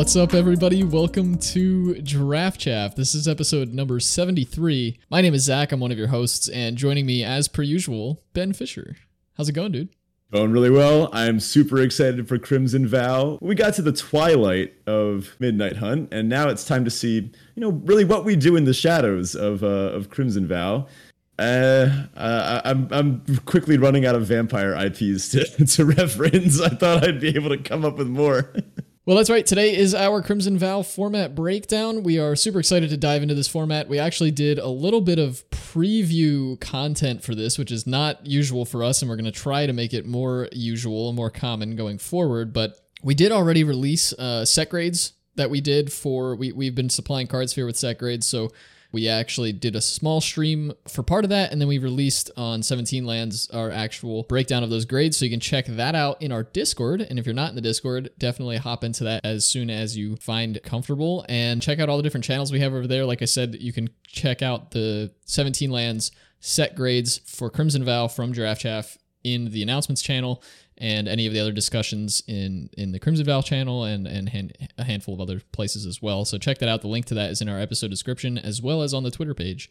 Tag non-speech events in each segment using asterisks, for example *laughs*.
What's up, everybody? Welcome to Draft Chaff. This is episode number 73. My name is Zach. I'm one of your hosts, and joining me, as per usual, Ben Fisher. How's it going, dude? Going really well. I'm super excited for Crimson Vow. We got to the twilight of Midnight Hunt, and now it's time to see, you know, really what we do in the shadows of uh, of Crimson Vow. Uh, uh, I'm I'm quickly running out of vampire IPs to, *laughs* to reference. I thought I'd be able to come up with more. *laughs* Well, that's right. Today is our Crimson Vow format breakdown. We are super excited to dive into this format. We actually did a little bit of preview content for this, which is not usual for us, and we're going to try to make it more usual, and more common going forward. But we did already release uh, set grades that we did for we we've been supplying Cardsphere with set grades, so we actually did a small stream for part of that, and then we released on 17 Lands our actual breakdown of those grades. So you can check that out in our Discord. And if you're not in the Discord, definitely hop into that as soon as you find comfortable and check out all the different channels we have over there. Like I said, you can check out the 17 Lands set grades for Crimson Vow from Draft Chaff in the announcements channel and any of the other discussions in in the Crimson Vow channel and and a handful of other places as well. So check that out. The link to that is in our episode description as well as on the Twitter page.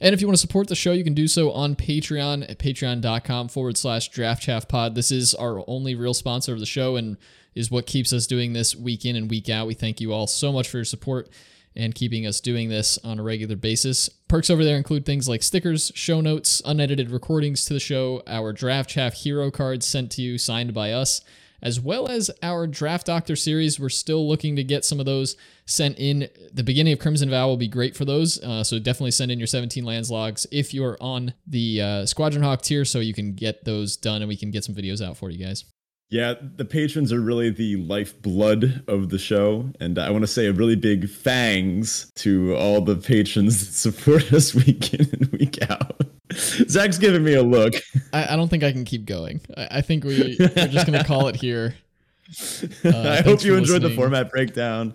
And if you want to support the show, you can do so on Patreon at patreon.com forward slash draft chaff pod. This is our only real sponsor of the show and is what keeps us doing this week in and week out. We thank you all so much for your support and keeping us doing this on a regular basis. Perks over there include things like stickers, show notes, unedited recordings to the show, our Draft Chaff hero cards sent to you signed by us, as well as our Draft Doctor series. We're still looking to get some of those sent in. The beginning of Crimson Vow will be great for those, uh, so definitely send in your 17 lands logs if you're on the uh, Squadron Hawk tier so you can get those done and we can get some videos out for you guys. Yeah, the patrons are really the lifeblood of the show. And I want to say a really big thanks to all the patrons that support *laughs* us week in and week out. Zach's giving me a look. I, I don't think I can keep going. I, I think we, we're just going to call it here. *laughs* Uh, I hope you enjoyed listening. the format breakdown.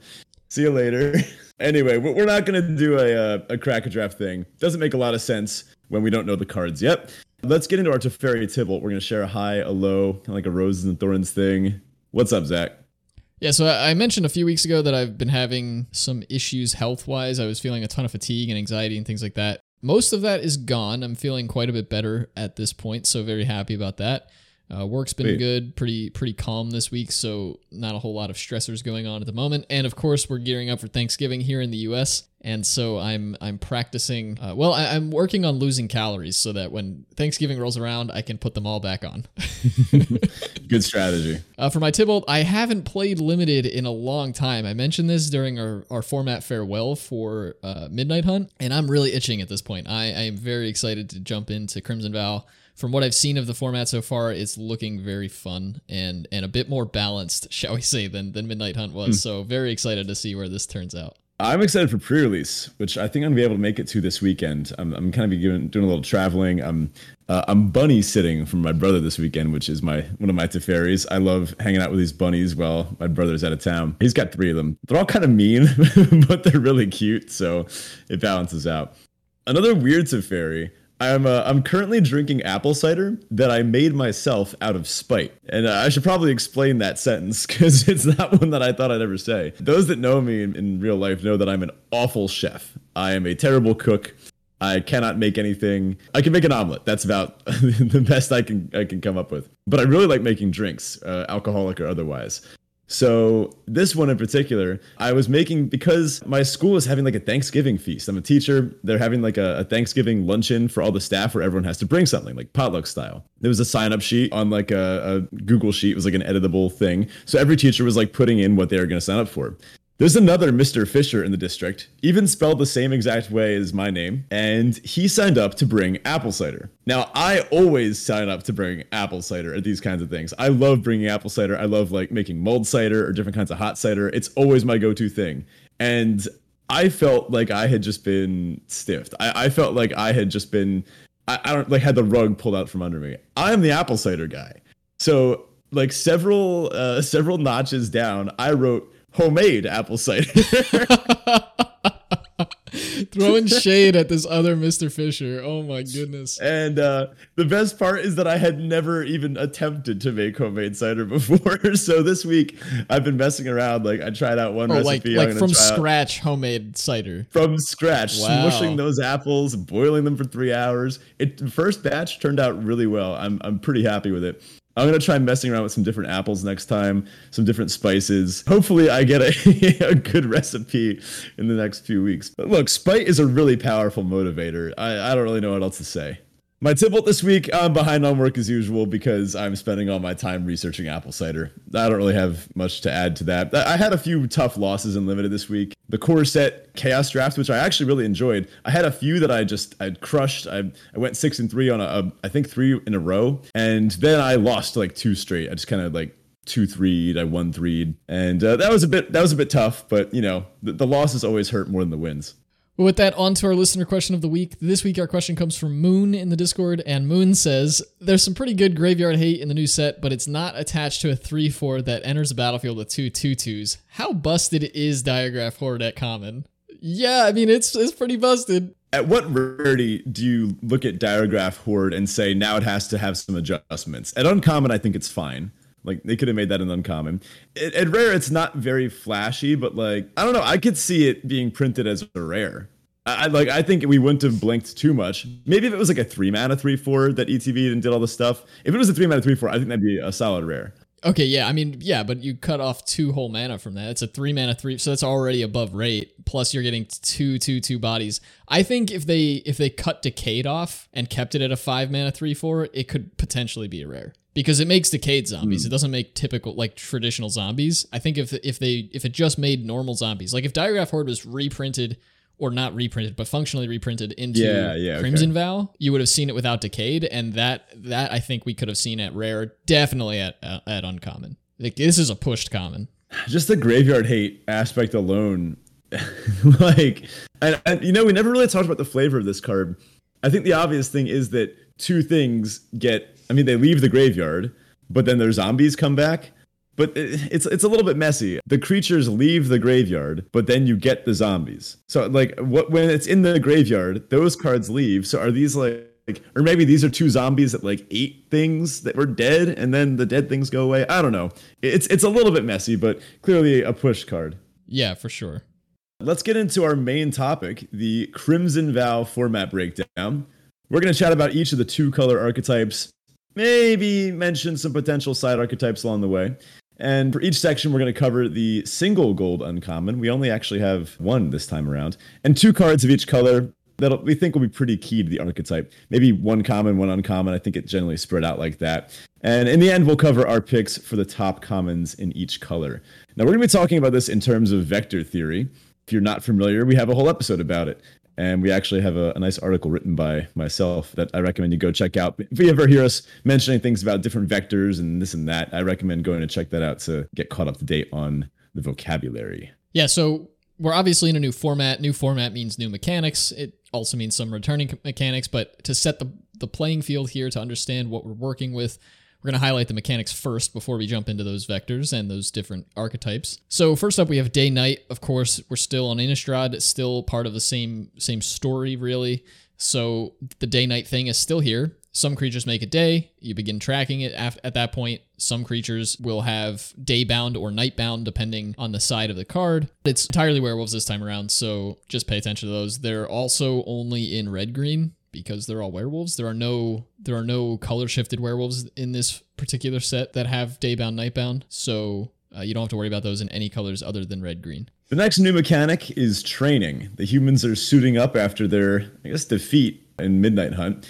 See you later. *laughs* Anyway, we're not going to do a, uh, a crack a draft thing. Doesn't make a lot of sense when we don't know the cards yet. Let's get into our Teferi Tibalt. We're going to share a high, a low, kind of like a roses and thorns thing. What's up, Zach? Yeah, so I mentioned a few weeks ago that I've been having some issues health wise. I was feeling a ton of fatigue and anxiety and things like that. Most of that is gone. I'm feeling quite a bit better at this point, so very happy about that. Uh, work's been Wait. good, pretty pretty calm this week, so not a whole lot of stressors going on at the moment. And of course, we're gearing up for Thanksgiving here in the U.S and so I'm I'm practicing. Uh, well, I, am working on losing calories so that when Thanksgiving rolls around, I can put them all back on. *laughs* *laughs* Good strategy. Uh, for my Tibalt, I haven't played limited in a long time. I mentioned this during our, our format farewell for uh, Midnight Hunt, and I'm really itching at this point. I, I am very excited to jump into Crimson Vow. From what I've seen of the format so far, it's looking very fun and and a bit more balanced, *laughs* shall we say, than than Midnight Hunt was. Mm. So very excited to see where this turns out. I'm excited for pre-release, which I think I'm gonna be able to make it to this weekend. I'm, I'm kind of doing, doing a little traveling. I'm uh, I'm bunny sitting from my brother this weekend, which is my one of my Teferis. I love hanging out with these bunnies while my brother's out of town. He's got three of them. They're all kind of mean, *laughs* but they're really cute, so it balances out. Another weird Teferi I'm uh, I'm currently drinking apple cider that I made myself out of spite, and uh, I should probably explain that sentence *laughs* because it's not one that I thought I'd ever say. Those that know me in, in real life know that I'm an awful chef. I am a terrible cook. I cannot make anything. I can make an omelet. That's about *laughs* the best I can I can come up with. But I really like making drinks, uh, alcoholic or otherwise. So this one in particular, I was making because my school is having like a Thanksgiving feast. I'm a teacher. They're having like a, a, Thanksgiving luncheon for all the staff where everyone has to bring something, like potluck style. There was a sign up sheet on like a, a Google sheet. It was like an editable thing. So every teacher was like putting in what they were going to sign up for. There's another Mr. Fisher in the district, even spelled the same exact way as my name, and he signed up to bring apple cider. Now, I always sign up to bring apple cider at these kinds of things. I love bringing apple cider. I love like making mulled cider or different kinds of hot cider. It's always my go-to thing. And I felt like I had just been stiffed. I, I felt like I had just been I, I don't like had the rug pulled out from under me. I'm the apple cider guy. So like several uh, several notches down, I wrote homemade apple cider. *laughs* Throwing shade at this other Mr. Fisher. Oh my goodness. And uh, the best part is that I had never even attempted to make homemade cider *laughs* before. so this week I've been messing around. Like I tried out one Oh, recipe. like like from try out- scratch homemade cider. from scratch, Wow. smushing those apples, boiling them for three hours. It the first batch turned out really well. I'm I'm pretty happy with it. I'm gonna try messing around with some different apples next time, some different spices. Hopefully, I get a, *laughs* a good recipe in the next few weeks. But look, spite is a really powerful motivator. I, I don't really know what else to say. My tip this week, I'm behind on work as usual because I'm spending all my time researching apple cider. I don't really have much to add to that. I had a few tough losses in limited this week. The core set chaos draft, which I actually really enjoyed. I had a few that I just I crushed. I, I went six and three on a, a I think three in a row, and then I lost like two straight. I just kind of like two three I one three, and uh, that was a bit that was a bit tough. But you know the, the losses always hurt more than the wins. With that, on to our listener question of the week. This week, our question comes from Moon in the Discord, and Moon says, There's some pretty good graveyard hate in the new set, but it's not attached to a 3 4 that enters the battlefield with two 2 2s. How busted is Diregraf Horde at common? Yeah, I mean, it's, it's pretty busted. At what rarity do you look at Diregraf Horde and say now it has to have some adjustments? At uncommon, I think it's fine. Like they could have made that an uncommon. At, at rare, it's not very flashy, but like I don't know, I could see it being printed as a rare. I like. I think we wouldn't have blinked too much. Maybe if it was like a three mana three four that ETB'd and did all this stuff. If it was a three mana three four, I think that'd be a solid rare. Okay, yeah, I mean, yeah, but you cut off two whole mana from that. It's a three mana three, so that's already above rate. Plus, you're getting two, two, two bodies. I think if they if they cut Decayed off and kept it at a five mana three four, it could potentially be a rare because it makes Decayed zombies. It doesn't make typical like traditional zombies. I think if if they if it just made normal zombies, like if Diregraf Horde was reprinted or not reprinted, but functionally reprinted into Yeah, yeah, okay. Crimson Vow, you would have seen it without Decayed, and that that I think we could have seen at rare, definitely at uh, at uncommon. Like this is a pushed common. just the graveyard hate aspect alone *laughs* like and, and you know we never really talked about the flavor of this card i think the obvious thing is that two things get i mean they leave the graveyard but then their zombies come back but it's it's a little bit messy the creatures leave the graveyard but then you get the zombies so like what when it's in the graveyard those cards leave so are these like like, or maybe these are two zombies that like ate things that were dead, and then the dead things go away. I don't know. It's it's a little bit messy, but clearly a push card. Yeah, for sure. Let's get into our main topic, the Crimson Vow format breakdown. We're going to chat about each of the two color archetypes, maybe mention some potential side archetypes along the way. And for each section, we're going to cover the single gold uncommon. We only actually have one this time around, and two cards of each color that we think will be pretty key to the archetype. Maybe one common, one uncommon. I think it generally spread out like that. And in the end, we'll cover our picks for the top commons in each color. Now, we're going to be talking about this in terms of vector theory. If you're not familiar, we have a whole episode about it. And we actually have a, a nice article written by myself that I recommend you go check out. If you ever hear us mentioning things about different vectors and this and that, I recommend going to check that out to get caught up to date on the vocabulary. Yeah, so we're obviously in a new format. New format means new mechanics. It also means some returning mechanics, but to set the the playing field here to understand what we're working with, we're going to highlight the mechanics first before we jump into those vectors and those different archetypes. So first up we have day night. Of course, we're still on Innistrad, it's still part of the same same story really. So the day night thing is still here. Some creatures make a day. You begin tracking it af- at that point. Some creatures will have day bound or night bound depending on the side of the card. It's entirely werewolves this time around, so just pay attention to those. They're also only in red green because they're all werewolves. There are no there are no color shifted werewolves in this particular set that have day bound night bound. So uh, you don't have to worry about those in any colors other than red green. The next new mechanic is training. The humans are suiting up after their, I guess, defeat in Midnight Hunt.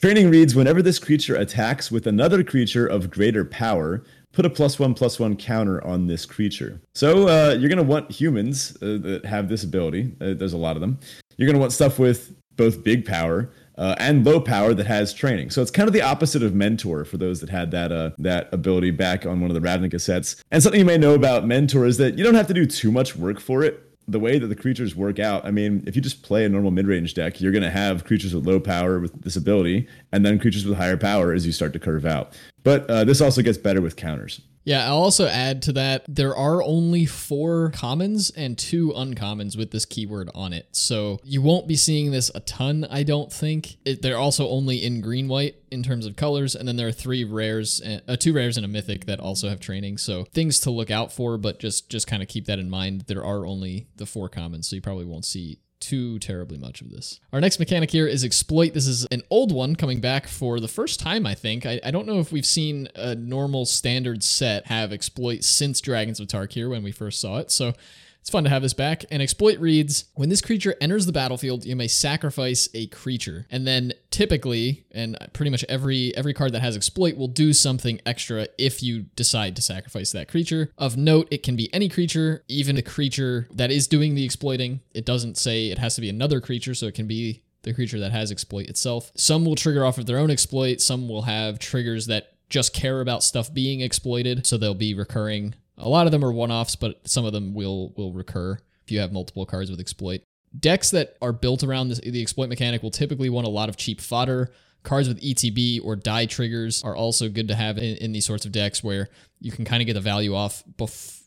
Training reads whenever this creature attacks with another creature of greater power, put a plus one plus one counter on this creature. So uh, you're going to want humans uh, that have this ability. Uh, there's a lot of them. You're going to want stuff with both big power uh, and low power that has training. So it's kind of the opposite of Mentor for those that had that uh, that ability back on one of the Ravnica sets. And something you may know about Mentor is that you don't have to do too much work for it. the way that the creatures work out, I mean, if you just play a normal mid range deck, you're going to have creatures with low power with this ability, and then creatures with higher power as you start to curve out. But uh, this also gets better with counters. Yeah, I'll also add to that there are only four commons and two uncommons with this keyword on it. So you won't be seeing this a ton, I don't think. It, they're also only in green white in terms of colors, and then there are three rares, uh, two rares and a mythic that also have training. So things to look out for, but just just kind of keep that in mind. There are only the four commons, so you probably won't see too terribly much of this. Our next mechanic here is exploit. This is an old one coming back for the first time, I think. I, I don't know if we've seen a normal standard set have exploit since Dragons of Tarkir when we first saw it. So it's fun to have this back. And exploit reads When this creature enters the battlefield, you may sacrifice a creature. And then typically, and pretty much every every card that has exploit will do something extra if you decide to sacrifice that creature. Of note, it can be any creature, even a creature that is doing the exploiting. It doesn't say it has to be another creature, so it can be the creature that has exploit itself. Some will trigger off of their own exploit, some will have triggers that just care about stuff being exploited, so they'll be recurring a lot of them are one-offs, but some of them will will recur if you have multiple cards with exploit. Decks that are built around this, the exploit mechanic will typically want a lot of cheap fodder. Cards with ETB or die triggers are also good to have in, in these sorts of decks where you can kind of get the value off before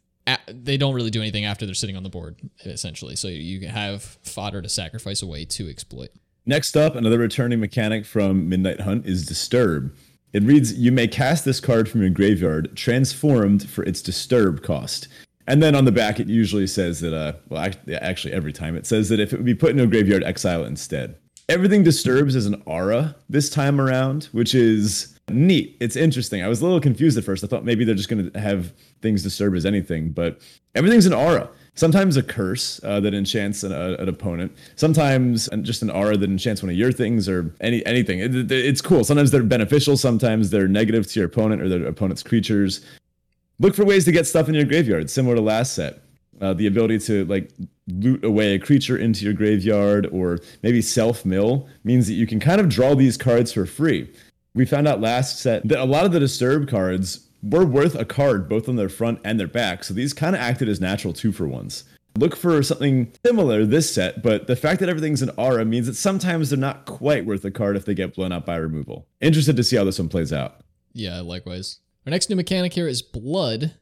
they don't really do anything after they're sitting on the board, essentially. So you can have fodder to sacrifice away to exploit. Next up, another returning mechanic from Midnight Hunt is Disturb. It reads, You may cast this card from your graveyard, transformed for its disturb cost. And then on the back, it usually says that, uh, well, actually, every time it says that if it would be put in a graveyard, exile instead. Everything disturbs as an aura this time around, which is neat. It's interesting. I was a little confused at first. I thought maybe they're just going to have things disturb as anything, but everything's an aura sometimes a curse uh, that enchants an, uh, an, opponent. Sometimes just an aura that enchants one of your things or any anything. It, it's cool. Sometimes they're beneficial. Sometimes they're negative to your opponent or their opponent's creatures. Look for ways to get stuff in your graveyard similar to last set. Uh, the ability to like loot away a creature into your graveyard or maybe self mill means that you can kind of draw these cards for free. We found out last set that a lot of the disturb cards were worth a card both on their front and their back, so these kind of acted as natural two for ones. Look for something similar this set, but the fact that everything's an aura means that sometimes they're not quite worth a card if they get blown up by removal. Interested to see how this one plays out. Yeah, likewise. Our next new mechanic here is blood,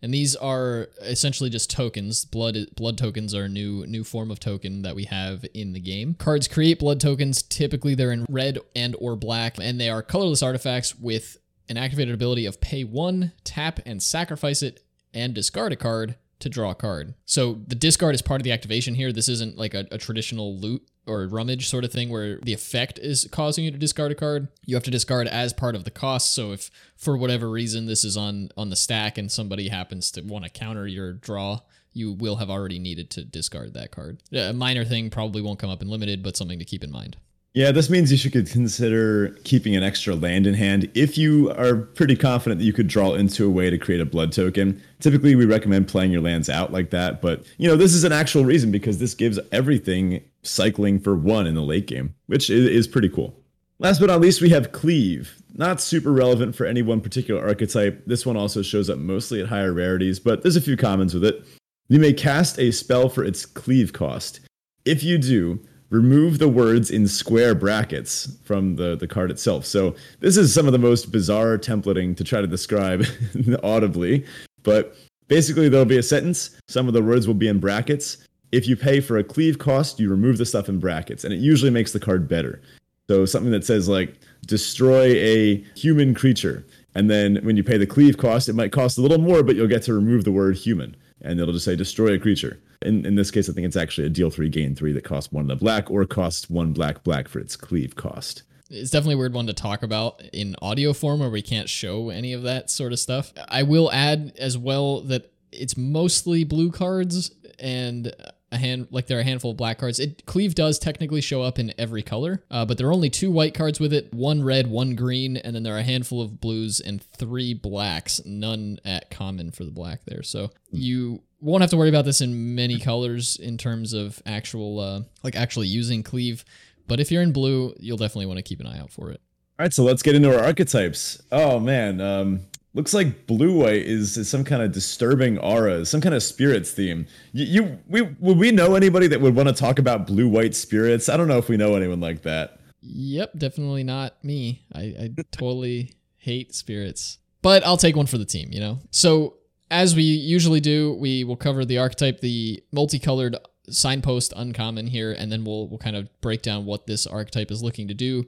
and these are essentially just tokens. Blood blood tokens are a new new form of token that we have in the game. Cards create blood tokens. Typically, they're in red and or black, and they are colorless artifacts with an activated ability of pay one, tap and sacrifice it, and discard a card to draw a card. So the discard is part of the activation here. This isn't like a, a, traditional loot or rummage sort of thing where the effect is causing you to discard a card. You have to discard as part of the cost. So if for whatever reason this is on on the stack and somebody happens to want to counter your draw, you will have already needed to discard that card. A minor thing probably won't come up in limited, but something to keep in mind. Yeah, this means you should consider keeping an extra land in hand if you are pretty confident that you could draw into a way to create a blood token. Typically, we recommend playing your lands out like that, but you know, this is an actual reason because this gives everything cycling for one in the late game, which is pretty cool. Last but not least, we have Cleave. Not super relevant for any one particular archetype. This one also shows up mostly at higher rarities, but there's a few commons with it. You may cast a spell for its Cleave cost. If you do, remove the words in square brackets from the, the card itself. So this is some of the most bizarre templating to try to describe *laughs* audibly. But basically, there'll be a sentence. Some of the words will be in brackets. If you pay for a cleave cost, you remove the stuff in brackets, and it usually makes the card better. So something that says like destroy a human creature, and then when you pay the cleave cost, it might cost a little more, but you'll get to remove the word human, and it'll just say destroy a creature in, in this case, I think it's actually a deal three, gain three that costs one of the black or costs one black black for its cleave cost. It's definitely a weird one to talk about in audio form where we can't show any of that sort of stuff. I will add as well that it's mostly blue cards and a hand like there are a handful of black cards. It cleave does technically show up in every color, uh, but there are only two white cards with it, one red, one green, and then there are a handful of blues and three blacks, none at common for the black there. So you won't have to worry about this in many colors in terms of actual uh, like actually using cleave. But if you're in blue, you'll definitely want to keep an eye out for it. All right, so let's get into our archetypes. Oh man, um, looks like blue white is, is some kind of disturbing aura, some kind of spirits theme. You, you we would we know anybody that would want to talk about blue white spirits? I don't know if we know anyone like that. Yep, definitely not me. I, I totally hate spirits, but I'll take one for the team. You know, so as we usually do, we will cover the archetype, the multicolored signpost uncommon here, and then we'll we'll kind of break down what this archetype is looking to do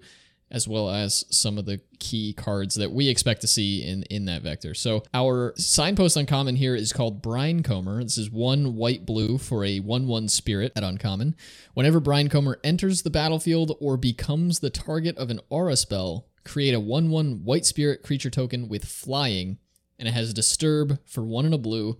as well as some of the key cards that we expect to see in, in that vector. So our signpost uncommon here is called Brinecomber. This is one white blue for a 1-1 spirit at uncommon. Whenever Brinecomber enters the battlefield or becomes the target of an aura spell, create a 1-1 white spirit creature token with flying, and it has a disturb for one and a blue,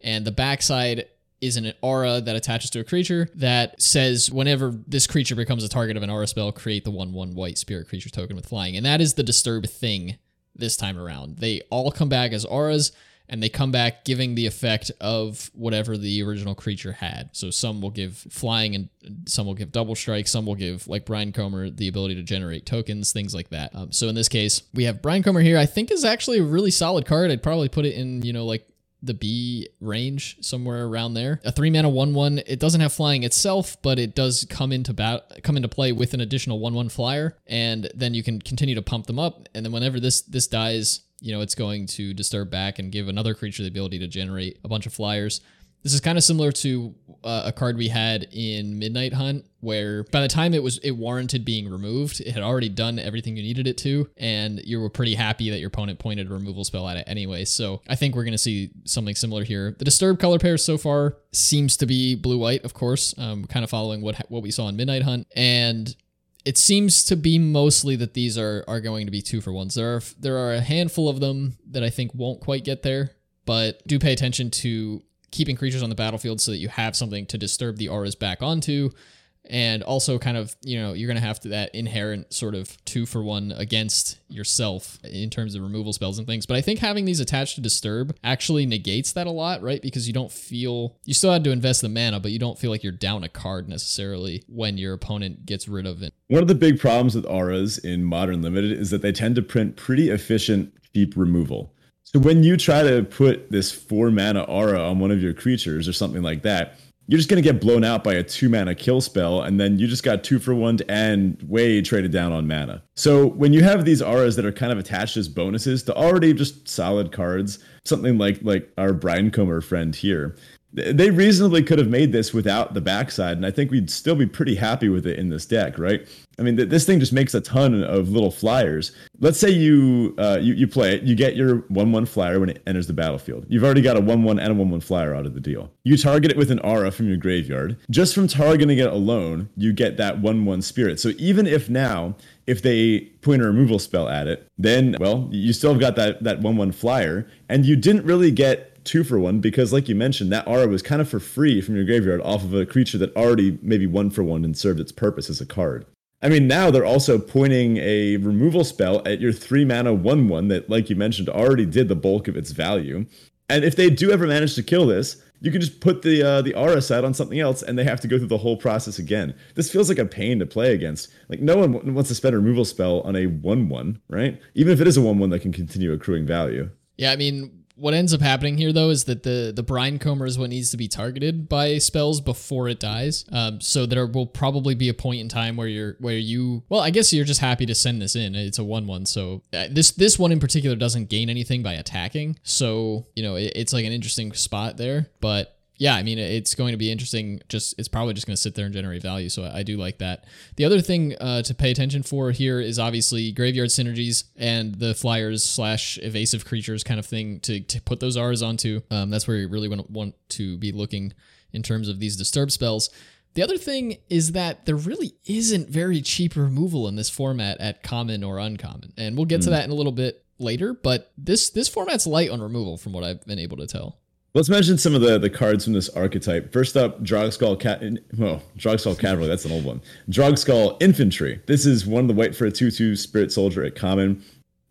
and the backside is an aura that attaches to a creature that says whenever this creature becomes a target of an aura spell, create the 1 1 white spirit creature token with flying. And that is the disturb thing this time around. They all come back as auras and they come back giving the effect of whatever the original creature had. So some will give flying and some will give double strike, some will give like Brinecomber the ability to generate tokens, things like that. Um, so in this case, we have Brinecomber here. I think is actually a really solid card. I'd probably put it in, you know, like the B range, somewhere around there. A three mana one one. It doesn't have flying itself, but it does come into bat come into play with an additional one one flyer, and then you can continue to pump them up. And then whenever this this dies, you know it's going to disturb back and give another creature the ability to generate a bunch of flyers. This is kind of similar to uh, a card we had in Midnight Hunt, where by the time it was it warranted being removed, it had already done everything you needed it to, and you were pretty happy that your opponent pointed a removal spell at it anyway. So I think we're going to see something similar here. The Disturb color pair so far seems to be blue white, of course, um, kind of following what what we saw in Midnight Hunt, and it seems to be mostly that these are are going to be two for ones. There are there are a handful of them that I think won't quite get there, but do pay attention to keeping creatures on the battlefield so that you have something to disturb the auras back onto and also kind of you know you're going to have to that inherent sort of two for one against yourself in terms of removal spells and things. But i think having these attached to disturb actually negates that a lot right? Because you don't feel you still had to invest the mana but you don't feel like you're down a card necessarily when your opponent gets rid of it. One of the big problems with auras in modern limited is that they tend to print pretty efficient cheap removal. So when you try to put this four mana aura on one of your creatures or something like that, you're just gonna get blown out by a two mana kill spell, and then you just got two for one and way traded down on mana. So when you have these auras that are kind of attached as bonuses to already just solid cards, something like like our Brinecomber friend here, they reasonably could have made this without the backside, and I think we'd still be pretty happy with it in this deck, right? I mean, th- this thing just makes a ton of little flyers. Let's say you uh, you, you play it, you get your one one flyer when it enters the battlefield. You've already got a one one and a one one flyer out of the deal. You target it with an aura from your graveyard. Just from targeting it alone, you get that one one spirit. So even if now if they point a removal spell at it, then well, you still have got that that one one flyer, and you didn't really get two for one because, like you mentioned, that aura was kind of for free from your graveyard off of a creature that already maybe one for one and served its purpose as a card. I mean, now they're also pointing a removal spell at your three mana one one that, like you mentioned, already did the bulk of its value. And if they do ever manage to kill this, you can just put the uh, the aura set on something else, and they have to go through the whole process again. This feels like a pain to play against. Like no one wants to spend a removal spell on a one one, right? Even if it is a one one that can continue accruing value. Yeah, I mean, what ends up happening here though is that the the Brinecomber is what needs to be targeted by spells before it dies. Um, so there will probably be a point in time where you're where you well, I guess you're just happy to send this in. It's a one one, so uh, this this one in particular doesn't gain anything by attacking. So you know it, it's like an interesting spot there, but yeah, I mean, it's going to be interesting. Just it's probably just going to sit there and generate value. So I, do like that. The other thing uh, to pay attention for here is obviously graveyard synergies and the flyers slash evasive creatures kind of thing to, to put those R's onto. Um, that's where you really want, want to be looking in terms of these disturb spells. The other thing is that there really isn't very cheap removal in this format at common or uncommon, and we'll get mm. to hmm. that in a little bit later. But this this format's light on removal, from what I've been able to tell. Let's mention some of the, the cards from this archetype. First up, Drogskol Cat. Well, Drogskol Cavalry. That's an old one. Drogskol Infantry. This is one of the white for a two-two Spirit Soldier at common.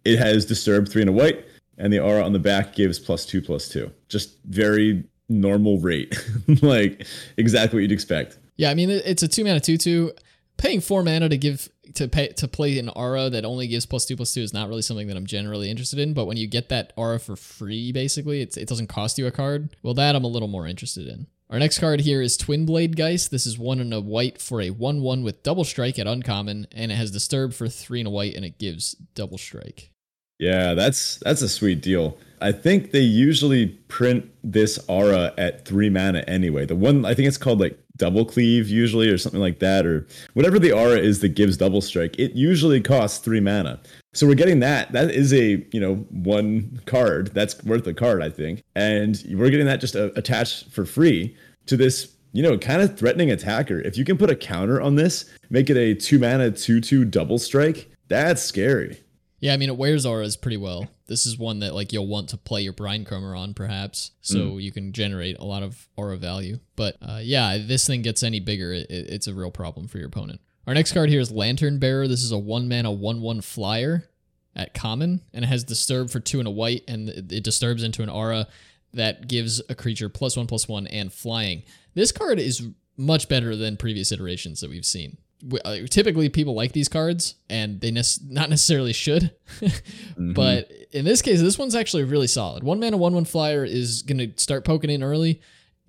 It has Disturbed three and a white, and the aura on the back gives plus two plus two. Just very normal rate, *laughs* like exactly what you'd expect. Yeah, I mean it's a two mana two two. Paying four mana to give to pay to play an aura that only gives plus two plus two is not really something that I'm generally interested in. But when you get that aura for free, basically, it's, it doesn't cost you a card. Well, that I'm a little more interested in. Our next card here is Twin Blade Geist. This is one and a white for a 1 1 with double strike at uncommon, and it has Disturb for three and a white, and it gives double strike. Yeah, that's that's a sweet deal. I think they usually print this aura at three mana anyway. The one I think it's called like double cleave usually or something like that, or whatever the aura is that gives double strike, it usually costs three mana. So we're getting that. That is a, you know, one card. That's worth a card, I think. And we're getting that just uh, attached for free to this, you know, kind of threatening attacker. If you can put a counter on this, make it a two mana, two, two double strike, that's scary. Yeah, I mean it wears auras pretty well. This is one that like you'll want to play your Chromer on perhaps, so mm. you can generate a lot of aura value. But uh, yeah, this thing gets any bigger, it, it's a real problem for your opponent. Our next card here is Lantern Bearer. This is a one mana one one flyer at common, and it has disturb for two and a white, and it disturbs into an aura that gives a creature plus one plus one and flying. This card is much better than previous iterations that we've seen. Uh, typically people like these cards and they ne- not necessarily should *laughs* mm-hmm. but in this case this one's actually really solid one mana one one flyer is going to start poking in early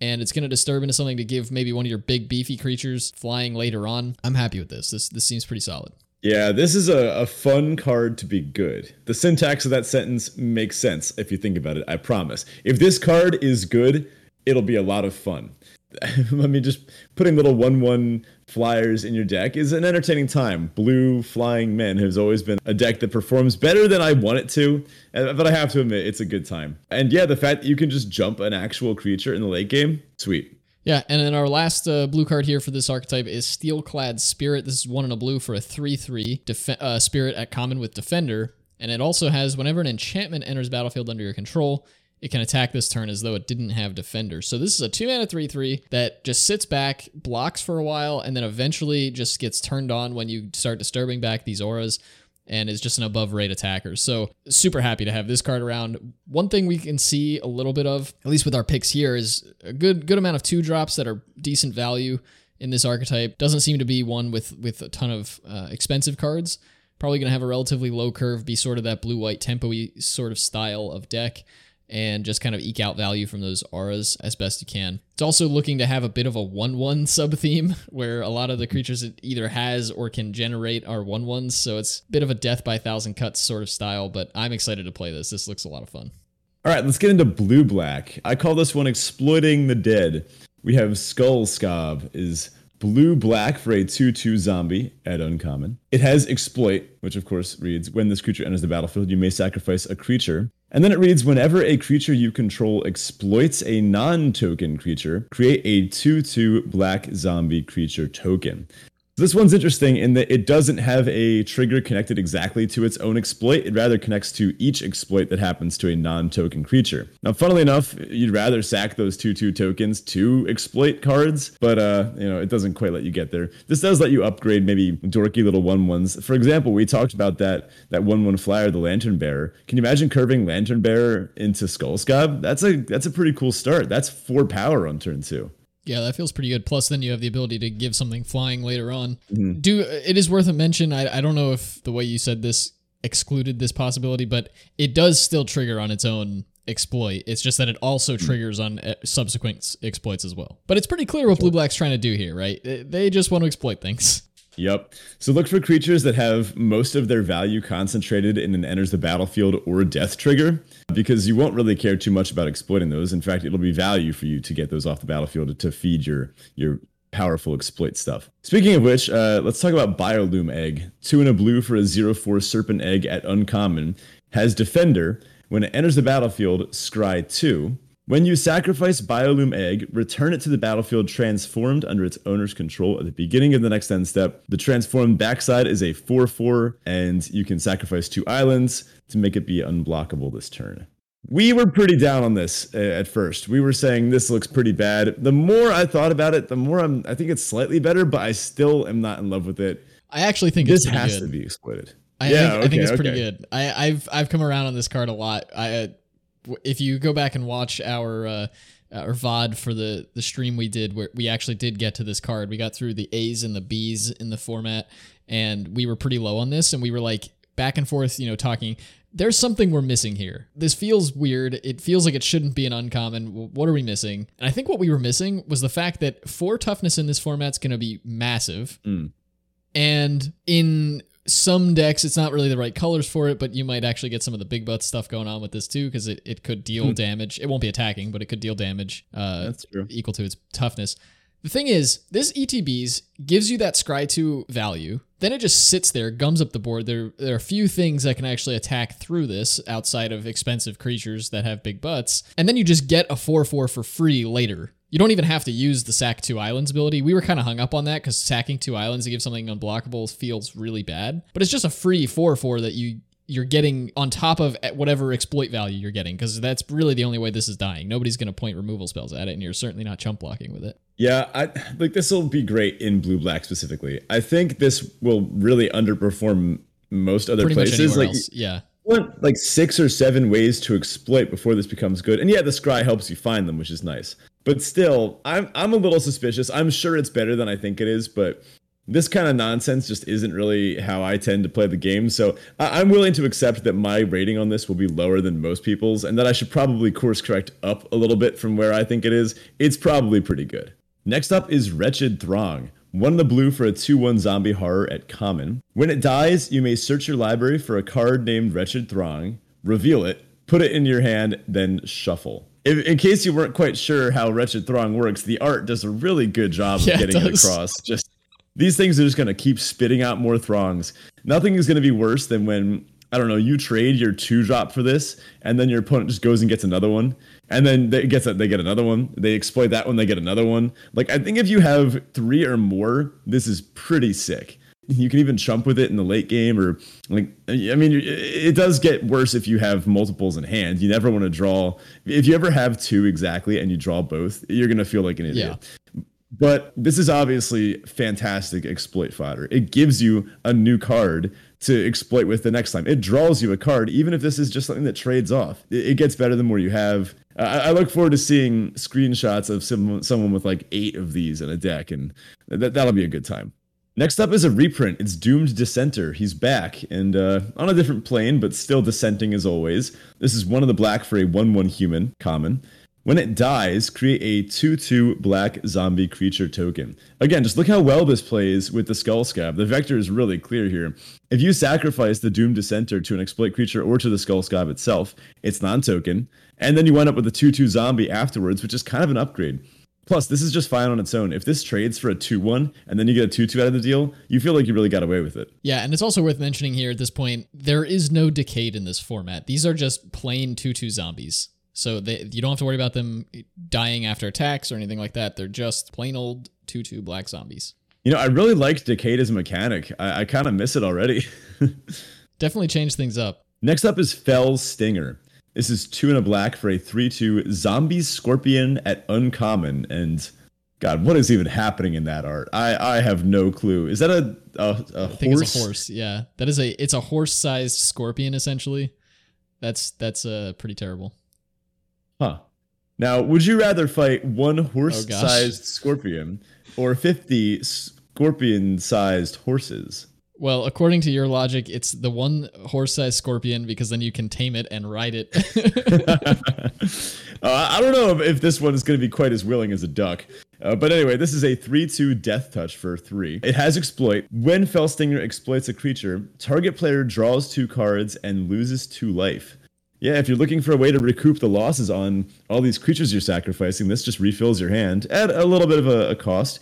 and it's going to disturb into something to give maybe one of your big beefy creatures flying later on i'm happy with this this this seems pretty solid yeah, this is a, a fun card to be good. The syntax of that sentence makes sense if you think about it, I promise. If this card is good, it'll be a lot of fun. *laughs* I mean, just putting little 1 1 flyers in your deck is an entertaining time. Blue Flying Men has always been a deck that performs better than I want it to, but I have to admit, it's a good time. And yeah, the fact that you can just jump an actual creature in the late game, sweet. Yeah, and then our last uh, blue card here for this archetype is Steelclad Spirit. This is one in a blue for a 3 3 def- uh, spirit at common with Defender. And it also has whenever an enchantment enters battlefield under your control, it can attack this turn as though it didn't have defender. So this is a 2 mana 3 3 that just sits back, blocks for a while, and then eventually just gets turned on when you start disturbing back these auras and is just an above rate attacker. So super happy to have this card around. One thing we can see a little bit of, at least with our picks here, is a good good amount of two drops that are decent value in this archetype. Doesn't seem to be one with with a ton of uh, expensive cards. Probably going to have a relatively low curve, be sort of that blue white tempo sort of style of deck and just kind of eke out value from those auras as best you can. It's also looking to have a bit of a 1 1 *laughs* sub theme where a lot of the creatures it either has or can generate are 1 1s, so it's a bit of a death by a thousand cuts sort of style, but I'm excited to play this. This looks a lot of fun. All right, let's get into blue black. I call this one exploiting the dead. We have Skull Skaab is blue black for a 2 2 zombie at uncommon. It has exploit, which of course reads when this creature enters the battlefield, you may sacrifice a creature. And then it reads whenever a creature you control exploits a non token creature, create a 2 2 black zombie creature token. This one's interesting in that it doesn't have a trigger connected exactly to its own exploit. It rather connects to each exploit that happens to a non-token creature. Now, funnily enough, you'd rather sack those two two tokens to exploit cards, but uh, you know, it doesn't quite let you get there. This does let you upgrade maybe dorky little one ones. For example, we talked about that that one one flyer, the Lantern Bearer. Can you imagine curving Lantern Bearer into Skull Skaab? That's a that's a pretty cool start. That's four power on turn two. Yeah, that feels pretty good. Plus, then you have the ability to give something flying later on. Mm-hmm. Do it is worth a mention. I, I don't know if the way you said this excluded this possibility, but it does still trigger on its own exploit. It's just that it also mm-hmm. triggers on uh, subsequent exploits as well. But it's pretty clear what Blue Black's trying to do here, right? They just want to exploit things. Yep. So look for creatures that have most of their value concentrated in an enters the battlefield or death trigger, because you won't really care too much about exploiting those. In fact, it'll be value for you to get those off the battlefield to feed your your powerful exploit stuff. Speaking of which, uh, let's talk about Biolume Egg. Two in a blue for a 0-4 Serpent Egg at uncommon. Has Defender. When it enters the battlefield, scry 2. When you sacrifice Biolume Egg, return it to the battlefield transformed under its owner's control at the beginning of the next end step. The transformed backside is a 4 4, and you can sacrifice two islands to make it be unblockable this turn. We were pretty down on this uh, at first. We were saying this looks pretty bad. The more I thought about it, the more I'm. I think it's slightly better, but I still am not in love with it. I actually think this has good. to be exploited. I, yeah, think, okay, I think it's okay. pretty good. I, have I've come around on this card a lot. I if you go back and watch our uh, our VOD for the the stream we did, where we actually did get to this card, we got through the A's and the B's in the format, and we were pretty low on this, and we were like back and forth, you know, talking. There's something we're missing here. This feels weird. It feels like it shouldn't be an uncommon. What are we missing? And I think what we were missing was the fact that four toughness in this format's going to be massive. Mm. And in some decks, it's not really the right colors for it, but you might actually get some of the big butt stuff going on with this too, because it, it could deal Hmm. damage. It won't be attacking, but it could deal damage uh, That's true. equal to its toughness. The thing is, this ETBs gives you that Scry 2 value. Then it just sits there, gums up the board. There, there are a few things that can actually attack through this outside of expensive creatures that have big butts. And then you just get a 4 4 for free later. You don't even have to use the sack two islands ability. We were kind of hung up on that because sacking two islands to give something unblockable feels really bad. But it's just a free 4 4 that you you're getting on top of whatever exploit value you're getting because that's really the only way this is dying. Nobody's going to point removal spells at it, and you're certainly not chump blocking with it. Yeah, I like this will be great in blue black specifically. I think this will really underperform most other Pretty places. Like else. Yeah. want like six or seven ways to exploit before this becomes good. And yeah, the scry helps you find them, which is nice. But still, I'm I'm a little suspicious. I'm sure it's better than I think it is, but this kind of nonsense just isn't really how I tend to play the game. So I- I'm willing to accept that my rating on this will be lower than most people's, and that I should probably course correct up a little bit from where I think it is. It's probably pretty good. Next up is Wretched Throng. One in the blue for a 2 1 zombie horror at common. When it dies, you may search your library for a card named Wretched Throng, reveal it, put it in your hand, then shuffle. In, in case you weren't quite sure how Wretched Throng works, the art does a really good job of it getting it does. across. Just these things are just going to keep spitting out more throngs. Nothing is going to be worse than when I don't know you trade your two drop for this, and then your opponent just goes and gets another one, and then they gets a, they get another one. They exploit that one, they get another one. Like I think if you have three or more, this is pretty sick. You can even chump with it in the late game, or like I mean, it does get worse if you have multiples in hand. You never want to draw. If you ever have two exactly and you draw both, you're gonna feel like an idiot. But this is obviously fantastic exploit fodder. It gives you a new card to exploit with the next time. It draws you a card, even if this is just something that trades off. It, gets better the more you have. I, look forward to seeing screenshots of someone, someone with like eight of these in a deck, and that, that'll be a good time. Next up is a reprint. It's Doomed Dissenter. He's back and uh, on a different plane, but still dissenting as always. This is one of the black for a 1 1 human, common. When it dies, create a 2 2 black zombie creature token. Again, just look how well this plays with the Skull Skaab. The vector is really clear here. If you sacrifice the Doomed Dissenter to an exploit creature or to the Skull Skaab itself, it's non token. And then you wind up with a 2 2 zombie afterwards, which is kind of an upgrade. Plus, this is just fine on its own. If this trades for a 2 1 and then you get a 2 2 out of the deal, you feel like you really got away with it. Yeah, and it's also worth mentioning here at this point, there is no decayed in this format. These are just plain 2-2 zombies. So they, you don't have to worry about them dying after attacks or anything like that. They're just plain old 2-2 black zombies. You know, I really liked Decayed as a mechanic. I, I kind of miss it already. *laughs* Definitely change things up. Next up is Fellstinger. This is two and a black for a 3 2 zombie scorpion at uncommon. And God, what is even happening in that art? I, I have no clue. Is that a, a, a horse? it's a horse. Yeah, that is a it's a horse-sized scorpion essentially. That's that's uh pretty terrible. Huh. Now, would you rather fight one horse-sized scorpion or 50 scorpion-sized horses? Well, according to your logic, it's the one horse-sized scorpion because then you can tame it and ride it. *laughs* uh, I don't know if, if this one is going to be quite as willing as a duck. Uh, but anyway, this is a 3 2 death touch for 3. It has exploit. When Fellstinger exploits a creature, target player draws two cards and loses two life. Yeah, if you're looking for a way to recoup the losses on all these creatures you're sacrificing, this just refills your hand at a little bit of a, a cost.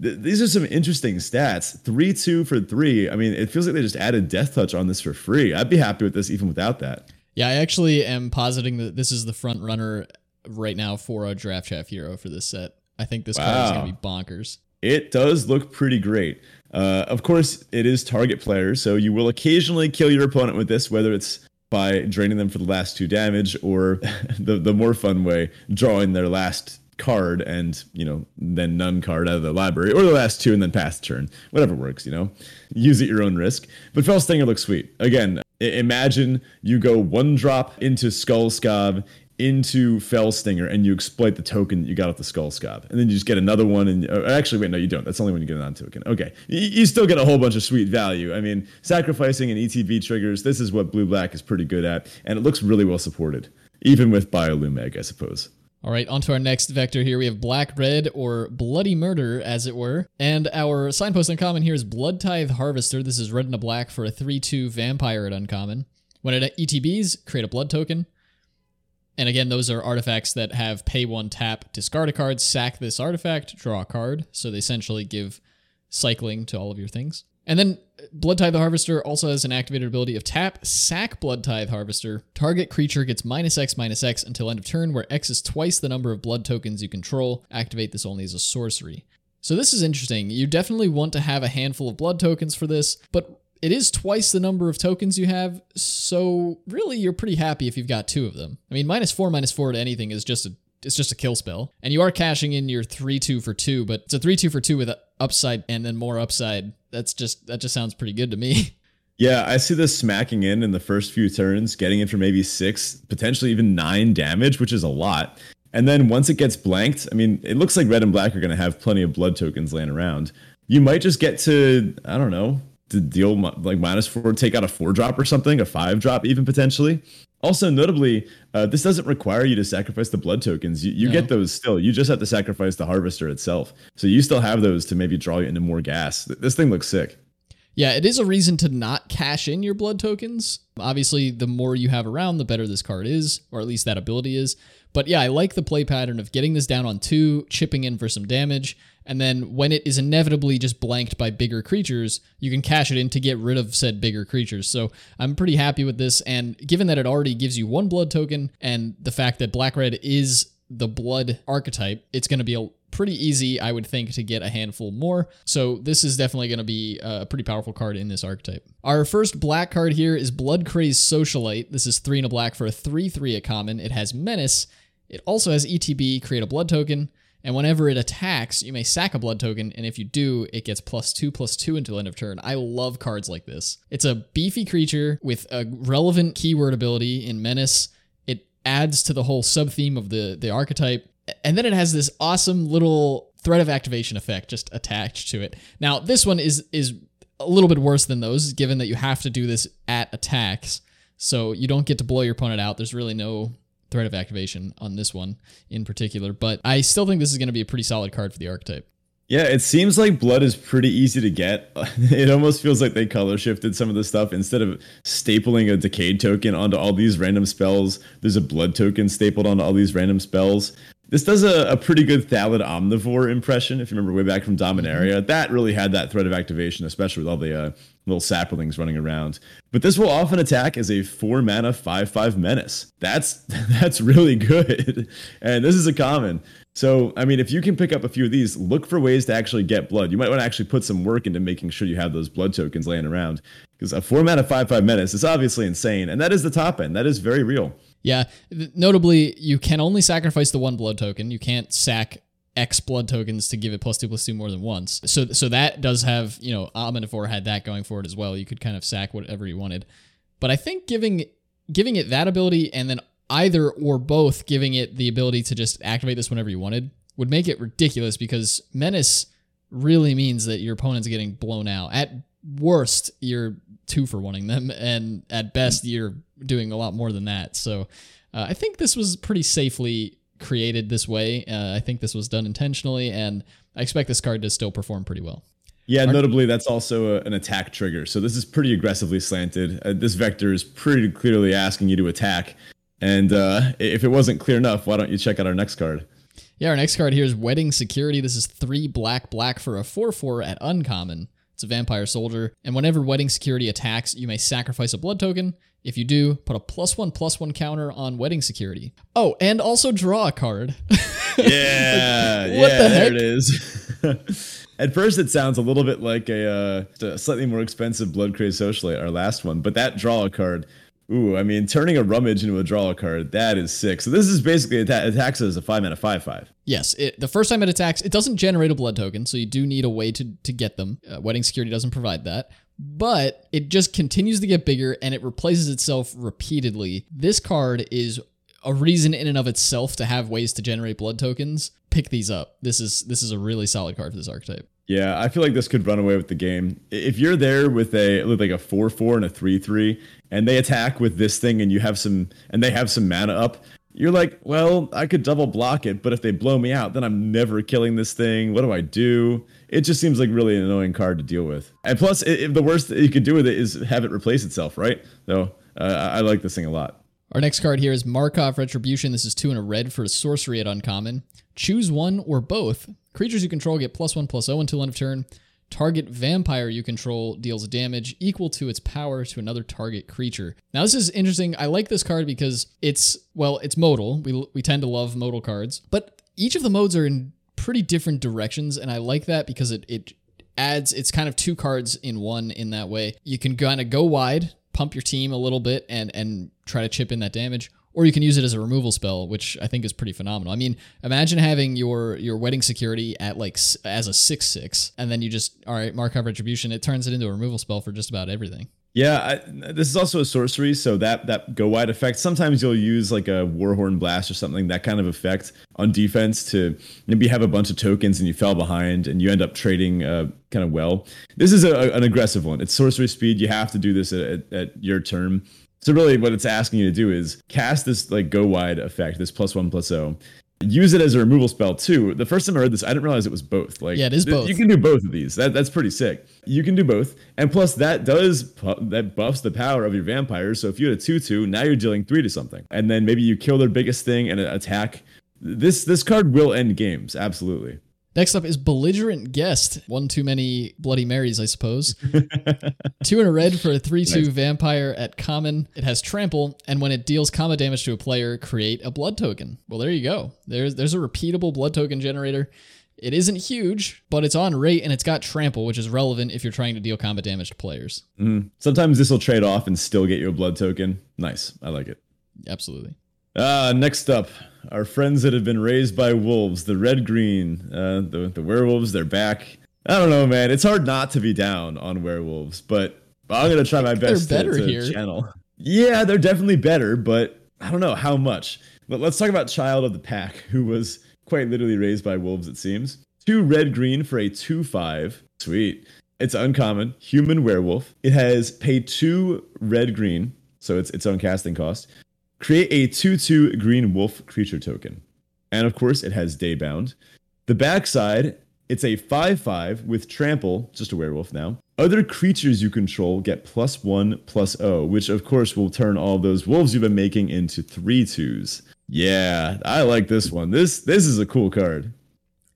Th- these are some interesting stats. 3 2 for 3. I mean, it feels like they just added death touch on this for free. I'd be happy with this even without that. yeah, I actually am positing that this is the front runner right now for a draft chaff hero for this set. I think this card is going to be bonkers. It does look pretty great. Uh, of course, it is target player, so you will occasionally kill your opponent with this, whether it's by draining them for the last two damage or *laughs* the, the more fun way, drawing their last card and, you know, then none card out of the library, or the last two and then pass the turn. Whatever works, you know. Use at your own risk. But Fellstinger looks sweet. Again, imagine you go one drop into Skull Skaab into Fellstinger and you exploit the token you got off the Skull Skaab. And then you just get another one. And uh, actually, wait, no, you don't. That's only when you get a non token. Okay. You, you, still get a whole bunch of sweet value. I mean, sacrificing and ETB triggers, this is what Blue Black is pretty good at. And it looks really well supported, even with Biolume Egg, I suppose. All right, on to our next vector here. We have Black Red or Bloody Murder, as it were. And our signpost uncommon here is Blood Tithe Harvester. This is red and a black for a 3 2 vampire at uncommon. When it ETBs, create a blood token. And again, those are artifacts that have pay one tap, discard a card, sack this artifact, draw a card. So they essentially give cycling to all of your things. And then Blood Tithe Harvester also has an activated ability of tap, sack Blood Tithe Harvester. Target creature gets minus X minus X until end of turn, where X is twice the number of blood tokens you control. Activate this only as a sorcery. So this is interesting. You definitely want to have a handful of blood tokens for this, but it is twice the number of tokens you have, so really you're pretty happy if you've got two of them. I mean, minus four, minus four to anything is just a it's just a kill spell. And you are cashing in your 3-2 for 2, but it's a 3-2 for 2 with upside and then more upside. That's just that just sounds pretty good to me. *laughs* Yeah, I see this smacking in in the first few turns, getting in for maybe 6, potentially even 9 damage, which is a lot. And then once it gets blanked, I mean, it looks like red and black are going to have plenty of blood tokens laying around. You might just get to, I don't know, to deal like minus four, take out a four drop or something, a five drop even potentially. Also, notably, uh, this doesn't require you to sacrifice the blood tokens. You, you no. get those still. You just have to sacrifice the harvester itself. So you still have those to maybe draw you into more gas. This thing looks sick. Yeah, it is a reason to not cash in your blood tokens. Obviously, the more you have around, the better this card is, or at least that ability is. But yeah, I like the play pattern of getting this down on two, chipping in for some damage, and then when it is inevitably just blanked by bigger creatures, you can cash it in to get rid of said bigger creatures. So I'm pretty happy with this. And given that it already gives you one blood token and the fact that black red is the blood archetype, it's going to be a pretty easy, I would think, to get a handful more. So this is definitely going to be a pretty powerful card in this archetype. Our first black card here is Blood Crazed Socialite. This is three and a black for a 3-3 at common. It has Menace. It also has ETB, create a blood token. And whenever it attacks, you may sack a blood token, and if you do, it gets plus two, plus two until end of turn. I love cards like this. It's a beefy creature with a relevant keyword ability in Menace. Adds to the whole sub theme of the, the archetype. And then it has this awesome little threat of activation effect just attached to it. Now, this one is is a little bit worse than those, given that you have to do this at attacks. So you don't get to blow your opponent out. There's really no threat of activation on this one in particular, but I still think this is going to be a pretty solid card for the archetype. Yeah, it seems like blood is pretty easy to get. *laughs* It almost feels like they color shifted some of the stuff. Instead of stapling a decayed token onto all these random spells, there's a blood token stapled onto all these random spells. This does a, a pretty good Thallid Omnivore impression, if you remember way back from Dominaria. Mm-hmm. That really had that threat of activation, especially with all the uh, little saplings running around. But this will often attack as a four mana five five menace. That's *laughs* that's really good, and this is a common. So I mean, if you can pick up a few of these, look for ways to actually get blood. You might want to actually put some work into making sure you have those blood tokens laying around because a four mana five five menace is obviously insane, and that is the top end. That is very real. Yeah. Notably, you can only sacrifice the one blood token. You can't sack X blood tokens to give it plus two plus two more than once. So so that does have, you know, Omnivore had that going for it as well. You could kind of sack whatever you wanted. But I think giving giving it that ability and then either or both giving it the ability to just activate this whenever you wanted would make it ridiculous because Menace really means that your opponent's getting blown out. At worst, you're two for wanting them, and at best, you're doing a lot more than that. So uh, I think this was pretty safely created this way. Uh, I think this was done intentionally, and I expect this card to still perform pretty well. Yeah, notably, that's also a, an attack trigger. So this is pretty aggressively slanted. Uh, this vector is pretty clearly asking you to attack. And uh, if it wasn't clear enough, why don't you check out our next card? Yeah, our next card here is Wedding Security. This is three black black for a 4 4 at uncommon. It's a vampire soldier, and whenever Wedding Security attacks, you may sacrifice a blood token. If you do, put a plus one plus one counter on Wedding Security. Oh, and also draw a card. *laughs* yeah, like, what yeah, the heck? there it is. *laughs* At first, it sounds a little bit like a, uh, a slightly more expensive Blood Crazed Socialite, our last one, but that draw a card. Ooh, I mean, turning a rummage into a draw card, that is sick. So this is basically atta- attacks as a five mana five five. Yes, it, the first time it attacks, it doesn't generate a blood token, so you do need a way to, to get them. Uh, Wedding Security doesn't provide that. But it just continues to get bigger and it replaces itself repeatedly. This card is a reason in and of itself to have ways to generate blood tokens. Pick these up. This is this is a really solid card for this archetype. Yeah, I feel like this could run away with the game. If you're there with a like a four four and a three three, and they attack with this thing, and you have some, and they have some mana up, you're like, well, I could double block it, but if they blow me out, then I'm never killing this thing. What do I do? It just seems like really an annoying card to deal with. And plus, if the worst that you could do with it is have it replace itself, right? So uh, I like this thing a lot. Our next card here is Markov Retribution. This is two in a red for a sorcery at uncommon. Choose one or both. Creatures you control get plus one plus zero until end of turn. Target vampire you control deals damage equal to its power to another target creature. Now this is interesting. I like this card because it's well, it's modal. We we tend to love modal cards, but each of the modes are in pretty different directions, and I like that because it it adds it's kind of two cards in one in that way. You can kind of go wide, pump your team a little bit, and and try to chip in that damage or you can use it as a removal spell, which I think is pretty phenomenal. I mean, imagine having your your wedding security at like as a six six, and then you just all right, Markov Retribution. It turns it into a removal spell for just about everything. Yeah, I, this is also a sorcery, so that that go wide effect. Sometimes you'll use like a Warhorn Blast or something that kind of effect on defense to maybe have a bunch of tokens and you fell behind and you end up trading uh, kind of well. This is a, an aggressive one. It's sorcery speed. You have to do this at, at, at your turn. So really, what it's asking you to do is cast this like go wide effect, this plus one plus zero. Use it as a removal spell too. The first time I read this, I didn't realize it was both. Like, yeah, it is both. You can do both of these. That that's pretty sick. You can do both, and plus that does that buffs the power of your vampires. So if you had a two two, now you're dealing three to something, and then maybe you kill their biggest thing and attack. This this card will end games absolutely. Next up is Belligerent Guest. One too many Bloody Marys, I suppose. *laughs* two in a red for a 3 2 nice. vampire at common. It has trample, and when it deals combat damage to a player, create a blood token. Well, there you go. There's, there's a repeatable blood token generator. It isn't huge, but it's on rate and it's got trample, which is relevant if you're trying to deal combat damage to players. Mm. Sometimes this will trade off and still get you a blood token. Nice. I like it. Absolutely. Uh, next up, our friends that have been raised by wolves, the red green, uh, the, the werewolves, they're back. I don't know, man. It's hard not to be down on werewolves, but I'm going to try my best to, to here. channel. Yeah, they're definitely better, but I don't know how much. But let's talk about Child of the Pack, who was quite literally raised by wolves, it seems. Two red green for a 2 5. Sweet. It's uncommon. Human werewolf. It has paid two red green, so it's its own casting cost. Create a 2 2 green wolf creature token. And of course, it has Daybound. The backside, it's a 5 5 with Trample, just a werewolf now. Other creatures you control get plus 1 plus O, which of course will turn all those wolves you've been making into 3 2s. Yeah, I like this one. This this is a cool card.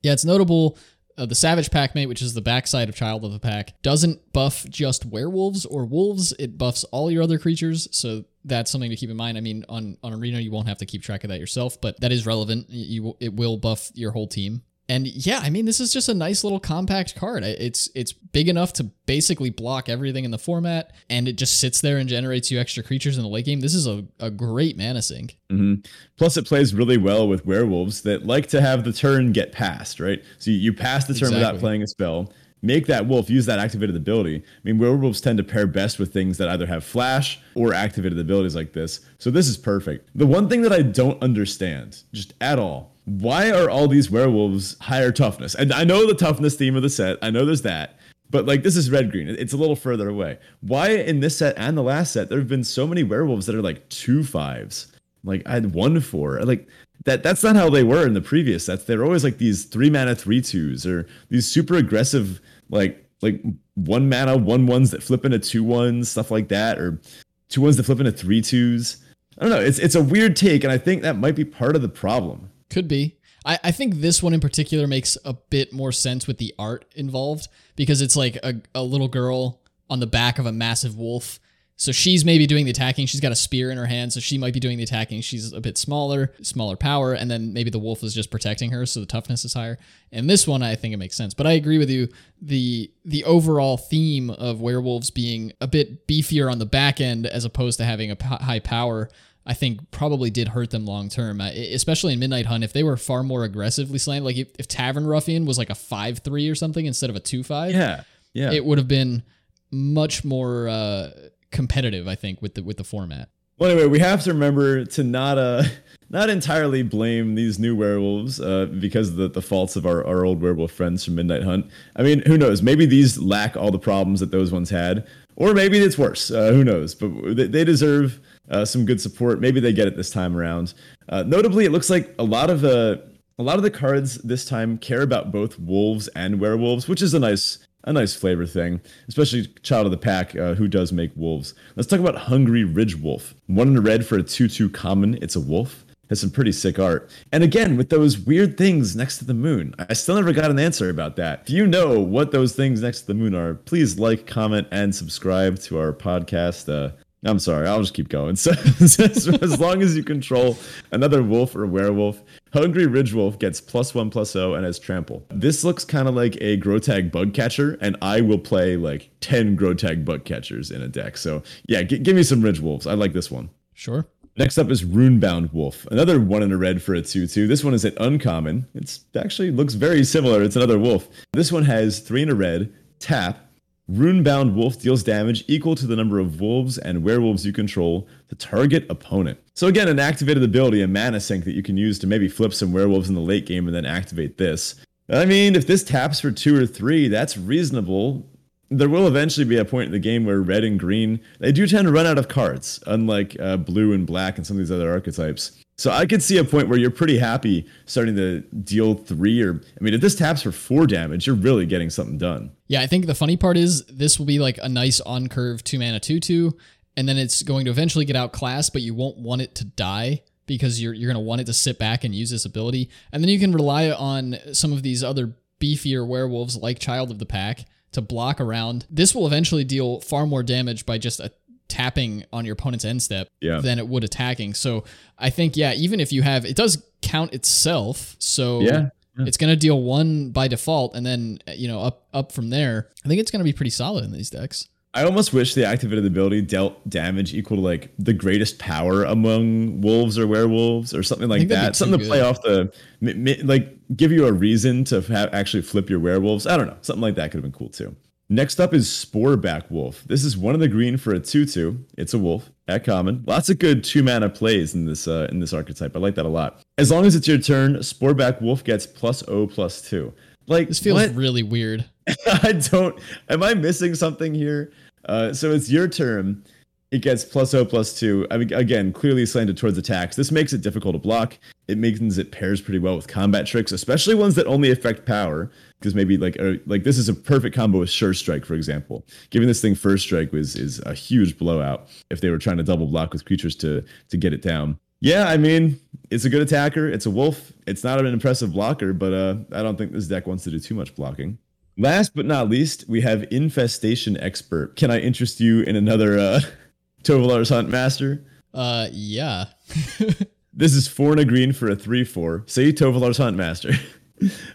Yeah, it's notable uh, the Savage Packmate, which is the backside of Child of the Pack, doesn't buff just werewolves or wolves. It buffs all your other creatures. So that's something to keep in mind. I mean, on, on Arena, you won't have to keep track of that yourself, but that is relevant. You It will buff your whole team. And yeah, I mean, this is just a nice little compact card. It's it's big enough to basically block everything in the format, and it just sits there and generates you extra creatures in the late game. This is a, a great mana sink. Mm-hmm. Plus, it plays really well with werewolves that like to have the turn get passed, right? So you, you pass the turn exactly. without playing a spell. Make that wolf use that activated ability. I mean, werewolves tend to pair best with things that either have flash or activated abilities like this. So this is perfect. The one thing that I don't understand, just at all, why are all these werewolves higher toughness? And I know the toughness theme of the set. I know there's that. But like this is red green. It's a little further away. Why in this set and the last set there have been so many werewolves that are like two fives? Like I had one four. Like that that's not how they were in the previous sets. They're always like these three mana three twos or these super aggressive like like one mana one ones that flip into two ones, stuff like that, or two ones that flip into three twos. I don't know. It's it's a weird take, and I think that might be part of the problem. Could be. I, I think this one in particular makes a bit more sense with the art involved because it's like a, a little girl on the back of a massive wolf. So she's maybe doing the attacking. She's got a spear in her hand, so she might be doing the attacking. She's a bit smaller, smaller power, and then maybe the wolf is just protecting her, so the toughness is higher. And this one, I think it makes sense. But I agree with you. the The overall theme of werewolves being a bit beefier on the back end, as opposed to having a p- high power, I think probably did hurt them long term, uh, especially in Midnight Hunt. If they were far more aggressively slammed, like if, if Tavern Ruffian was like a five three or something instead of a two five, Yeah, yeah. it would have been much more uh, competitive. I think with the with the format. Well, anyway, we have to remember to not uh *laughs* not entirely blame these new werewolves uh, because of the, the faults of our, our old werewolf friends from Midnight Hunt. I mean, who knows? Maybe these lack all the problems that those ones had, or maybe it's worse. Uh, who knows? But they, they deserve uh, some good support. Maybe they get it this time around. Uh, notably, it looks like a lot of the a lot of the cards this time care about both wolves and werewolves, which is a nice a nice flavor thing, especially Child of the Pack, uh, who does make wolves. Let's talk about Hungry Ridge Wolf. One in the red for a 2 2 common. It's a wolf. Has some pretty sick art. And again, with those weird things next to the moon, I still never got an answer about that. If you know what those things next to the moon are, please like, comment, and subscribe to our podcast. Uh, I'm sorry, I'll just keep going. *laughs* So, as long as you control another wolf or werewolf, Hungry Ridge Wolf gets plus one plus O and has trample. This looks kind of like a Grotag bug catcher, and I will play like 10 Grotag bug catchers in a deck. So, yeah, g- give me some Ridge Wolves. I like this one. Sure. Next up is Runebound Wolf, another one in a red for a 2 2. This one is an uncommon. It's actually looks very similar. It's another wolf. This one has three in a red, tap, Runebound Wolf deals damage equal to the number of wolves and werewolves you control to target opponent. So again, an activated ability, a mana sink that you can use to maybe flip some werewolves in the late game and then activate this. I mean, if this taps for two or three, that's reasonable. There will eventually be a point in the game where red and green they do tend to run out of cards, unlike uh, blue and black and some of these other archetypes. So I could see a point where you're pretty happy starting to deal three or I mean, if this taps for four damage, you're really getting something done. Yeah, I think the funny part is this will be like a nice on curve two mana two two, and then it's going to eventually get outclassed, but you won't want it to die because you're you're going to want it to sit back and use this ability, and then you can rely on some of these other beefier werewolves like Child of the Pack to block around. This will eventually deal far more damage by just a tapping on your opponent's end step Yeah. than it would attacking. So I think yeah, even if you have it does count itself. So Yeah, yeah. it's going to deal one by default and then you know up up from there. I think it's going to be pretty solid in these decks. I almost wish the activated ability dealt damage equal to like the greatest power among wolves or werewolves or something like that. Something too to play off the like give you a reason to ha- actually flip your werewolves. I don't know. Something like that could have been cool too. Next up is Sporeback Wolf. This is one of the green for a 2-2. It's a wolf at common. Lots of good two mana plays in this uh, in this archetype. I like that a lot. As long as it's your turn, Sporeback Wolf gets plus O plus two. Like This feels what? really weird. *laughs* I don't. Am I missing something here? Uh, so it's your turn. It gets plus O plus two. I mean, again, clearly slanted towards attacks. This makes it difficult to block. It makes it pairs pretty well with combat tricks, especially ones that only affect power. Because maybe like uh, like this is a perfect combo with Sure Strike, for example. Giving this thing First Strike was is a huge blowout if they were trying to double block with creatures to to get it down. Yeah, I mean, it's a good attacker. It's a wolf. It's not an impressive blocker, but uh, I don't think this deck wants to do too much blocking. Last but not least, we have Infestation Expert. Can I interest you in another uh, Tovolar's Huntmaster? Uh yeah. *laughs* This is four and a green for a 3 4. Say Tovolar's Huntmaster. *laughs*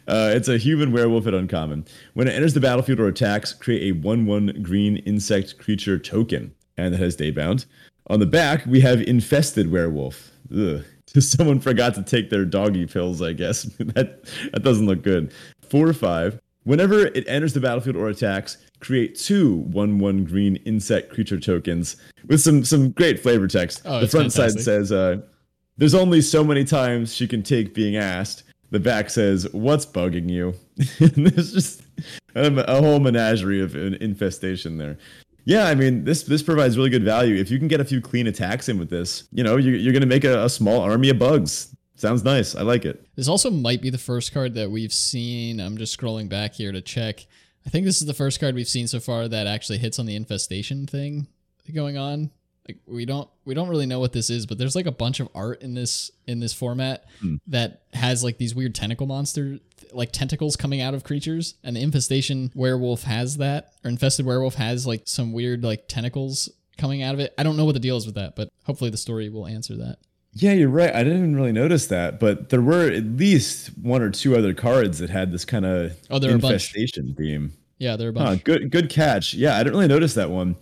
Uh, it's a human werewolf at uncommon. When it enters the battlefield or attacks, create a 1 1 green insect creature token. And it has daybound. On the back, we have Infested Werewolf. Ugh. *laughs* Someone forgot to take their doggy pills, I guess. that, that doesn't look good. 4 5. Whenever it enters the battlefield or attacks, create two 1 1 green insect creature tokens with some, some great flavor text. Oh, the front fantastic. side says, uh, There's only so many times she can take being asked. The back says, "What's bugging you?" *laughs* And There's just a whole menagerie of an infestation there. Yeah, I mean this this provides really good value. If you can get a few clean attacks in with this, you know you're, you're going to make a, a small army of bugs. Sounds nice. I like it. This also might be the first card that we've seen. I'm just scrolling back here to check. I think this is the first card we've seen so far that actually hits on the infestation thing going on. Like we don't we don't really know what this is, but there's like a bunch of art in this in this format Hmm. that has like these weird tentacle monster like tentacles coming out of creatures and the infestation werewolf has that or infested werewolf has like some weird like tentacles coming out of it. I don't know what the deal is with that, but hopefully the story will answer that. Yeah, you're right. I didn't even really notice that, but there were at least one or two other cards that had this kind of Oh, there are a bunch. infestation theme. Yeah, there are a Huh, bunch. good good catch. Yeah, I didn't really notice that one.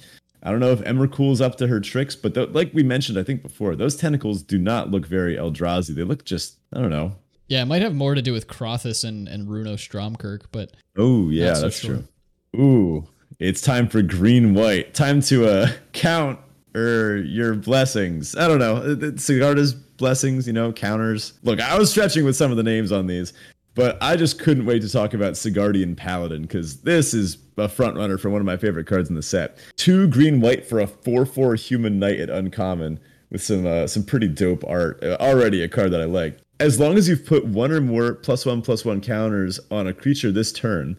I don't know if Emrakul's up to her tricks, but th- like we mentioned, I think before, those tentacles do not look very Eldrazi. They look just, I don't know. Yeah, it might have more to do with Krothuss and, and Runo Stromkirk, but Oh, yeah, so that's sure. true. Ooh, it's time for green white. Time to uh *laughs* count or your blessings. I don't know. Sigarda's blessings, you know, counters. Look, I was stretching with some of the names on these, but I just couldn't wait to talk about Sigardian Paladin because this is a front runner for one of my favorite cards in the set. Two green white for a 4 4 human knight at uncommon with some uh, some pretty dope art. Uh, already a card that I like. As long as you've put one or more plus one plus one counters on a creature this turn,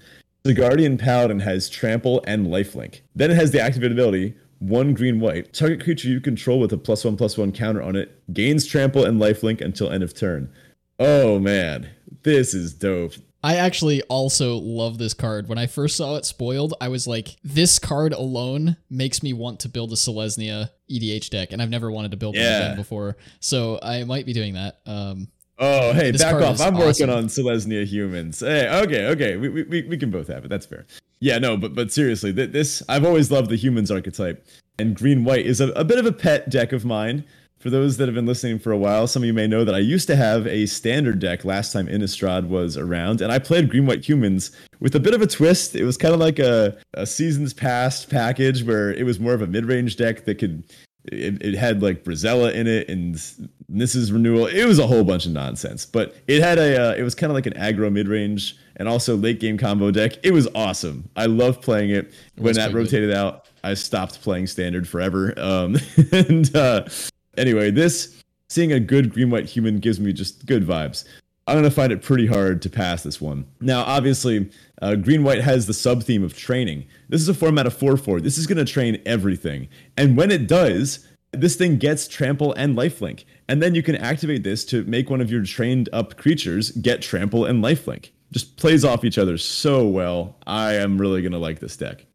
Sigardian Paladin has trample and lifelink. Then it has the activated ability one green white. Target creature you control with a plus one plus one counter on it gains trample and lifelink until end of turn. Oh man, this is dope. I actually also love this card. When I first saw it spoiled, I was like, this card alone makes me want to build a Selesnya EDH deck, and I've never wanted to build one Yeah. again before. So I might be doing that. Um, Oh, hey, This back off. I'm working on Selesnya humans. Hey, okay, okay. We, we, we can both have it. That's fair. Yeah, no, but but seriously, th- this I've always loved the humans archetype. And green white is a, a bit of a pet deck of mine. For those that have been listening for a while, some of you may know that I used to have a standard deck last time Innistrad was around, and I played green white humans with a bit of a twist. It was kind of like a, a seasons past package where it was more of a mid range deck that could it, it had like Brisela in it and this is renewal. It was a whole bunch of nonsense, but it had a uh, it was kind of like an aggro mid range and also late game combo deck. It was awesome. I loved playing it. when that quite good. rotated out, I stopped playing standard forever. Um, *laughs* and uh, anyway, this seeing a good green white human gives me just good vibes. I'm gonna find it pretty hard to pass this one. Now, obviously, uh, green white has the sub theme of training. This is a format of 4 4. This is gonna train everything. And when it does, this thing gets trample and lifelink. And then you can activate this to make one of your trained up creatures get trample and lifelink. Just plays off each other so well. I am really gonna like this deck.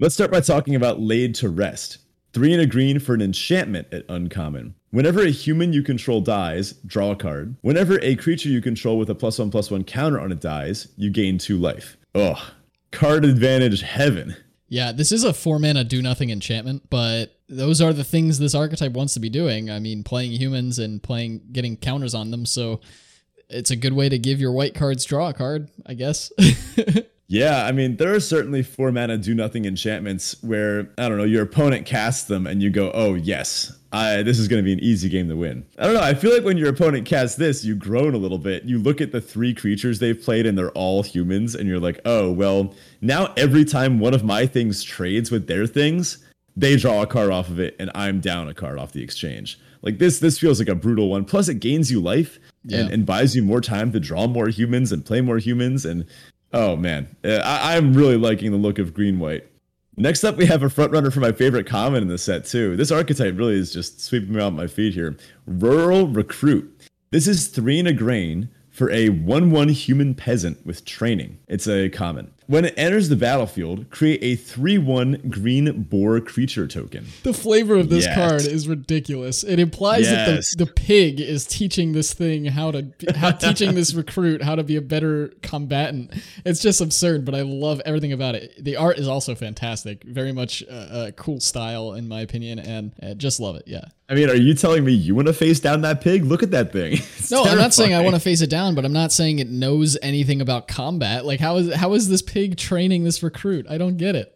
Let's start by talking about Laid to Rest. Three and a green for an enchantment at uncommon. Whenever a human you control dies, draw a card. Whenever a creature you control with a plus one plus one counter on it dies, you gain two life. Ugh. Card advantage heaven. yeah, this is a four mana do nothing enchantment, but those are the things this archetype wants to be doing. I mean, playing humans and playing getting counters on them, so it's a good way to give your white cards draw a card, I guess. *laughs* Yeah, I mean, there are certainly four mana do nothing enchantments where, I don't know, your opponent casts them and you go, oh, yes, I, this is going to be an easy game to win. I don't know. I feel like when your opponent casts this, you groan a little bit. You look at the three creatures they've played and they're all humans, and you're like, oh, well, now every time one of my things trades with their things, they draw a card off of it and I'm down a card off the exchange. Like this, this feels like a brutal one. Plus, it gains you life and, Yeah. and buys you more time to draw more humans and play more humans. And oh man, Uh, I, I'm really liking the look of green white. Next up, we have a front runner for my favorite common in the set too. This archetype really is just sweeping me out my feet here. Rural Recruit. This is three in a grain for a 1 1 human peasant with training. It's a common. When it enters the battlefield, create a 3 1 green boar creature token. The flavor of this Yes. card is ridiculous. It implies Yes. that the, the pig is teaching this thing how to how *laughs* teaching this recruit how to be a better combatant. It's just absurd, but I love everything about it. The art is also fantastic. Very much uh, a cool style in my opinion, and uh, just love it. Yeah. I mean, are you telling me you want to face down that pig? Look at that thing. *laughs* It's No, I'm not saying I want to face it down, but I'm not saying it knows anything about combat. Like how is how is this pig training this recruit? I don't get it.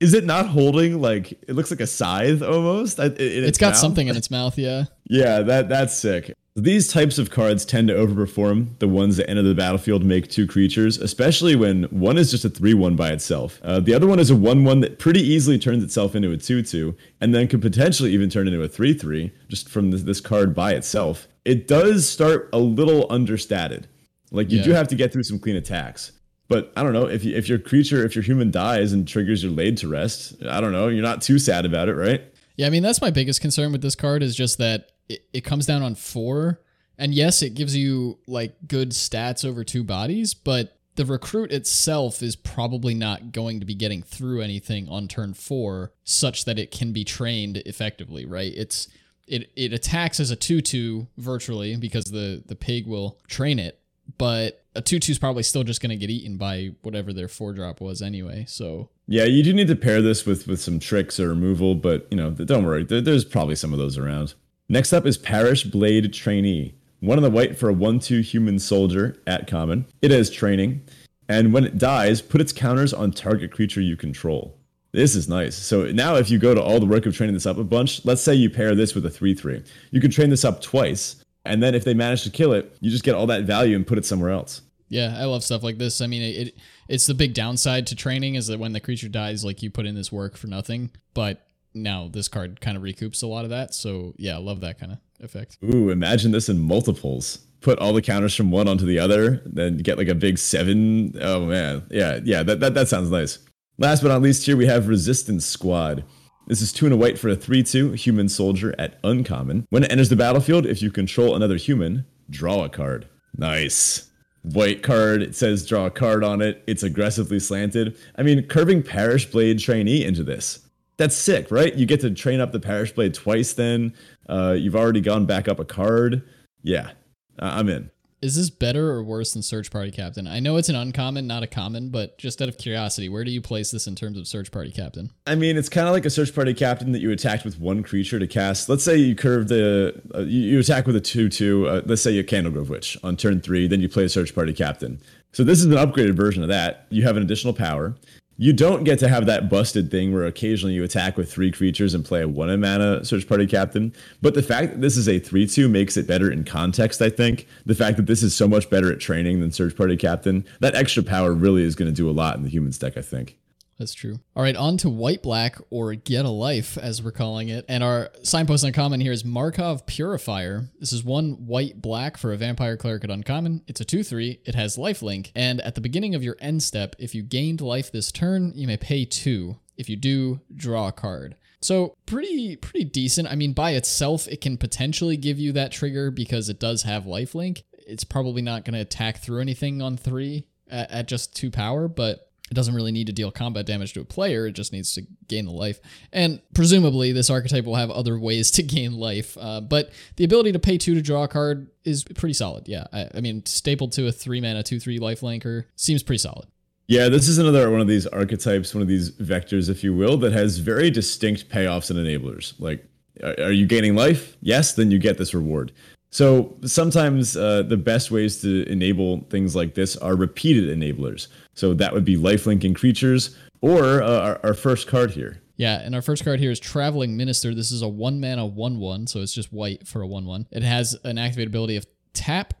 Is it not holding like it looks like a scythe almost? Its It's got mouth? something in *laughs* its mouth, yeah. Yeah, that that's sick. These types of cards tend to overperform the ones that enter the battlefield make two creatures, especially when one is just a 3 1 by itself. Uh, the other one is a 1 1 that pretty easily turns itself into a 2 2, and then could potentially even turn into a 3 3 just from this, this card by itself. It does start a little understated. Like, you Yeah. do have to get through some clean attacks. But I don't know if you, if your creature, if your human dies and triggers your laid to rest, I don't know. You're not too sad about it, right? Yeah, I mean that's my biggest concern with this card is just that it, it comes down on four, and yes, it gives you like good stats over two bodies, but the recruit itself is probably not going to be getting through anything on turn four, such that it can be trained effectively. Right? It's it it attacks as a two two virtually because the the pig will train it, but a 2 2 is probably still just going to get eaten by whatever their 4 drop was anyway. So. Yeah, you do need to pair this with, with some tricks or removal, but you know, don't worry, there, there's probably some of those around. Next up is Parish Blade Trainee. One in the white for a 1 2 human soldier at common. It has training, and when it dies, put its counters on target creature you control. This is nice. So now, if you go to all the work of training this up a bunch, let's say you pair this with a 3 3, you can train this up twice. And then if they manage to kill it, you just get all that value and put it somewhere else. Yeah, I love stuff like this. I mean, it it's the big downside to training is that when the creature dies, like you put in this work for nothing. But now this card kind of recoups a lot of that. So yeah, love that kind of effect. Ooh, imagine this in multiples. Put all the counters from one onto the other, then get like a big seven. Oh man, yeah, yeah, that that, that sounds nice. Last but not least, here we have Resistance Squad. This is two and a white for a 3 2 human soldier at uncommon. When it enters the battlefield, if you control another human, draw a card. Nice. White card, it says draw a card on it. It's aggressively slanted. I mean, curving Parish Blade trainee into this. That's sick, right? You get to train up the Parish Blade twice then. Uh, you've already gone back up a card. Yeah, I'm in. Is this better or worse than Search Party Captain? I know it's an uncommon, not a common, but just out of curiosity, where do you place this in terms of Search Party Captain? I mean, it's kind of like a Search Party Captain that you attacked with one creature to cast. Let's say you curve the, uh, you, you, attack with a 2 2, uh, let's say you Candlegrove Witch on turn three, then you play a Search Party Captain. So this is an upgraded version of that. You have an additional power. You don't get to have that busted thing where occasionally you attack with three creatures and play a one mana search party captain. But the fact that this is a 3 2 makes it better in context, I think. The fact that this is so much better at training than search party captain, that extra power really is going to do a lot in the humans deck, I think. That's true. All right, on to white black or get a life as we're calling it. And our signpost uncommon here is Markov Purifier. This is one white black for a vampire cleric at uncommon. It's a 2-3. It has life link and at the beginning of your end step, if you gained life this turn, you may pay 2. If you do, draw a card. So pretty pretty decent. I mean by itself it can potentially give you that trigger because it does have life link. It's probably not going to attack through anything on 3 at, at just 2 power, but it doesn't really need to deal combat damage to a player, it just needs to gain the life. And presumably, this archetype will have other ways to *laughs* gain life, uh, but the ability to pay two to draw a card is pretty solid. Yeah, I, I mean, stapled to a three mana, two, three life linker seems pretty solid. Yeah, this is another one of these archetypes, one of these vectors, if you will, that has very distinct payoffs and enablers. Like, are you gaining life? Yes, then you get this reward. So sometimes uh, the best ways to enable things like this are repeated enablers. So that would be lifelinking creatures or uh, our, our, first card here. Yeah, and our first card here is Traveling Minister. This is a one mana 1 1, so it's just white for a 1 1. It has an activate ability of tap.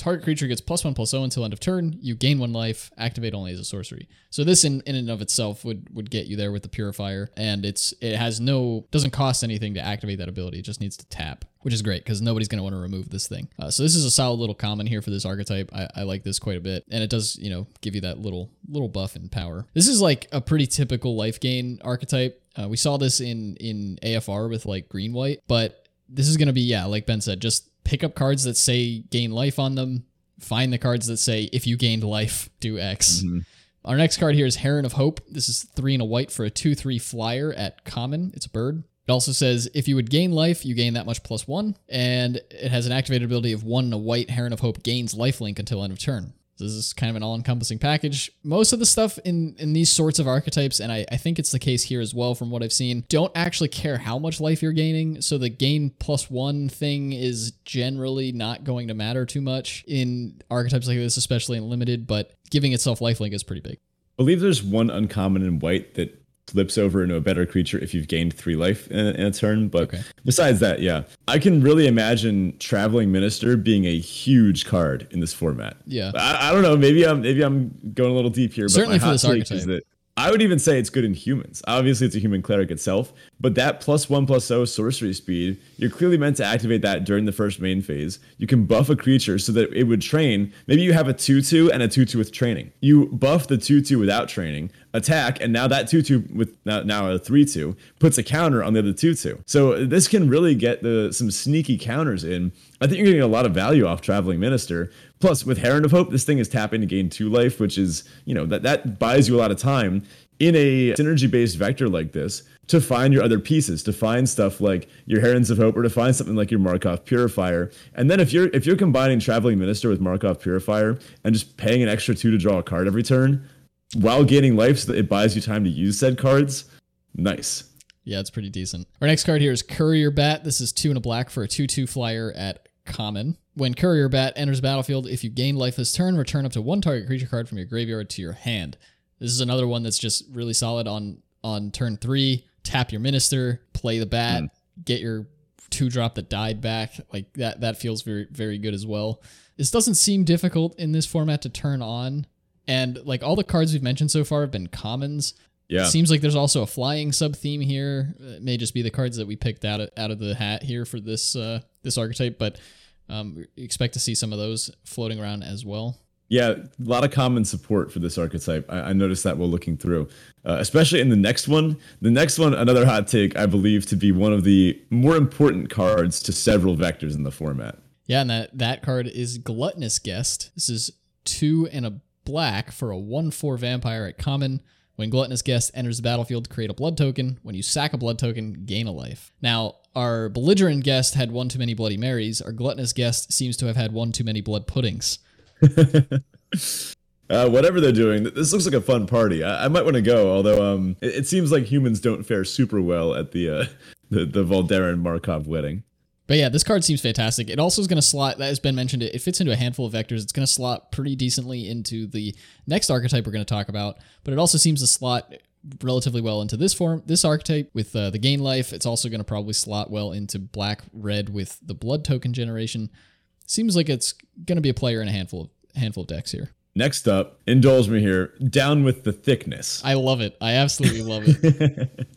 Target creature gets plus one plus zero until end of turn. You gain one life. Activate only as a sorcery. So this, in, in and of itself, would would get you there with the purifier, and it's it has no doesn't cost anything to activate that ability. It just needs to tap which is great because nobody's going to want to remove this thing. Uh, so this is a solid little common here for this archetype. I, I, like this quite a bit, and it does you know give you that little little buff and power. This is like a pretty typical life gain archetype. Uh, we saw this in in AFR with like green white, but this is going to be yeah, like Ben said, just pick up cards that say gain life on them. Find the cards that say if you gained life, do X. Mm-hmm. Our next card here is Heron of Hope. This is three and a white for a 2 3 flyer at common. It's a bird. It also says if you would gain life, you gain that much plus one, and it has an activated ability of one and a white Heron of Hope gains lifelink until end of turn. This is kind of an all-encompassing package. Most of the stuff in in these sorts of archetypes, and I, I think it's the case here as well from what I've seen, don't actually care how much life you're gaining. So the gain plus one thing is generally not going to matter too much in archetypes like this, especially in limited, but giving itself lifelink is pretty big. I believe there's one uncommon in white that flips over into a better creature if you've gained three life in a, in a turn. But okay. besides that, yeah, I can really imagine Traveling Minister being a huge card in this format. Yeah, I, I don't know. Maybe I'm maybe I'm going a little deep here. Certainly but my for this archetype. Is that I would even say it's good in humans. Obviously, it's a human cleric itself, but that plus one plus zero sorcery speed, you're clearly meant to activate that during the first main phase. You can buff a creature so that it would train. Maybe you have a 2 2 and a 2 2 with training. You buff the 2 2 without training, attack, and now that 2 2 with now, now a 3 2 puts a counter on the other 2 2. So this can really get the some sneaky counters in. I think you're getting a lot of value off Traveling Minister, Plus, with Heron of Hope, this thing is tapping to gain two life, which is, you know, that, that buys you a lot of time. in a synergy based vector like this to find your other pieces, to find stuff like your Herons of Hope or to find something like your Markov Purifier. And then if you're if you're combining Traveling Minister with Markov Purifier and just paying an extra two to draw a card every turn while gaining life so that it buys you time to use said cards, nice. Yeah, it's pretty decent. Our next card here is Courier Bat. This is two and a black for a 2 2 flyer at common. When Courier Bat enters the battlefield, if you gain life this turn, return up to one target creature card from your graveyard to your hand. This is another one that's just really solid on on turn three. Tap your minister, play the bat, mm. get your two drop that died back. Like that that feels very very good as well. This doesn't seem difficult in this format to turn on. And like all the cards we've mentioned so far have been commons. Yeah. It seems like there's also a flying sub theme here. It may just be the cards that we picked out of, out of the hat here for this uh, this archetype, but um, expect to see some of those floating around as well. Yeah, a lot of common support for this archetype. I, I noticed that while looking through, uh, especially in the next one. The next one, another hot take, I believe to be one of the more important cards to several vectors in the format. Yeah, and that that card is Gluttonous Guest. This is two and a black for a one-four vampire at common. When Gluttonous Guest enters the battlefield, create a blood token. When you sack a blood token, gain a life. Now, our belligerent guest had one too many Bloody Marys. Our gluttonous guest seems to have had one too many blood puddings. *laughs* Uh, whatever they're doing, this looks like a fun party. I, I might want to go, although um, it, it, seems like humans don't fare super well at the uh, *laughs* the, the Markov wedding. But yeah, this card seems fantastic. It also is going to slot, that has been mentioned, it fits into a handful of vectors. It's going to slot pretty decently into the next archetype we're going to talk about, but it also seems to slot relatively well into this form, this archetype with uh, the gain life. It's also going to probably slot well into black red with the blood token generation. Seems like it's going to be a player in a handful of handful of decks here. Next up, indulge me here. Down with the thickness. I love it. I absolutely love it.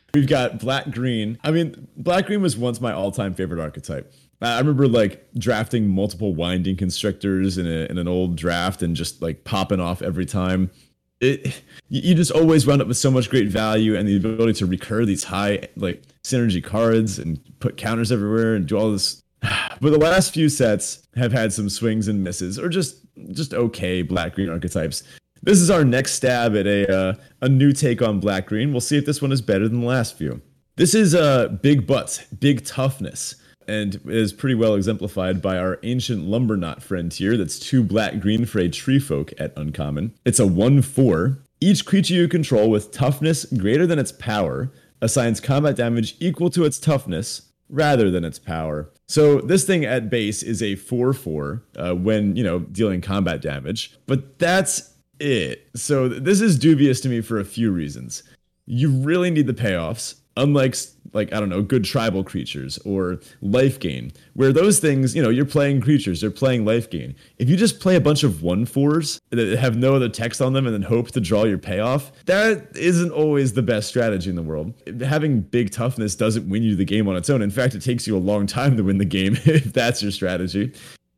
*laughs* We've got black green. I mean, black green was once my all time favorite archetype. I remember like drafting multiple winding constrictors in, a, in an old draft and just like popping off every time it you just always wound up with so much great value and the ability to recur these high like synergy cards and put counters everywhere and do all this. *sighs* But the last few sets have had some swings and misses, or just just okay black green archetypes. This is our next stab at a uh, a new take on black green. We'll see if this one is better than the last few. This is uh, big butts, big toughness and is pretty well exemplified by our ancient lumberknot friend here. That's two black green for a tree folk at uncommon. It's a 1 4. Each creature you control with toughness greater than its power assigns combat damage equal to its toughness rather than its power. So this thing at base is a 4 4 uh, when, you know, dealing combat damage, but that's it. So this is dubious to me for a few reasons. You really need the payoffs unlike like I don't know, good tribal creatures or life gain, where those things, you know, you're playing creatures, they're playing life gain. If you just play a bunch of one fours that have no other text on them and then hope to draw your payoff, that isn't always the best strategy in the world. Having big toughness doesn't win you the game on its own. In fact, it takes you a long time to win the game *laughs* if that's your strategy.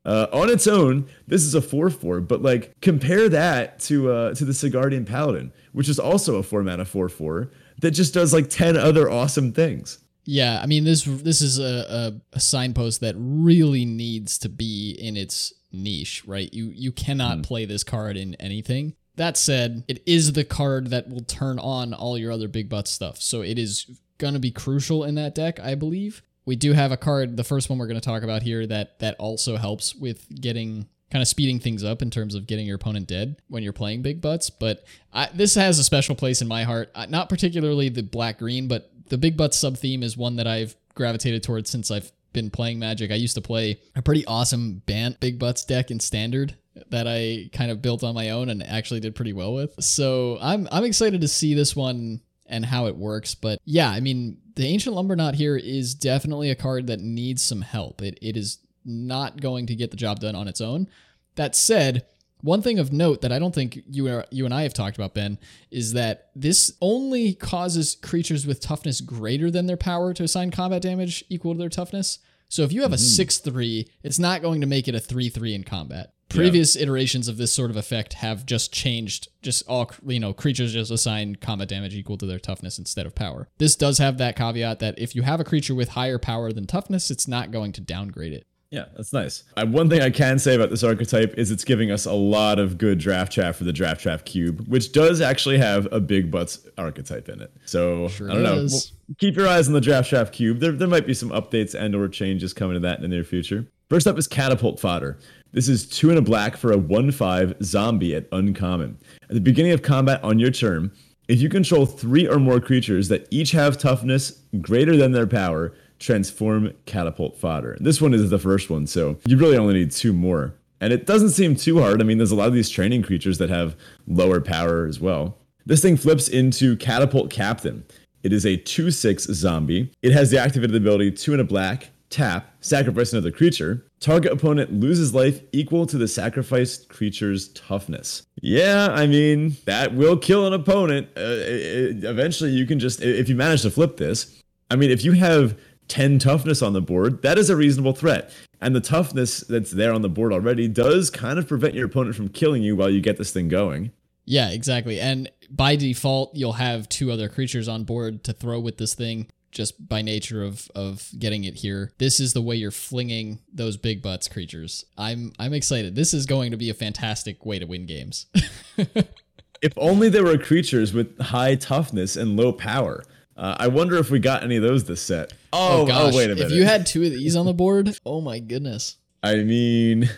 Uh, on its own, this is a 4-4, but like compare that to uh, to the Sigardian Paladin, which is also a 4 mana 4-4 that just does like 10 other awesome things. Yeah, I mean this this is a, a, a signpost that really needs to be in its niche, right? You you cannot mm. play this card in anything. That said, it is the card that will turn on all your other big butt stuff. So it is going to be crucial in that deck, I believe. We do have a card, the first one we're going to talk about here that that also helps with getting kind of speeding things up in terms of getting your opponent dead when you're playing big butts. But I, this has a special place in my heart. Not particularly the black green, but the big butts sub theme is one that I've gravitated towards since I've been playing Magic. I used to play a pretty awesome Bant big butts deck in standard that I kind of built on my own and actually did pretty well with. So I'm I'm excited to see this one and how it works. But yeah, I mean, the Ancient Lumberknot here is definitely a card that needs some help. It it is not going to get the job done on its own. That said, one thing of note that I don't think you are, you and I have talked about, Ben, is that this only causes creatures with toughness greater than their power to assign combat damage equal to their toughness. So if you have mm-hmm. a 6 3, it's not going to make it a 3 3 in combat. Previous yeah. iterations of this sort of effect have just changed, just all, you know, creatures just assign combat damage equal to their toughness instead of power. This does have that caveat that if you have a creature with higher power than toughness, it's not going to downgrade it. Yeah, that's nice. Uh, one thing I can say about this archetype is it's giving us a lot of good draft chaff for the draft chaff cube, which does actually have a big butts archetype in it. So sure I don't know. Well, keep your eyes on the draft chaff cube. There, there might be some updates and or changes coming to that in the near future. First up is catapult fodder. This is two and a black for a 1 5 zombie at uncommon. At the beginning of combat on your turn, if you control three or more creatures that each have toughness greater than their power, transform catapult fodder. This one is the first one, so you really only need two more. And it doesn't seem too hard. I mean, there's a lot of these training creatures that have lower power as well. This thing flips into Catapult Captain. It is a 2 6 zombie. It has the activated ability 2 and a black, tap, sacrifice another creature. Target opponent loses life equal to the sacrificed creature's toughness. Yeah, I mean, that will kill an opponent. Uh, it, eventually, you can just, if you manage to flip this, I mean, if you have 10 toughness on the board, that is a reasonable threat. And the toughness that's there on the board already does kind of prevent your opponent from killing you while you get this thing going. Yeah, exactly. And by default, you'll have two other creatures on board to throw with this thing just by nature of of getting it here. This is the way you're flinging those big butts creatures. I'm I'm excited. This is going to be a fantastic way to win games. *laughs* if only there were creatures with high toughness and low power. Uh, I wonder if we got any of those this set. Oh, oh, gosh. oh wait a minute. If you had two of these on the board, oh my goodness. I mean,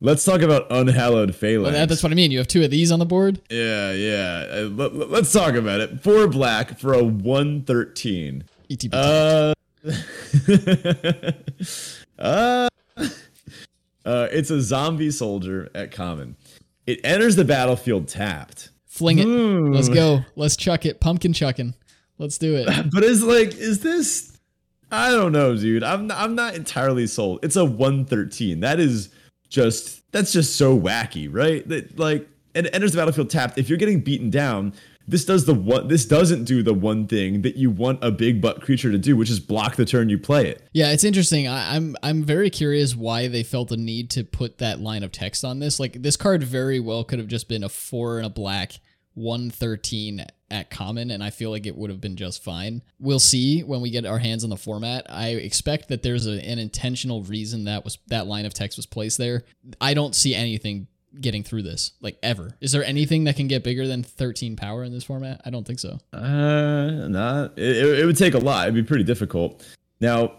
let's talk about unhallowed phalanx. Well, that's what I mean. You have two of these on the board. Yeah, yeah. Uh, let, us talk about it. Four black for a one thirteen. Uh, *laughs* uh, uh, it's a zombie soldier at common. It enters the battlefield tapped. Fling it. Mm. Let's go. Let's chuck it. Pumpkin chucking. Let's do it. *laughs* But it's like, is this? I don't know, dude. I'm not, I'm not entirely sold. It's a 113. That is just that's just so wacky, right? That like it enters the battlefield tapped. If you're getting beaten down, this does the one this doesn't do the one thing that you want a big butt creature to do, which is block the turn you play it. Yeah, it's interesting. I, am I'm, I'm very curious why they felt the need to put that line of text on this. Like this card very well could have just been a four and a black 113 at common, and I feel like it would have been just fine. We'll see when we get our hands on the format. I expect that there's a, an intentional reason that was that line of text was placed there. I don't see anything getting through this like ever. Is there anything that can get bigger than 13 power in this format? I don't think so. Uh, not. It, it would take a lot. It'd be pretty difficult. Now,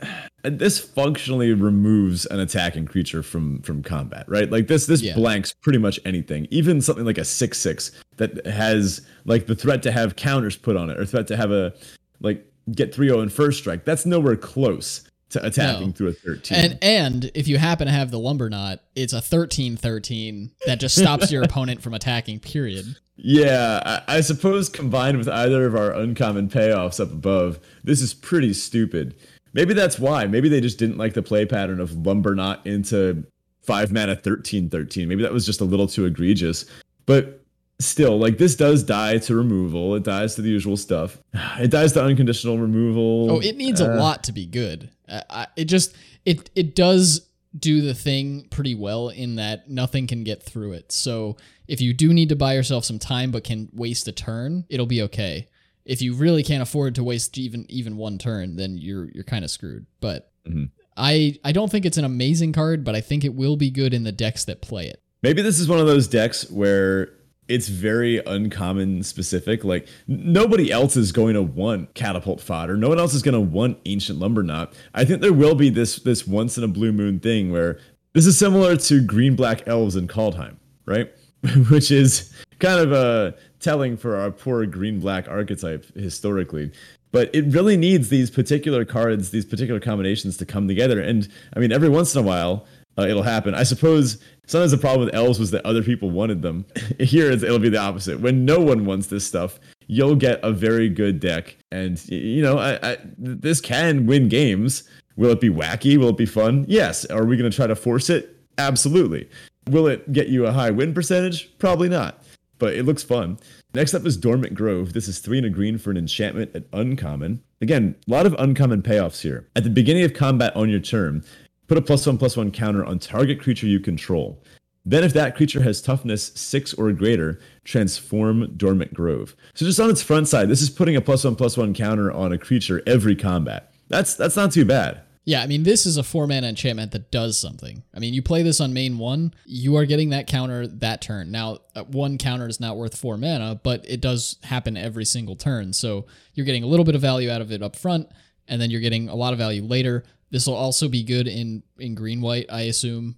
*sighs* this functionally removes an attacking creature from from combat, right? Like this this yeah. blanks pretty much anything. Even something like a six six that has like the threat to have counters put on it, or threat to have a like get 3-0 in first strike. That's nowhere close to attacking no. through a 13. And and if you happen to have the Lumberknot, it's a 13-13 that just stops your *laughs* opponent from attacking, period. Yeah, I, I suppose combined with either of our uncommon payoffs up above, this is pretty stupid. Maybe that's why. Maybe they just didn't like the play pattern of Lumberknot into five mana 13 13. Maybe that was just a little too egregious. But still, like this does die to removal. It dies to the usual stuff. *sighs* It dies to unconditional removal. Oh, it needs uh, a lot to be good. Uh, it just it it does do the thing pretty well in that nothing can get through it. So if you do need to buy yourself some time but can waste a turn, it'll be okay if you really can't afford to waste even even one turn, then you're you're kind of screwed. But mm-hmm. I I don't think it's an amazing card, but I think it will be good in the decks that play it. Maybe this is one of those decks where it's very uncommon specific. Like nobody else is going to want catapult fodder. No one else is going to want ancient Lumberknot. I think there will be this this once in a blue moon thing where this is similar to green black elves in Kaldheim, right? *laughs* Which is kind of a telling for our poor green black archetype historically. But it really needs these particular cards, these particular combinations to come together. And I mean, every once in a while, uh, it'll happen. I suppose sometimes the problem with elves was that other people wanted them. *laughs* Here, it'll be the opposite. When no one wants this stuff, you'll get a very good deck. And, you know, I, I, this can win games. Will it be wacky? Will it be fun? Yes. Are we going to try to force it? Absolutely. Will it get you a high win percentage? Probably not but it looks fun. Next up is Dormant Grove. This is three and a green for an enchantment at uncommon. Again, a lot of uncommon payoffs here. At the beginning of combat on your turn, put a plus one plus one counter on target creature you control. Then, if that creature has toughness six or greater, transform Dormant Grove. So, just on its front side, this is putting a plus one plus one counter on a creature every combat. That's that's not too bad. Yeah, I mean, this is a four mana enchantment that does something. I mean, you play this on main one, you are getting that counter that turn. Now, uh, one counter is not worth four mana, but it does happen every single turn. So you're getting a little bit of value out of it up front, and then you're getting a lot of value later. This will also be good in in green white, I assume,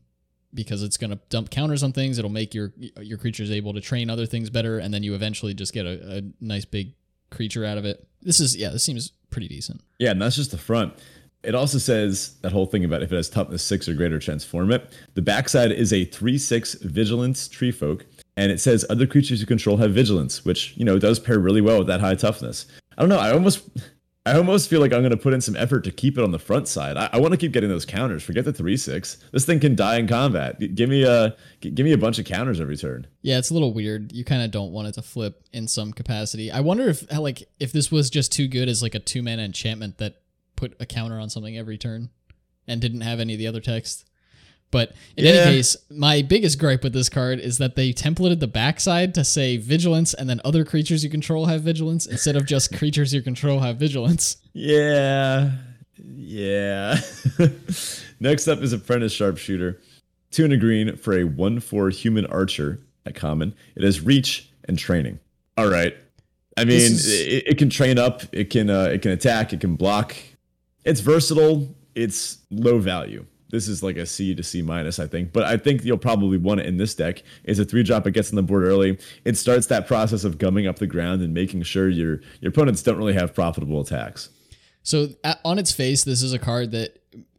because it's going to dump counters on things. It'll make your your creatures able to train other things better, and then you eventually just get a, a nice big creature out of it. This is yeah, this seems pretty decent. Yeah, and that's just the front. It also says that whole thing about if it has toughness six or greater, transform it. The backside is a three six vigilance tree folk, and it says other creatures you control have vigilance, which you know does pair really well with that high toughness. I don't know. I almost I almost feel like I'm going to put in some effort to keep it on the front side. I, I want to keep getting those counters. Forget the three six. This thing can die in combat. Give me a give me a bunch of counters every turn. Yeah, it's a little weird. You kind of don't want it to flip in some capacity. I wonder if uh, like if this was just too good as like a two mana enchantment that put a counter on something every turn and didn't have any of the other text. But in yeah. any case, my biggest gripe with this card is that they templated the backside to say vigilance and then other creatures you control have vigilance instead of just creatures you control have vigilance. Yeah. Yeah. *laughs* Next up is Apprentice Sharpshooter. Two and a green for a 1 4 human archer at common. It has reach and training. All right. I mean, is... it, it, can train up, it can uh, it can attack, it can block. It's versatile, it's low value this is like a C to C minus, I think. But I think you'll probably want it in this deck. Is a three drop. It gets on the board early. It starts that process of gumming up the ground and making sure your your opponents don't really have profitable attacks. So on its face, this is a card that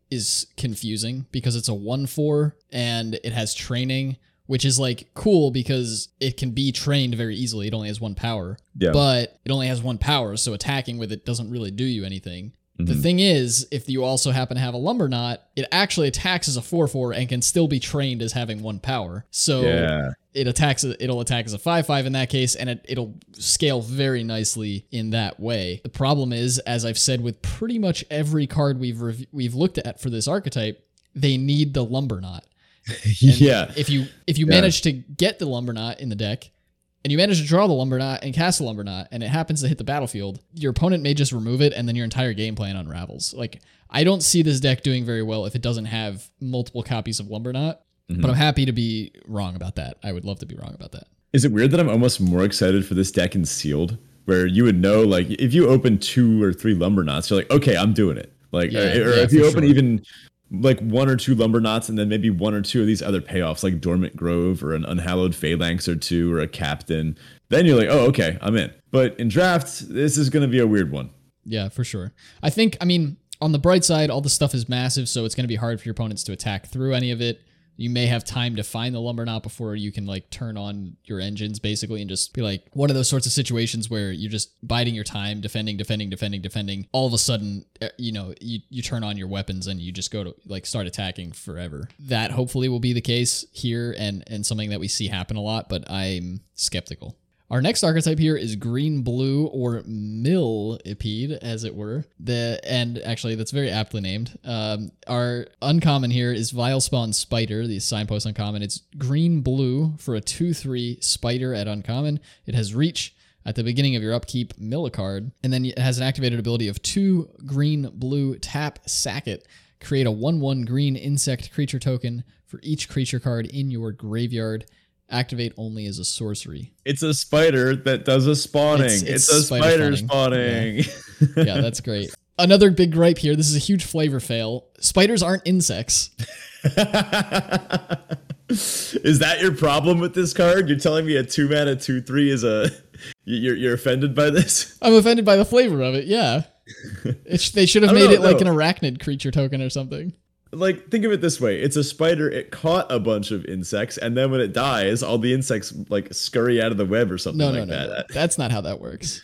is confusing because it's a one four and it has training, which is like cool because it can be trained very easily. It only has one power, yeah. but it only has one power, so attacking with it doesn't really do you anything. The mm-hmm. thing is, if you also happen to have a Lumberknot, it actually attacks as a 4 4 and can still be trained as having one power. So yeah. it attacks it'll attack as a 5 5 in that case, and it, it'll scale very nicely in that way. The problem is, as I've said with pretty much every card we've rev- we've looked at for this archetype, they need the Lumberknot. *laughs* yeah. If you if you yeah. manage to get the Lumberknot in the deck, and you manage to draw the Lumberknot and cast the Lumberknot, and it happens to hit the battlefield, your opponent may just remove it, and then your entire game plan unravels. Like, I don't see this deck doing very well if it doesn't have multiple copies of Lumberknot, mm-hmm. but I'm happy to be wrong about that. I would love to be wrong about that. Is it weird that I'm almost more excited for this deck in sealed, where you would know, like, if you open two or three Lumberknots, you're like, okay, I'm doing it. Like, yeah, or, or yeah, if you open sure. even like one or two Lumberknots and then maybe one or two of these other payoffs like dormant grove or an unhallowed phalanx or two or a captain then you're like oh okay i'm in. But in drafts this is going to be a weird one. Yeah for sure. I think i mean on the bright side all the stuff is massive so it's going to be hard for your opponents to attack through any of it you may have time to find the lumber Lumberknot before you can like turn on your engines basically and just be like one of those sorts of situations where you're just biding your time defending defending defending defending. All of a sudden uh, you know you, you turn on your weapons and you just go to like start attacking forever. That hopefully will be the case here and and something that we see happen a lot but i'm skeptical our next archetype here is green blue or millipede, as it were. The and actually that's very aptly named. Um, our uncommon here is Vilespawn Spider, the signpost uncommon. It's green blue for a 2-3 spider at uncommon. It has reach. At the beginning of your upkeep, mill a card, and then it has an activated ability of two green blue tap sack it. Create a 1 1 green insect creature token for each creature card in your graveyard activate only as a sorcery. It's a spider that does a spawning. It's, it's, it's a spider, spider spawning. spawning. Yeah. *laughs* yeah, that's great. Another big gripe here. This is a huge flavor fail. Spiders aren't insects. *laughs* is that your problem with this card? You're telling me a two mana two three is a you're you're offended by this? *laughs* I'm offended by the flavor of it. Yeah, it, they should have made know, it like an arachnid creature token or something like think of it this way. It's a spider. It caught a bunch of insects and then when it dies all the insects like scurry out of the web or something no, like no, no, that. no. *laughs* that's not how that works.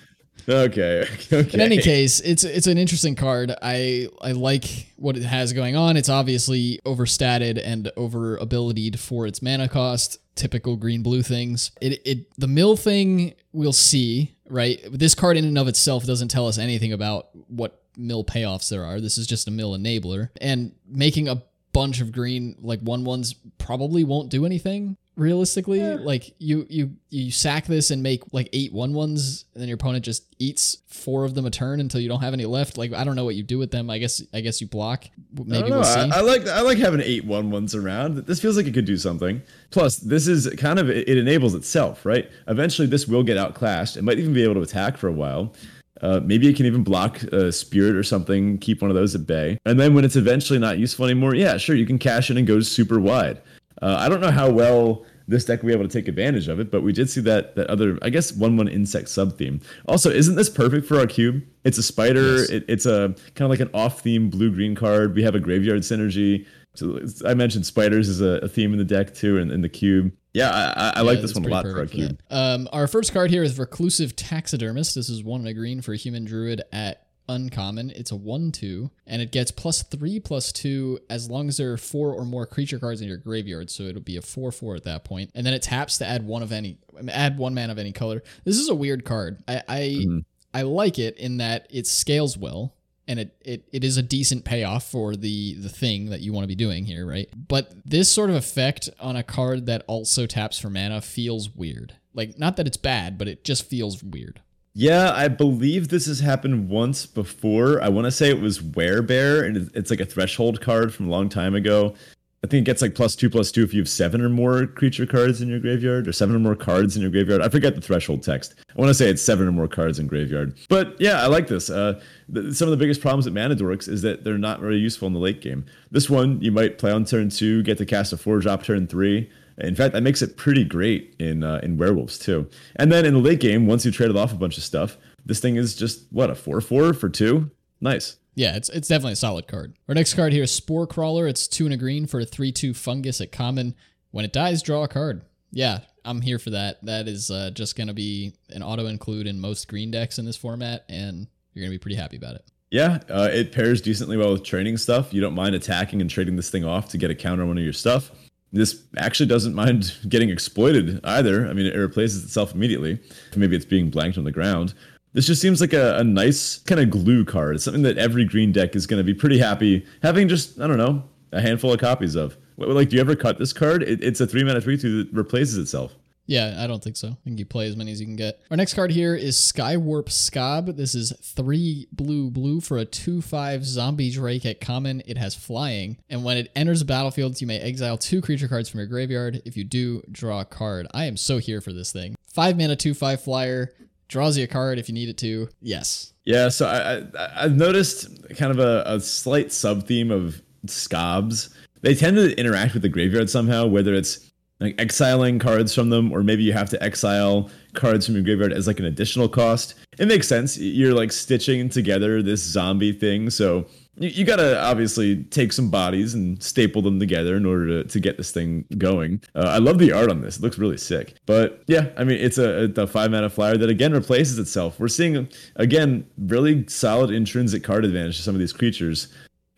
Okay *laughs* okay. In any case it's it's an interesting card. I i like what it has going on. It's obviously overstated and over abilitied for its mana cost typical green blue things. It it the mill thing we'll see right? This card in and of itself doesn't tell us anything about what mill payoffs there are. This is just a mill enabler. And making a bunch of green, like one ones, probably won't do anything. realistically. Like you you you sack this and make like eight one ones, and then your opponent just eats four of them a turn until you don't have any left. Like I don't know what you do with them. I guess I guess you block. Maybe we'll see. I, I, like I like having eight one ones around. This feels like it could do something. Plus, this is kind of it enables itself, right? Eventually, this will get outclassed. It might even be able to attack for a while. Uh, maybe it can even block a spirit or something, keep one of those at bay. And then when it's eventually not useful anymore, yeah, sure, you can cash in and go super wide. Uh, I don't know how well this deck will be able to take advantage of it, but we did see that that other, I guess, one one insect sub theme. Also, isn't this perfect for our cube? It's a spider. Yes. It, it's a kind of like an off theme blue green card. We have a graveyard synergy. So I mentioned spiders is a, a theme in the deck too, and in, in the cube. Yeah, I, I yeah, like this one a lot for our cube. Um, our first card here is Reclusive Taxidermist. This is one and a green for a human druid at uncommon. It's a 1 2, and it gets plus 3 plus 2 as long as there are four or more creature cards in your graveyard. So it'll be a 4 4 at that point. And then it taps to add one of any, add one man of any color. This is a weird card. I, I, mm-hmm. I like it in that it scales well. And it, it, it is a decent payoff for the, the thing that you want to be doing here, right? But this sort of effect on a card that also taps for mana feels weird. Like, not that it's bad, but it just feels weird. Yeah, I believe this has happened once before. I want to say it was Werebear, and it's like a threshold card from a long time ago. I think it gets like plus two, plus two if you have seven or more creature cards in your graveyard, or seven or more cards in your graveyard. I forget the threshold text. I want to say it's seven or more cards in graveyard. But yeah, I like this. Uh, the, some of the biggest problems with mana dorks is that they're not very useful in the late game. This one, you might play on turn two, get to cast a four drop turn three in fact, that makes it pretty great in uh, in werewolves too. And then in the late game, once you traded off a bunch of stuff, this thing is just what a four four for two. Nice. Yeah, it's it's definitely a solid card. Our next card here is Spore Crawler. It's two and a green for a three two fungus at common. When it dies, draw a card. Yeah, I'm here for that. That is uh, just gonna be an auto include in most green decks in this format, and you're gonna be pretty happy about it. Yeah, uh, it pairs decently well with training stuff. You don't mind attacking and trading this thing off to get a counter on one of your stuff. This actually doesn't mind *laughs* getting exploited either. I mean, it replaces itself immediately. Maybe it's being blanked on the ground. This just seems like a, a nice kind of glue card. It's something that every green deck is going to be pretty happy having just, I don't know, a handful of copies of. Like, do you ever cut this card? It, it's a three mana three two that replaces itself. Yeah, I don't think so. I think you play as many as you can get. Our next card here is Skywarp Skaab. This is three blue blue for a 2 5 zombie Drake at common. It has flying. And when it enters the battlefield, you may exile two creature cards from your graveyard. If you do, draw a card. I am so here for this thing. Five mana, 2 5 flyer. Draws you a card if you need it to. Yes. Yeah, so I, I, have noticed kind of a, a slight sub theme of Skaabs. They tend to interact with the graveyard somehow, whether it's like exiling cards from them, or maybe you have to exile cards from your graveyard as like an additional cost. It makes sense. You're like stitching together this zombie thing, so you, you gotta obviously take some bodies and staple them together in order to, to get this thing going. Uh, I love the art on this; it looks really sick. But yeah, I mean, it's a, a five mana flyer that again replaces itself. We're seeing again really solid intrinsic card advantage to some of these creatures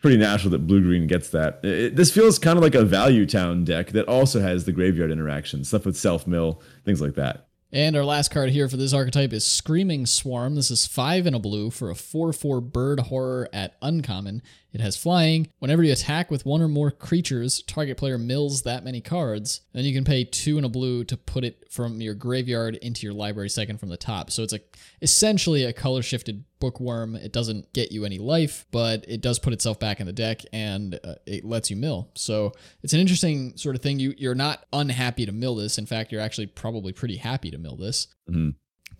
pretty natural that blue green gets that. It, this feels kind of like a value town deck that also has the graveyard interaction, stuff with self mill, things like that. And our last card here for this archetype is Screaming Swarm. This is five in a blue for a 4 4 bird horror at uncommon. It has flying. Whenever you attack with one or more creatures, target player mills that many cards. Then you can pay two in a blue to put it from your graveyard into your library second from the top. So it's a essentially a color shifted bookworm. It doesn't get you any life, but it does put itself back in the deck and uh, it lets you mill. So it's an interesting sort of thing. You you're not unhappy to mill this. In fact, you're actually probably pretty happy to mill this. Mm-hmm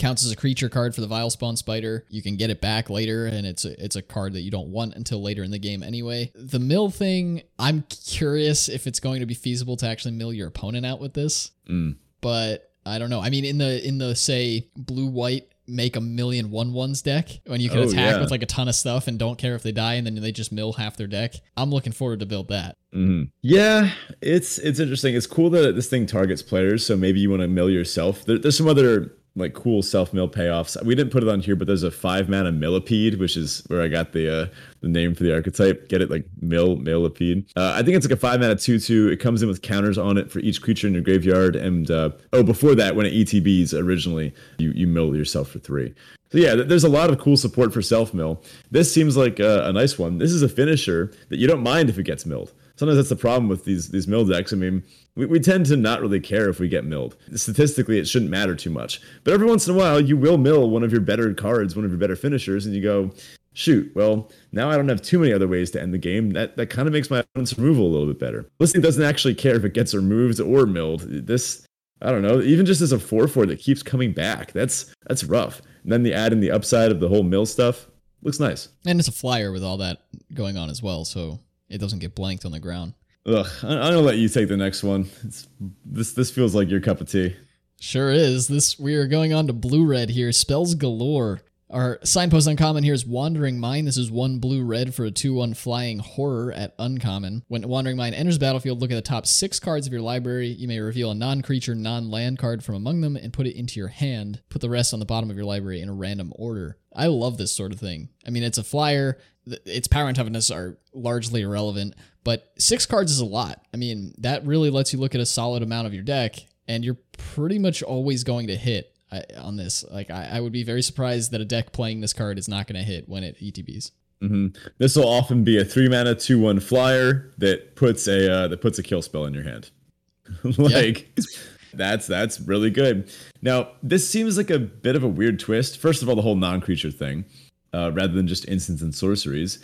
counts as a creature card for the Vilespawn Spider. You can get it back later, and it's a, it's a card that you don't want until later in the game anyway. The mill thing, I'm curious if it's going to be feasible to actually mill your opponent out with this, mm. but I don't know. I mean, in the in the say blue white make a million one ones deck when you can oh, attack yeah. with like a ton of stuff and don't care if they die and then they just mill half their deck. I'm looking forward to build that. Mm-hmm. Yeah, it's it's interesting. It's cool that this thing targets players, so maybe you want to mill yourself. There, there's some other like cool self mill payoffs. We didn't put it on here, but there's a five mana millipede, which is where I got the uh, the name for the archetype. Get it like mill millipede. Uh, I think it's like a five mana two two. It comes in with counters on it for each creature in your graveyard. And uh, oh, before that, when it ETBs originally, you you mill yourself for three. So yeah, there's a lot of cool support for self mill. This seems like a, a nice one. This is a finisher that you don't mind if it gets milled. Sometimes that's the problem with these these mill decks. I mean, we, we tend to not really care if we get milled. Statistically, it shouldn't matter too much. But every once in a while, you will mill one of your better cards, one of your better finishers, and you go, shoot, well, now I don't have too many other ways to end the game. That that kind of makes my opponent's removal a little bit better. Listening doesn't actually care if it gets removed or milled. This I don't know, even just as a 4-4 that keeps coming back. That's that's rough. And then the add in the upside of the whole mill stuff looks nice. And it's a flyer with all that going on as well, so it doesn't get blanked on the ground. Ugh, I'm gonna let you take the next one. It's, this this feels like your cup of tea. Sure is. This we are going on to blue red here. Spells galore. Our signpost uncommon here is Wandering Mind. This is one blue red for a 2 1 flying horror at uncommon. When Wandering Mind enters the battlefield, look at the top six cards of your library. You may reveal a non creature, non land card from among them and put it into your hand. Put the rest on the bottom of your library in a random order. I love this sort of thing. I mean, it's a flyer, its power and toughness are largely irrelevant, but six cards is a lot. I mean, that really lets you look at a solid amount of your deck, and you're pretty much always going to hit on this. Like I, I, would be very surprised that a deck playing this card is not going to hit when it ETBs. Mm-hmm. This will often be a three mana two one flyer that puts a uh, that puts a kill spell in your hand. *laughs* like yeah. That's that's really good. Now this seems like a bit of a weird twist. First of all, the whole non creature thing, uh, rather than just instants and sorceries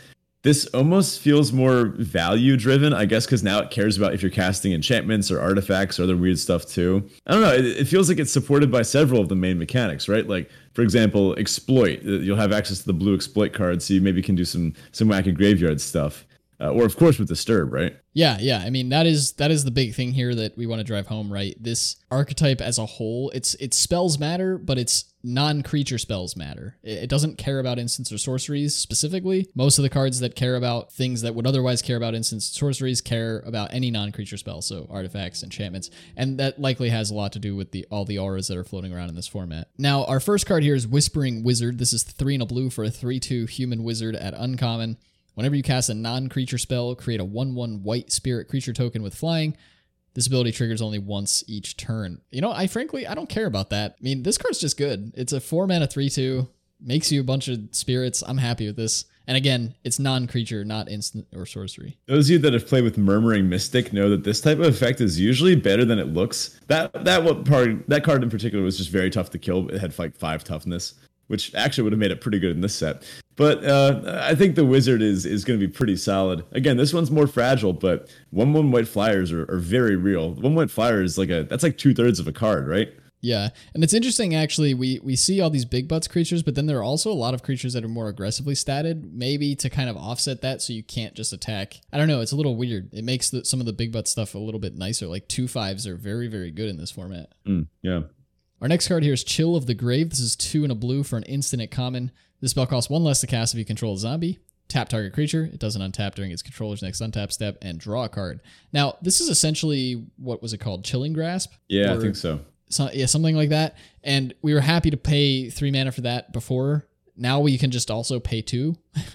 this almost feels more value driven, I guess, because now it cares about if you're casting enchantments or artifacts or other weird stuff too. I don't know. It, it, feels like it's supported by several of the main mechanics, right? Like, for example, exploit. Uh, you'll have access to the blue exploit card, so you maybe can do some some wacky graveyard stuff. Uh, or of course with disturb, right? Yeah, yeah. I mean that is that is the big thing here that we want to drive home, right? This archetype as a whole, its it spells matter, but its non-creature spells matter. It, doesn't care about instants or sorceries specifically. Most of the cards that care about things that would otherwise care about instants and sorceries care about any non-creature spell, so artifacts, enchantments, and that likely has a lot to do with the all the auras that are floating around in this format. Now, our first card here is Whispering Wizard. This is three and a blue for a three-two human wizard at uncommon. Whenever you cast a non creature spell, create a 1 1 white spirit creature token with flying. This ability triggers only once each turn. You know, I frankly, I don't care about that. I mean, this card's just good. It's a 4 mana 3 2, makes you a bunch of spirits. I'm happy with this. And again, it's non-creature, not instant or sorcery. Those of you that have played with Murmuring Mystic know that this type of effect is usually better than it looks. That that what part that card in particular was just very tough to kill. It had like five toughness which actually would have made it pretty good in this set. But uh, I think the wizard is is going to be pretty solid. Again, this one's more fragile, but one one white flyers are, are very real. One white flyer is like a that's like two thirds of a card, right? Yeah, and it's interesting actually. We we see all these big butts creatures, but then there are also a lot of creatures that are more aggressively statted, maybe to kind of offset that, so you can't just attack. I don't know. It's a little weird. It makes the, some of the big butt stuff a little bit nicer. Like two fives are very very good in this format. Mm, yeah. Our next card here is Chill of the Grave. This is two and a blue for an instant at common. This spell costs one less to cast if you control a zombie. Tap target creature. It doesn't untap during its controller's next untap step, and draw a card. Now, this is essentially what was it called? Chilling Grasp? Yeah, I think so. so. Yeah, something like that. And we were happy to pay three mana for that before now we can just also pay two *laughs*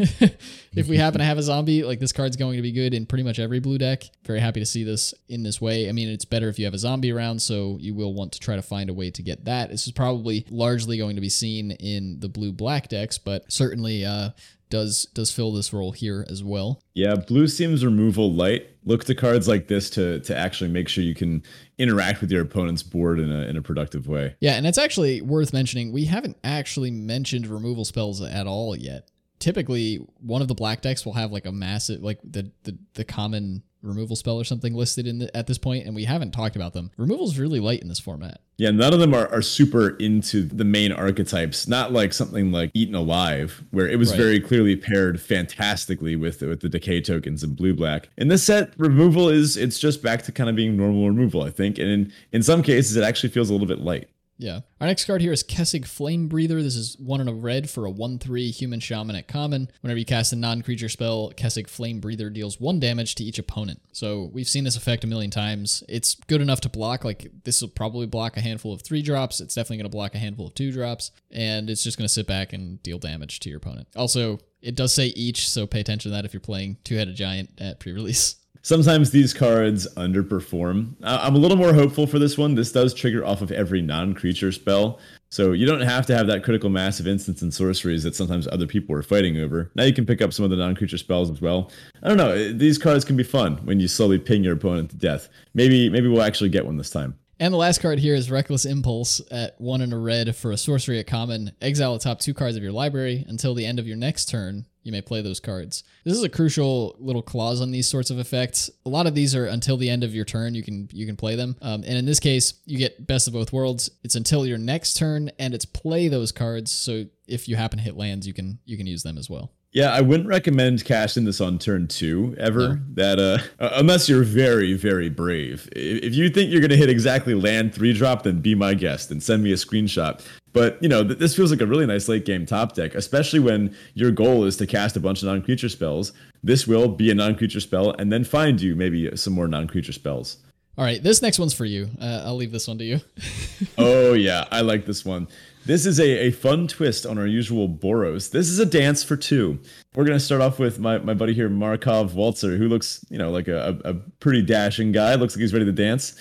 if we happen to have a zombie like this card's going to be good in pretty much every blue deck very happy to see this in this way i mean it's better if you have a zombie around so you will want to try to find a way to get that this is probably largely going to be seen in the blue black decks but certainly uh, does does fill this role here as well. Yeah, blue seems removal light. Look to cards like this to to actually make sure you can interact with your opponent's board in a in a productive way. Yeah, and it's actually worth mentioning we haven't actually mentioned removal spells at all yet. Typically, one of the black decks will have like a massive like the the, the common removal spell or something listed in the, at this point, and we haven't talked about them. Removal's really light in this format. Yeah, none of them are, are super into the main archetypes. Not like something like Eaten Alive, where it was right. very clearly paired fantastically with with the decay tokens and blue black. In this set, removal is it's just back to kind of being normal removal, I think, and in in some cases it actually feels a little bit light. Yeah. Our next card here is Kessig Flamebreather. This is one in a red for a 1 3 human shaman at common. Whenever you cast a non creature spell, Kessig Flamebreather deals one damage to each opponent. So we've seen this effect a million times. It's good enough to block. Like, this will probably block a handful of three drops. It's definitely going to block a handful of two drops. And it's just going to sit back and deal damage to your opponent. Also, it does say each, so pay attention to that if you're playing Two Headed Giant at pre release. Sometimes these cards underperform. I'm a little more hopeful for this one. This does trigger off of every non creature spell. So you don't have to have that critical mass of instants and sorceries that sometimes other people are fighting over. Now you can pick up some of the non-creature spells as well. I don't know. These cards can be fun when you slowly ping your opponent to death. Maybe maybe we'll actually get one this time. And the last card here is Reckless Impulse at one in a red for a sorcery at common. Exile the top two cards of your library until the end of your next turn you may play those cards. This is a crucial little clause on these sorts of effects. A lot of these are until the end of your turn you can you can play them. Um, and in this case, you get best of both worlds. It's until your next turn, and it's play those cards. So if you happen to hit lands, you can you can use them as well. Yeah, I wouldn't recommend casting this on turn two ever. No. That uh, unless you're very, very brave. If you think you're gonna hit exactly land three drop, then be my guest and send me a screenshot. But you know, th- this feels like a really nice late game top deck, especially when your goal is to cast a bunch of non creature spells. This will be a non creature spell, and then find you maybe some more non creature spells. All right, this next one's for you. Uh, I'll leave this one to you. *laughs* oh yeah, I like this one. This is a, a fun twist on our usual Boros. This is a dance for two. We're going to start off with my, my buddy here, Markov Waltzer, who looks, you know, like a, a, pretty dashing guy. Looks like he's ready to dance.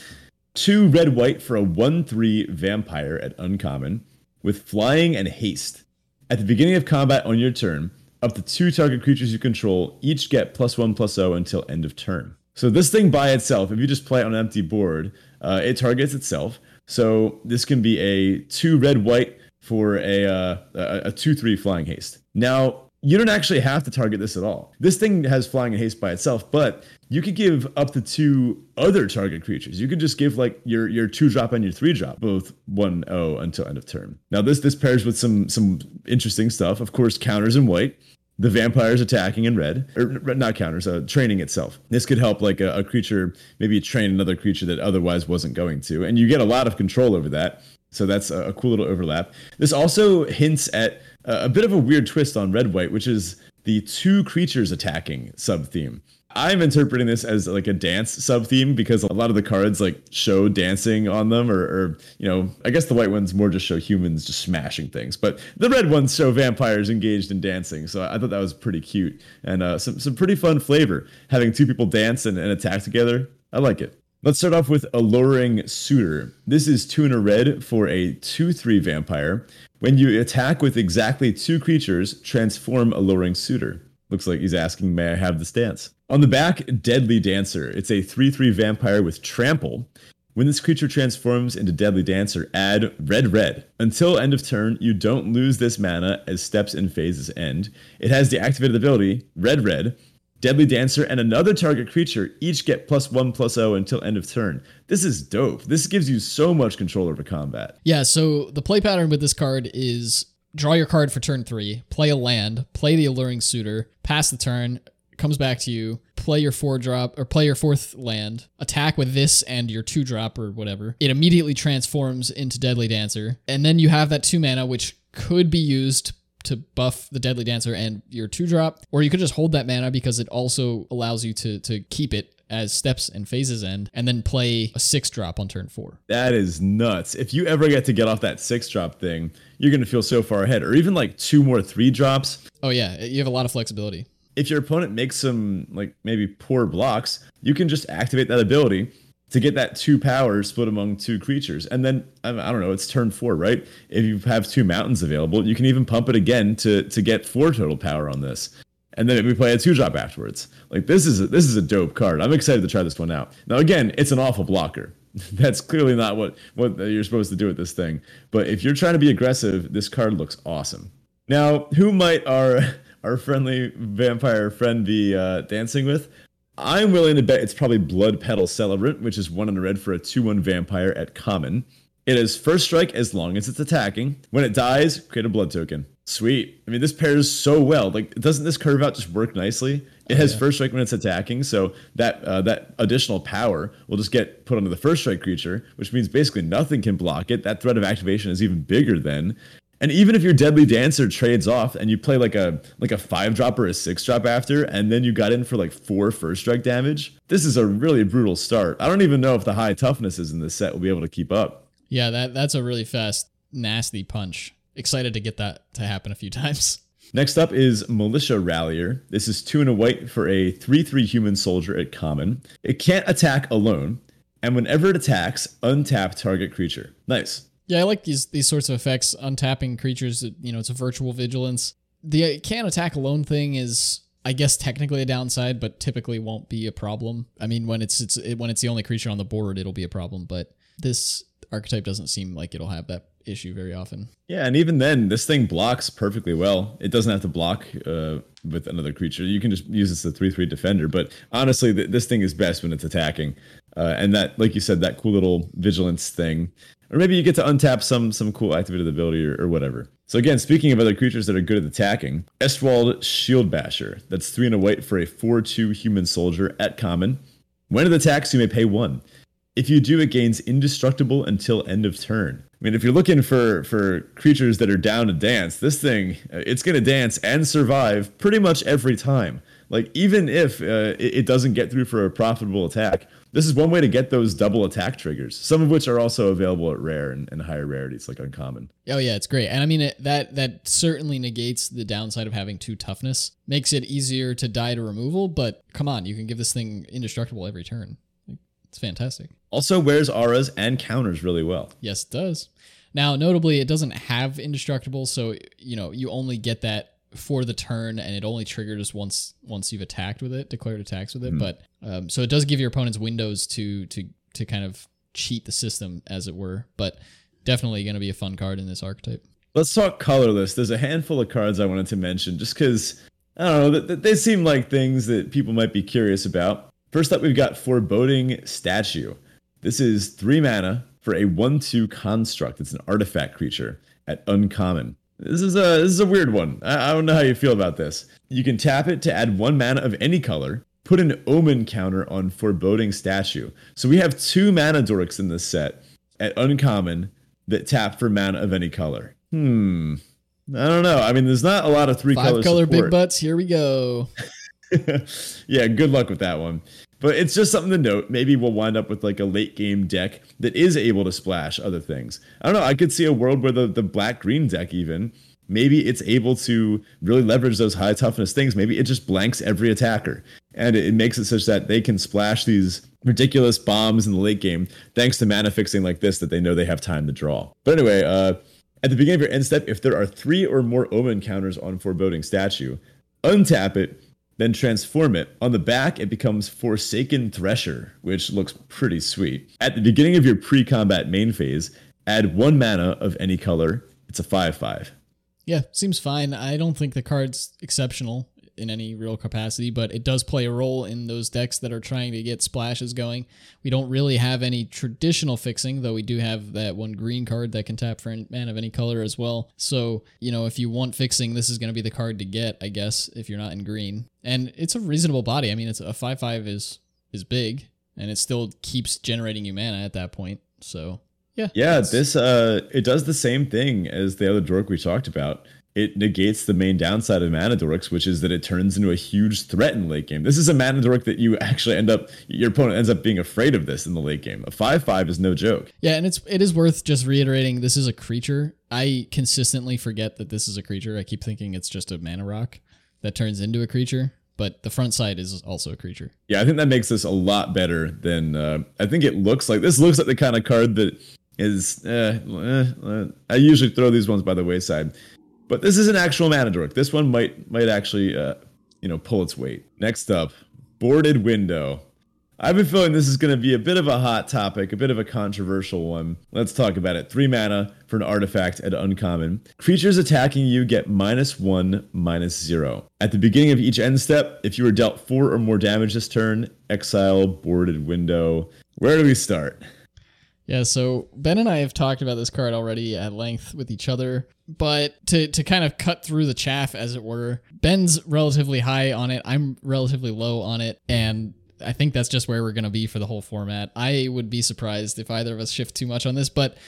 Two red white for a 1 3 vampire at uncommon with flying and haste. At the beginning of combat on your turn, up to two target creatures you control each get plus one plus zero until end of turn. So this thing by itself, if you just play it on an empty board, uh, it targets itself. So this can be a two red white for a uh, a two three flying haste. Now you don't actually have to target this at all. This thing has flying and haste by itself, but you could give up to two other target creatures. You could just give like your your two drop and your three drop, both one O until end of turn. Now this this pairs with some some interesting stuff. Of course, counters in white the vampires attacking in red, or not counters, uh, training itself. This could help like a, a, creature maybe train another creature that otherwise wasn't going to, and you get a lot of control over that. So that's a, a cool little overlap. This also hints at a, a bit of a weird twist on red white, which is the two creatures attacking sub theme. I'm interpreting this as like a dance sub theme because a lot of the cards like show dancing on them, or, or, you know, I guess the white ones more just show humans just smashing things, but the red ones show vampires engaged in dancing. So I thought that was pretty cute and uh, some some pretty fun flavor having two people dance and, and attack together. I like it. Let's start off with Alluring Suitor. This is two in a red for a 2 3 vampire. When you attack with exactly two creatures, transform Alluring Suitor. Looks like he's asking, may I have this dance? On the back, Deadly Dancer. It's a 3 3 vampire with trample. When this creature transforms into Deadly Dancer, add red red. Until end of turn, you don't lose this mana as steps and phases end. It has the activated ability, red red. Deadly Dancer and another target creature each get plus one plus O until end of turn. This is dope. This gives you so much control over combat. Yeah, so the play pattern with this card is draw your card for turn three, play a land, play the alluring suitor, pass the turn, comes back to you, play your four drop or play your fourth land, attack with this and your two drop or whatever. It immediately transforms into Deadly Dancer, and then you have that two mana which could be used to buff the Deadly Dancer and your two drop, or you could just hold that mana because it also allows you to to keep it as steps and phases end, and then play a six drop on turn four. That is nuts. If you ever get to get off that six drop thing, you're gonna feel so far ahead. Or even like two more three drops. Oh yeah, you have a lot of flexibility. If your opponent makes some like maybe poor blocks, you can just activate that ability to get that two power split among two creatures. And then I don't know, it's turn four, right? If you have two mountains available, you can even pump it again to to get four total power on this. And then we play a two drop afterwards. Like this is a, this is a dope card. I'm excited to try this one out. Now again, it's an awful blocker. *laughs* That's clearly not what what you're supposed to do with this thing. But if you're trying to be aggressive, this card looks awesome. Now, who might our *laughs* our friendly vampire friend be uh, dancing with? I'm willing to bet it's probably Bloodpetal Celebrant, which is one in red for a 2 1 vampire at common. It is first strike as long as it's attacking. When it dies, create a blood token. Sweet. I mean, this pairs so well. Like, doesn't this curve out just work nicely? It has oh, yeah. first strike when it's attacking, so that uh, that additional power will just get put onto the first strike creature, which means basically nothing can block it. That threat of activation is even bigger then. And even if your deadly dancer trades off and you play like a like a five drop or a six drop after, and then you got in for like four first strike damage, this is a really brutal start. I don't even know if the high toughnesses in this set will be able to keep up. Yeah, that that's a really fast, nasty punch. Excited to get that to happen a few *laughs* times. Next up is Militia Rallier. This is two and a white for a 3 3 human soldier at common. It can't attack alone, and whenever it attacks, untap target creature. Nice. Yeah, I like these these sorts of effects. Untapping creatures, you know, it's a virtual vigilance. The uh, can't attack alone thing is, I guess, technically a downside, but typically won't be a problem. I mean, when it's it's it, when it's the only creature on the board, it'll be a problem. But this archetype doesn't seem like it'll have that issue very often. Yeah, and even then, this thing blocks perfectly well. It doesn't have to block uh, with another creature. You can just use this as a three-three defender. But honestly, th- this thing is best when it's attacking. Uh, and that, like you said, that cool little vigilance thing, or maybe you get to untap some some cool activated ability or, or whatever. So again, speaking of other creatures that are good at attacking, Estwald Shieldbasher. That's three and a white for a four-two human soldier at common. When it attacks, you may pay one. If you do, it gains indestructible until end of turn. I mean, if you're looking for for creatures that are down to dance, this thing uh, it's to dance and survive pretty much every time. Like even if uh, it, it doesn't get through for a profitable attack, this is one way to get those double attack triggers. Some of which are also available at rare and, and higher rarities, like uncommon. Oh yeah, it's great, and I mean it, that that certainly negates the downside of having two toughness. Makes it easier to die to removal, but come on, you can give this thing indestructible every turn. It's fantastic. Also wears auras and counters really well. Yes, it does. Now, notably, it doesn't have indestructible, so you know you only get that for the turn, and it only triggers once once you've attacked with it, declared attacks with it. Mhm. But um, so it does give your opponents windows to to to kind of cheat the system, as it were. But definitely going to be a fun card in this archetype. Let's talk colorless. There's a handful of cards I wanted to mention just because, I don't know, th- th- they seem like things that people might be curious about. First up, we've got Foreboding Statue. This is three mana for a 1 2 construct. It's an artifact creature at uncommon. This is a this is a weird one. I, I don't know how you feel about this. You can tap it to add one mana of any color. Put an omen counter on Foreboding Statue. So we have two mana dorks in this set at uncommon that tap for mana of any color. Hmm. I don't know. I mean, there's not a lot of three color Five color big butts. Here we go. *laughs* yeah, good luck with that one. But it's just something to note. Maybe we'll wind up with like a late game deck that is able to splash other things. I don't know. I could see a world where the, the black green deck, even, maybe it's able to really leverage those high toughness things. Maybe it just blanks every attacker. And it, it makes it such that they can splash these ridiculous bombs in the late game thanks to mana fixing like this that they know they have time to draw. But anyway, uh, at the beginning of your end step, if there are three or more omen counters on Foreboding Statue, untap it, then transform it. On the back, it becomes Forsaken Thresher, which looks pretty sweet. At the beginning of your pre combat main phase, add one mana of any color. It's a 5 5. Yeah, seems fine. I don't think the card's exceptional in any real capacity, but it does play a role in those decks that are trying to get splashes going. We don't really have any traditional fixing, though we do have that one green card that can tap for a man of any color as well. So, you know, if you want fixing, this is going to be the card to get, I guess, if you're not in green. And it's a reasonable body. I mean, it's a 5-5 is is big and it still keeps generating you mana at that point. So, yeah. Yeah, this uh it does the same thing as the other dork we talked about. It negates the main downside of mana dorks, which is that it turns into a huge threat in late game. This is a mana dork that you actually end up your opponent ends up being afraid of this in the late game. A 5-5 is no joke. Yeah, and it's it is worth just reiterating this is a creature. I consistently forget that this is a creature. I keep thinking it's just a mana rock that turns into a creature, but the front side is also a creature. Yeah, I think that makes this a lot better than uh, I think it looks like. This looks like the kind of card that is. Uh, eh, uh, I usually throw these ones by the wayside, but this is an actual mana dork. This one might might actually uh, you know pull its weight. Next up, boarded window. I've been feeling this is going to be a bit of a hot topic, a bit of a controversial one. Let's talk about it. Three mana for an artifact at uncommon. Creatures attacking you get minus one, minus zero. At the beginning of each end step, if you were dealt four or more damage this turn, exile boarded window. Where do we start? Yeah, so Ben and I have talked about this card already at length with each other, but to to kind of cut through the chaff as it were, Ben's relatively high on it, I'm relatively low on it, and I think that's just where we're going to be for the whole format. I would be surprised if either of us shift too much on this, but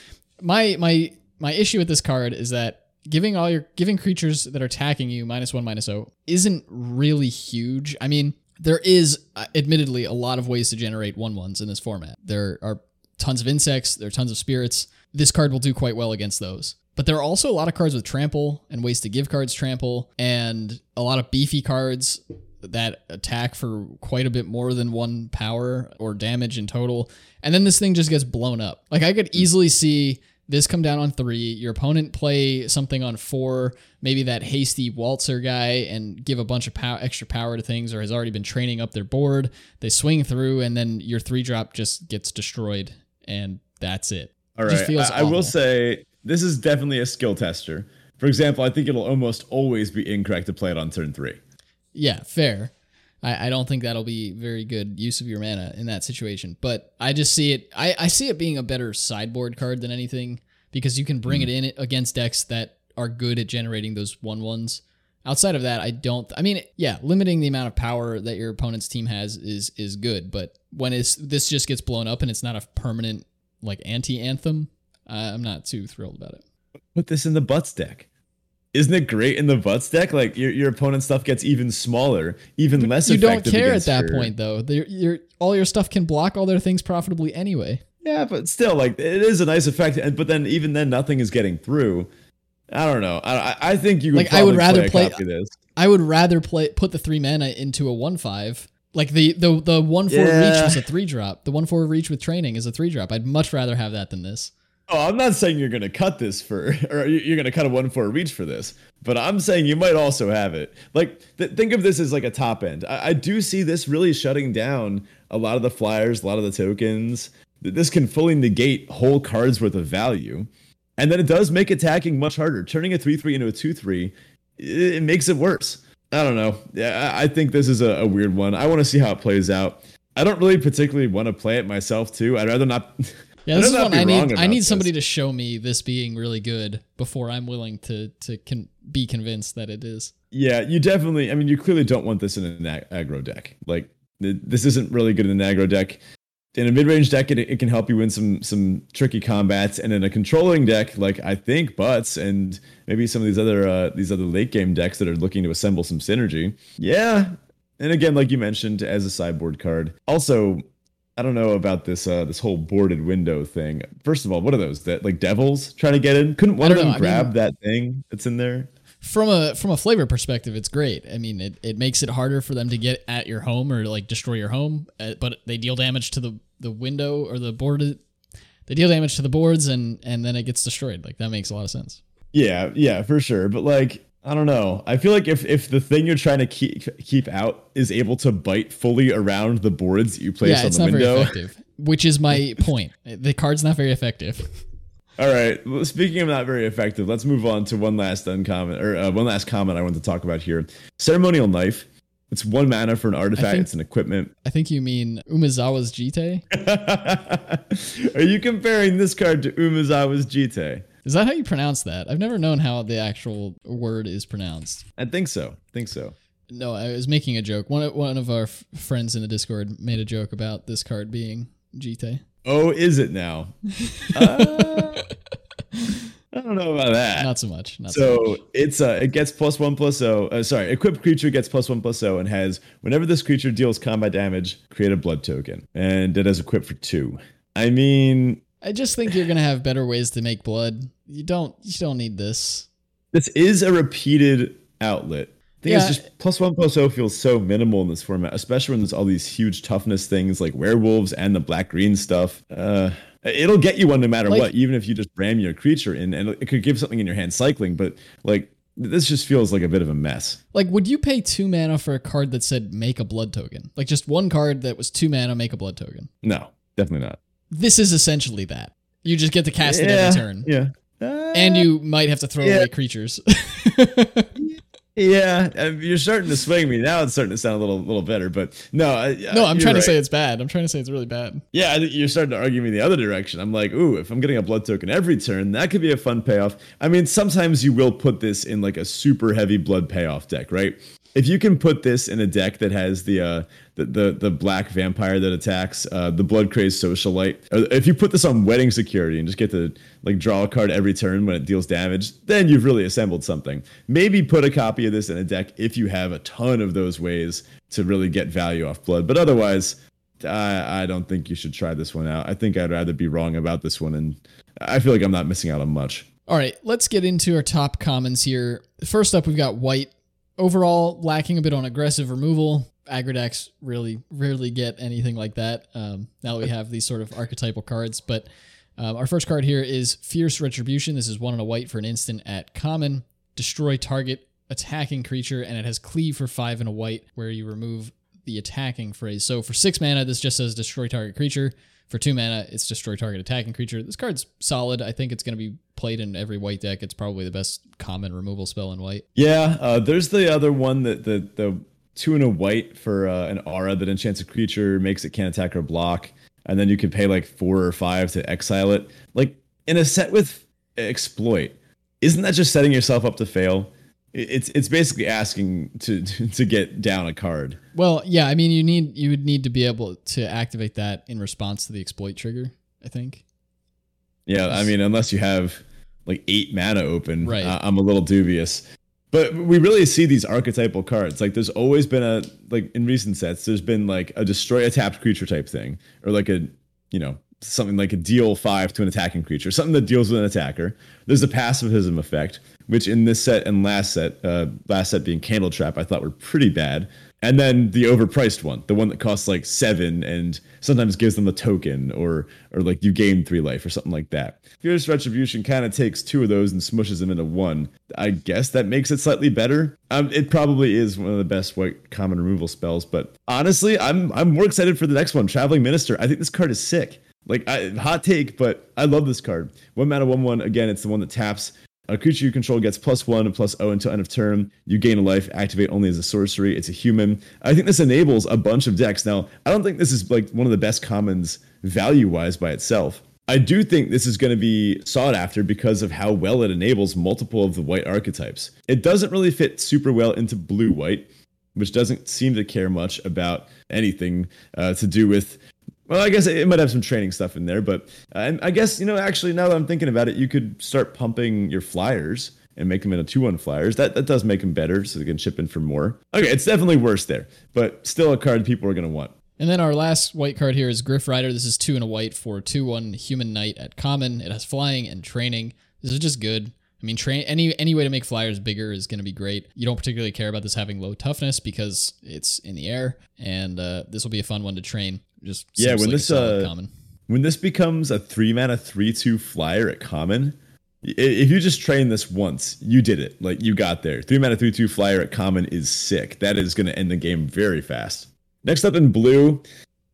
my my my issue with this card is that giving all your giving creatures that are attacking you minus 1 minus 0 isn't really huge. I mean, there is uh, admittedly a lot of ways to generate one ones in this format. There are tons of insects, there are tons of spirits. This card will do quite well against those. But there are also a lot of cards with trample and ways to give cards trample, and a lot of beefy cards that attack for quite a bit more than one power or damage in total. And then this thing just gets blown up. Like I could easily see this come down on three, your opponent play something on four, maybe that hasty waltzer guy and give a bunch of pow- extra power to things or has already been training up their board. They swing through and then your three drop just gets destroyed and that's it. All right. feels I, I will say this is definitely a skill tester. For example, I think it'll almost always be incorrect to play it on turn three. Yeah, fair. I, I don't think that'll be very good use of your mana in that situation. But I just see it. I, I see it being a better sideboard card than anything because you can bring hmm. it in against decks that are good at generating those one ones. Outside of that, I don't. I mean, yeah, limiting the amount of power that your opponent's team has is is good. But when it's this just gets blown up and it's not a permanent like anti anthem, uh, I'm not too thrilled about it. Put this in the butts deck. Isn't it great in the butts deck? Like your, your opponent's stuff gets even smaller, even less You don't care at that your- point though. Your all your stuff can block all their things profitably anyway. Yeah, but still, like it is a nice effect. And but then even then, nothing is getting through. I don't know. I I- I think you would Like, I would rather play, play- this. I would rather play put the three mana into a one five. Like the the the one four reach Yeah. was a three drop. The one four reach with training is a three drop. I'd much rather have that than this. Oh, I'm not saying you're going to cut this for, *laughs* or you- you're going to cut a one four reach for this, but I'm saying you might also have it. Like, th- think of this as like a top end. I, I do see this really shutting down a lot of the flyers, a lot of the tokens. Th- This can fully negate whole cards worth of value. And then it does make attacking much harder. Turning a 3 3 into a 2 3, it, makes it worse. I don't know. Yeah, I think this is a, a weird one. I want to see how it plays out. I don't really particularly want to play it myself, too. I'd rather not. *laughs* Yeah, this is one I need. I need this. somebody to show me this being really good before I'm willing to to con- be convinced that it is. Yeah, you definitely. I mean, you clearly don't want this in an ag- aggro deck. Like th- this isn't really good in an aggro deck. In a mid-range deck, it, it can help you win some some tricky combats, and in a controlling deck, like I think Butts and maybe some of these other uh, these other late game decks that are looking to assemble some synergy. Yeah, and again, like you mentioned, as a sideboard card. Also, I don't know about this uh, this whole boarded window thing. First of all, what are those? That like devils trying to get in? Couldn't one of them know, I grab mean- that thing that's in there? From a from a flavor perspective, it's great. I mean, it, it makes it harder for them to get at your home or like destroy your home, uh, but they deal damage to the the window or the board. They deal damage to the boards and and then it gets destroyed. Like that makes a lot of sense. Yeah, yeah, for sure. But like, I don't know. I feel like if if the thing you're trying to keep keep out is able to bite fully around the boards you place yeah, on the window. Which is my *laughs* point. The card's not very effective. *laughs* All right. Well, speaking of not very effective, let's move on to one last uncommon or uh, one last comment I want to talk about here. Ceremonial knife. It's one mana for an artifact. think- it's an equipment. I think you mean Umezawa's Jite. *laughs* Are you comparing this card to Umezawa's Jite? Is that how you pronounce that? I've never known how the actual word is pronounced. I think so. think so. No, I was making a joke. One of, one of our f- friends in the Discord made a joke about this card being Jite. Oh, is it now? *laughs* Uh, I don't know about that. Not so much. Not so, So much. it's uh it gets plus one plus O. Uh, sorry, equipped creature gets plus one plus O and has whenever this creature deals combat damage, create a blood token, and it has equipped for two. I mean, I just think you're gonna have better ways to make blood. You don't. You don't need this. this is a repeated outlet. I think Yeah. it's just plus one plus O feels so minimal in this format, especially when there's all these huge toughness things like werewolves and the black green stuff. Uh, it'll get you one no matter Like- what, even if you just ram your creature in, and it could give something in your hand cycling. But like this just feels like a bit of a mess. Like, would you pay two mana for a card that said make a blood token? Like, just one card that was two mana, make a blood token. No, definitely not. This is essentially that. You just get to cast it every turn, Yeah. Uh, and you might have to throw Yeah. away creatures. *laughs* yeah, uh, you're starting to swing me now. It's starting to sound a little, little better, but no, uh, no, I'm trying to say it's bad. I'm trying to say it's really bad. Yeah, I think you're starting to argue me the other direction. I'm like, ooh, if I'm getting a blood token every turn, that could be a fun payoff. I mean, sometimes you will put this in like a super heavy blood payoff deck, right? If you can put this in a deck that has the uh, the, the the black vampire that attacks, uh, the blood crazed socialite, if you put this on wedding security and just get to like draw a card every turn when it deals damage, then you've really assembled something. Maybe put a copy of this in a deck if you have a ton of those ways to really get value off blood. But otherwise, I, I don't think you should try this one out. I think I'd rather be wrong about this one, and I feel like I'm not missing out on much. All right, let's get into our top commons here. First up, we've got white. Overall, lacking a bit on aggressive removal. Decks really rarely get anything like that. Um, now that we have these sort of archetypal cards, but um, our first card here is Fierce Retribution. This is one on a white for an instant at common. Destroy target attacking creature, and it has cleave for five and a white, where you remove the attacking phrase. So for six mana, this just says destroy target creature. For two mana, it's destroy target attacking creature. This card's solid. I think it's going to be played in every white deck. It's probably the best common removal spell in white. Yeah, uh, there's the other one that the the two and a white for uh, an aura that enchants a creature, makes it can't attack or block, and then you can pay like four or five to exile it. Like in a set with exploit, isn't that just setting yourself up to fail? It's it's basically asking to *laughs* to get down a card. Well, yeah, I mean you need you would need to be able to activate that in response to the exploit trigger, I think. Yeah, I mean unless you have like 8 mana open, right. uh, I'm a little dubious. But we really see these archetypal cards. Like there's always been a like in recent sets there's been like a destroy a tapped creature type thing or like a, you know, something like a deal 5 to an attacking creature, something that deals with an attacker. There's a pacifism effect which in this set and last set, uh, last set being Candletrap, I thought were pretty bad. And then the overpriced one, the one that costs like seven and sometimes gives them a token or or like you gain three life or something like that. Fierce Retribution kind of takes two of those and smushes them into one. I guess that makes it slightly better. Um, it probably is one of the best white common removal spells, but honestly, I'm I'm more excited for the next one, Traveling Minister. I think this card is sick. Like I, hot take, but I love this card. One mana, one one. Again, it's the one that taps a creature you control gets plus one and plus O until end of turn. You gain a life, activate only as a sorcery. It's a human. I think this enables a bunch of decks. Now, I don't think this is like one of the best commons value wise by itself. I do think this is going to be sought after because of how well it enables multiple of the white archetypes. It doesn't really fit super well into blue white, which doesn't seem to care much about anything uh, to do with well, I guess it might have some training stuff in there, but uh, I guess you know actually now that I'm thinking about it, you could start pumping your flyers and make them into two one flyers. That that does make them better, so they can chip in for more. Okay, it's definitely worse there, but still a card people are gonna want. And then our last white card here is Gryff Rider. This is two and a white for two one human knight at common. It has flying and training. This is just good. I mean, train any any way to make flyers bigger is going to be great. You don't particularly care about this having low toughness because it's in the air, and uh, this will be a fun one to train. Just yeah, when like this uh, common. when this becomes a three mana three two flyer at common, if you just train this once, you did it. Like you got there. Three mana three two flyer at common is sick. That is going to end the game very fast. Next up in blue,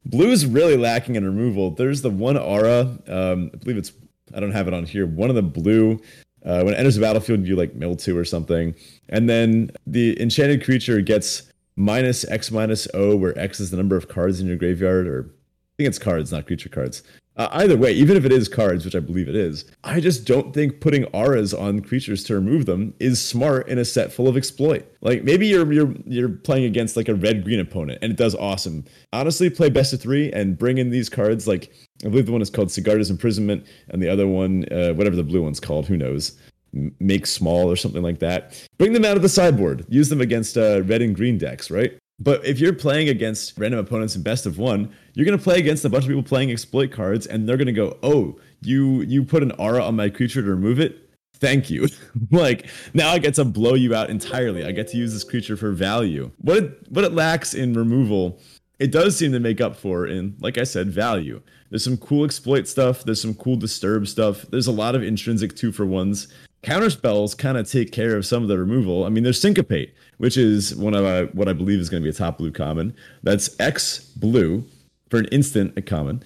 blue is really lacking in removal. There's the one aura. Um, I believe it's I don't have it on here. One of the blue. Uh, when it enters the battlefield, you like mill two or something, and then the enchanted creature gets minus X minus O, where X is the number of cards in your graveyard, or I think it's cards, not creature cards. Uh, either way, even if it is cards, which I believe it is, I just don't think putting auras on creatures to remove them is smart in a set full of exploit. Like maybe you're you're you're playing against like a red green opponent and it does awesome. Honestly, play best of three and bring in these cards. Like I believe the one is called Sigarda's Imprisonment, and the other one, uh, whatever the blue one's called, who knows make small or something like that. Bring them out of the sideboard. Use them against uh, red and green decks, right? But if you're playing against random opponents in best of one, you're gonna play against a bunch of people playing exploit cards, and they're gonna go, "Oh, you you put an aura on my creature to remove it. Thank you." *laughs* like now, I get to blow you out entirely. I get to use this creature for value. What it, what it lacks in removal, it does seem to make up for in, like I said, value. There's some cool exploit stuff. There's some cool disturb stuff. There's a lot of intrinsic two for ones counter spells kind of take care of some of the removal. I mean, there's syncopate, which is one of uh, what I believe is going to be a top blue common. That's X blue for an instant a common.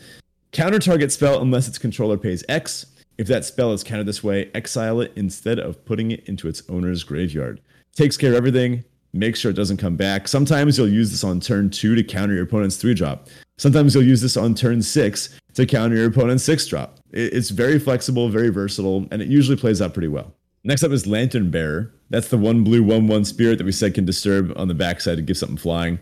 Counter target spell unless its controller pays X. If that spell is countered this way, exile it instead of putting it into its owner's graveyard. Takes care of everything. Make sure it doesn't come back. Sometimes you'll use this on turn two to counter your opponent's three drop. Sometimes you'll use this on turn six to counter your opponent's six drop. It's very flexible, very versatile, and it usually plays out pretty well. Next up is Lantern Bearer. That's the one blue, one one spirit that we said can disturb on the backside to give something flying.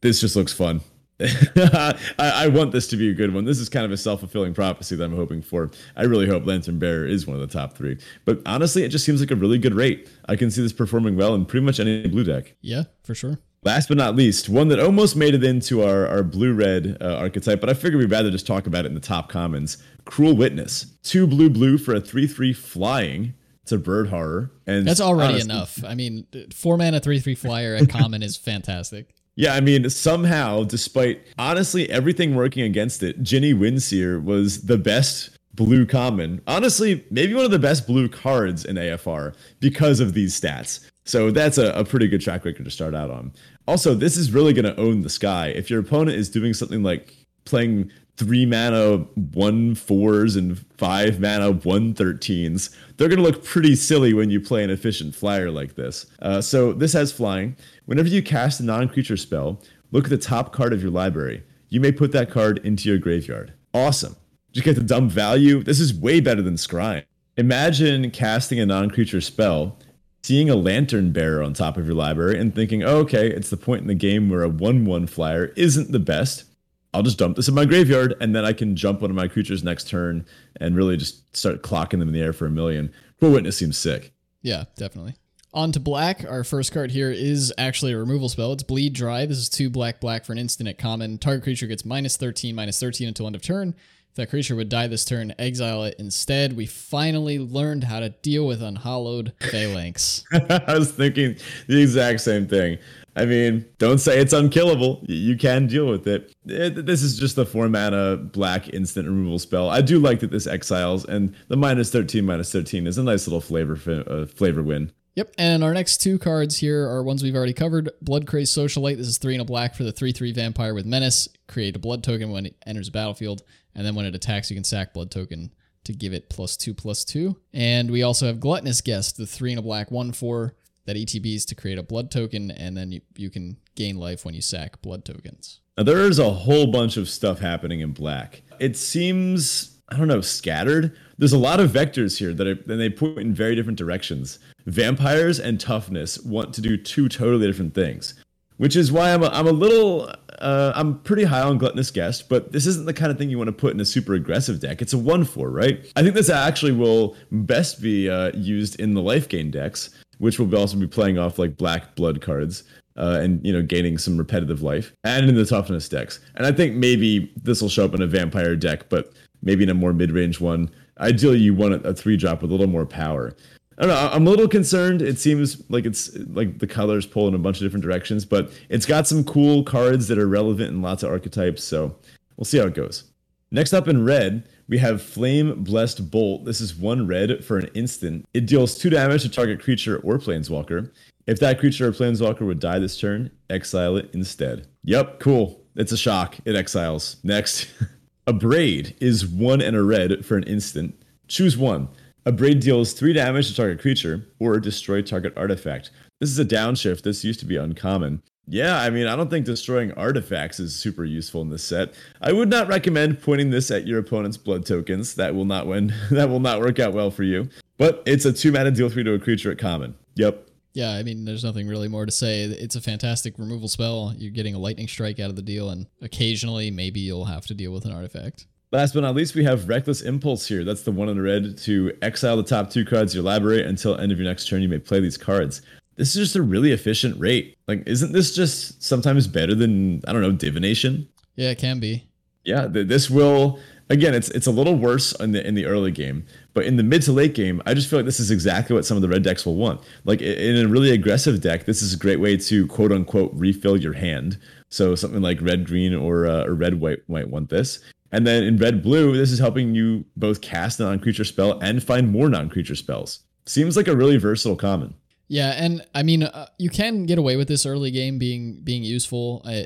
This just looks fun. *laughs* I, I, want this to be a good one. This is kind of a self fulfilling prophecy that I'm hoping for. I really hope Lantern Bearer is one of the top three. But honestly, it just seems like a really good rate. I can see this performing well in pretty much any blue deck. Yeah, for sure. Last but not least, one that almost made it into our, our blue red uh, archetype, but I figured we'd rather just talk about it in the top commons Cruel Witness. Two blue blue for a 3 3 flying to bird horror, and that's already honestly, enough. I mean, four mana three three flyer at common is fantastic. *laughs* Yeah, I mean, somehow, despite honestly everything working against it, Djinni Windseer was the best blue common. Honestly, maybe one of the best blue cards in AFR because of these stats. So that's a, a pretty good track record to start out on. Also, this is really going to own the sky. If your opponent is doing something like playing three mana one fours and five mana one thirteens, they're going to look pretty silly when you play an efficient flyer like this. Uh, so this has flying. Whenever you cast a non creature spell, look at the top card of your library. You may put that card into your graveyard. Awesome. Just get the dumb value. This is way better than Scrying. Imagine casting a non creature spell, seeing a Lantern Bearer on top of your library, and thinking, oh, okay, it's the point in the game where a 1 1 flyer isn't the best. I'll just dump this in my graveyard, and then I can jump one of my creatures next turn and really just start clocking them in the air for a million. Cruel Witness seems sick. Yeah, definitely. On to black. Our first card here is actually a removal spell. It's Bleed Dry. This is two black black for an instant at common. Target creature gets minus 13, minus 13 until end of turn. That creature would die this turn, exile it instead. We finally learned how to deal with unhallowed phalanx. *laughs* I was thinking the exact same thing. I mean, don't say it's unkillable. You can deal with it. it. This is just a four mana black instant removal spell. I do like that this exiles, and the minus 13, minus 13 is a nice little flavor uh, flavor win. Yep, and our next two cards here are ones we've already covered. Blood Crazed Socialite. This is three and a black for the 3 3 vampire with Menace. Create a blood token when it enters the battlefield, and then when it attacks, you can sack blood token to give it plus two plus two. And we also have Gluttonous Guest, the three and a black 1 4 that ETBs to create a blood token, and then you, you can gain life when you sack blood tokens. Now, there is a whole bunch of stuff happening in black. It seems, I don't know, scattered. There's a lot of vectors here that are, and they point in very different directions vampires and toughness want to do two totally different things which is why I'm a, I'm a little uh, I'm pretty high on gluttonous guest, but this isn't the kind of thing you want to put in a super aggressive deck. It's a one four, right? I think this actually will best be uh, used in the life gain decks, which will also be playing off like black blood cards. Uh, and you know gaining some repetitive life and in the toughness decks and i think maybe this will show up in a vampire deck but maybe in a more mid-range one ideally you want a, a three drop with a little more power I don't know. I'm a little concerned. It seems like it's like the colors pull in a bunch of different directions, but it's got some cool cards that are relevant in lots of archetypes. So we'll see how it goes. Next up in red, we have Flame Blessed Bolt. This is one red for an instant. It deals two damage to target creature or planeswalker. If that creature or planeswalker would die this turn, exile it instead. Yep, cool. It's a shock. It exiles. Next. *laughs* Abrade is one and a red for an instant. Choose one. Abrade deals 3 damage to target creature or destroy target artifact. This is a downshift. This used to be uncommon. Yeah, I mean, I don't think destroying artifacts is super useful in this set. I would not recommend pointing this at your opponent's blood tokens. That will not win. *laughs* that will not work out well for you. But it's a 2 mana deal 3 to a creature at common. Yep. Yeah, I mean, there's nothing really more to say. It's a fantastic removal spell. You're getting a lightning strike out of the deal, and occasionally, maybe you'll have to deal with an artifact. Last but not least, we have Reckless Impulse here. That's the one in the red to exile the top two cards your library until end of your next turn. You may play these cards. This is just a really efficient rate. Like, isn't this just sometimes better than I don't know divination? Yeah, it can be. Yeah, this will again. It's it's a little worse in the in the early game, but in the mid to late game, I just feel like this is exactly what some of the red decks will want. Like in a really aggressive deck, this is a great way to quote unquote refill your hand. So something like red green or uh, or red white might want this. And then in red blue, this is helping you both cast a non creature spell and find more non creature spells. Seems like a really versatile common. Yeah, and I mean, uh, you can get away with this early game being being useful. Uh,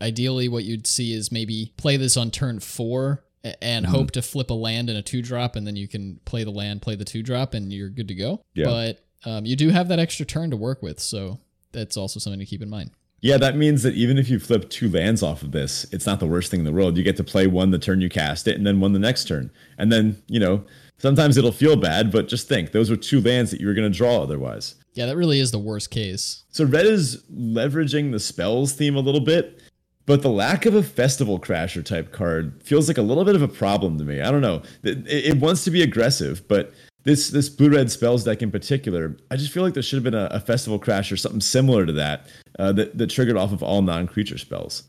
ideally, what you'd see is maybe play this on turn four and mm-hmm. hope to flip a land and a two drop, and then you can play the land, play the two drop, and you're good to go. Yeah. But um, you do have that extra turn to work with, so that's also something to keep in mind. Yeah, that means that even if you flip two lands off of this, it's not the worst thing in the world. You get to play one the turn you cast it, and then one the next turn. And then, you know, sometimes it'll feel bad, but just think those were two lands that you were going to draw otherwise. Yeah, that really is the worst case. So red is leveraging the spells theme a little bit, but the lack of a festival crasher type card feels like a little bit of a problem to me. I don't know. It, it wants to be aggressive, but this this blue red spells deck in particular, I just feel like there should have been a, a festival crash or something similar to that, uh, that that triggered off of all non creature spells.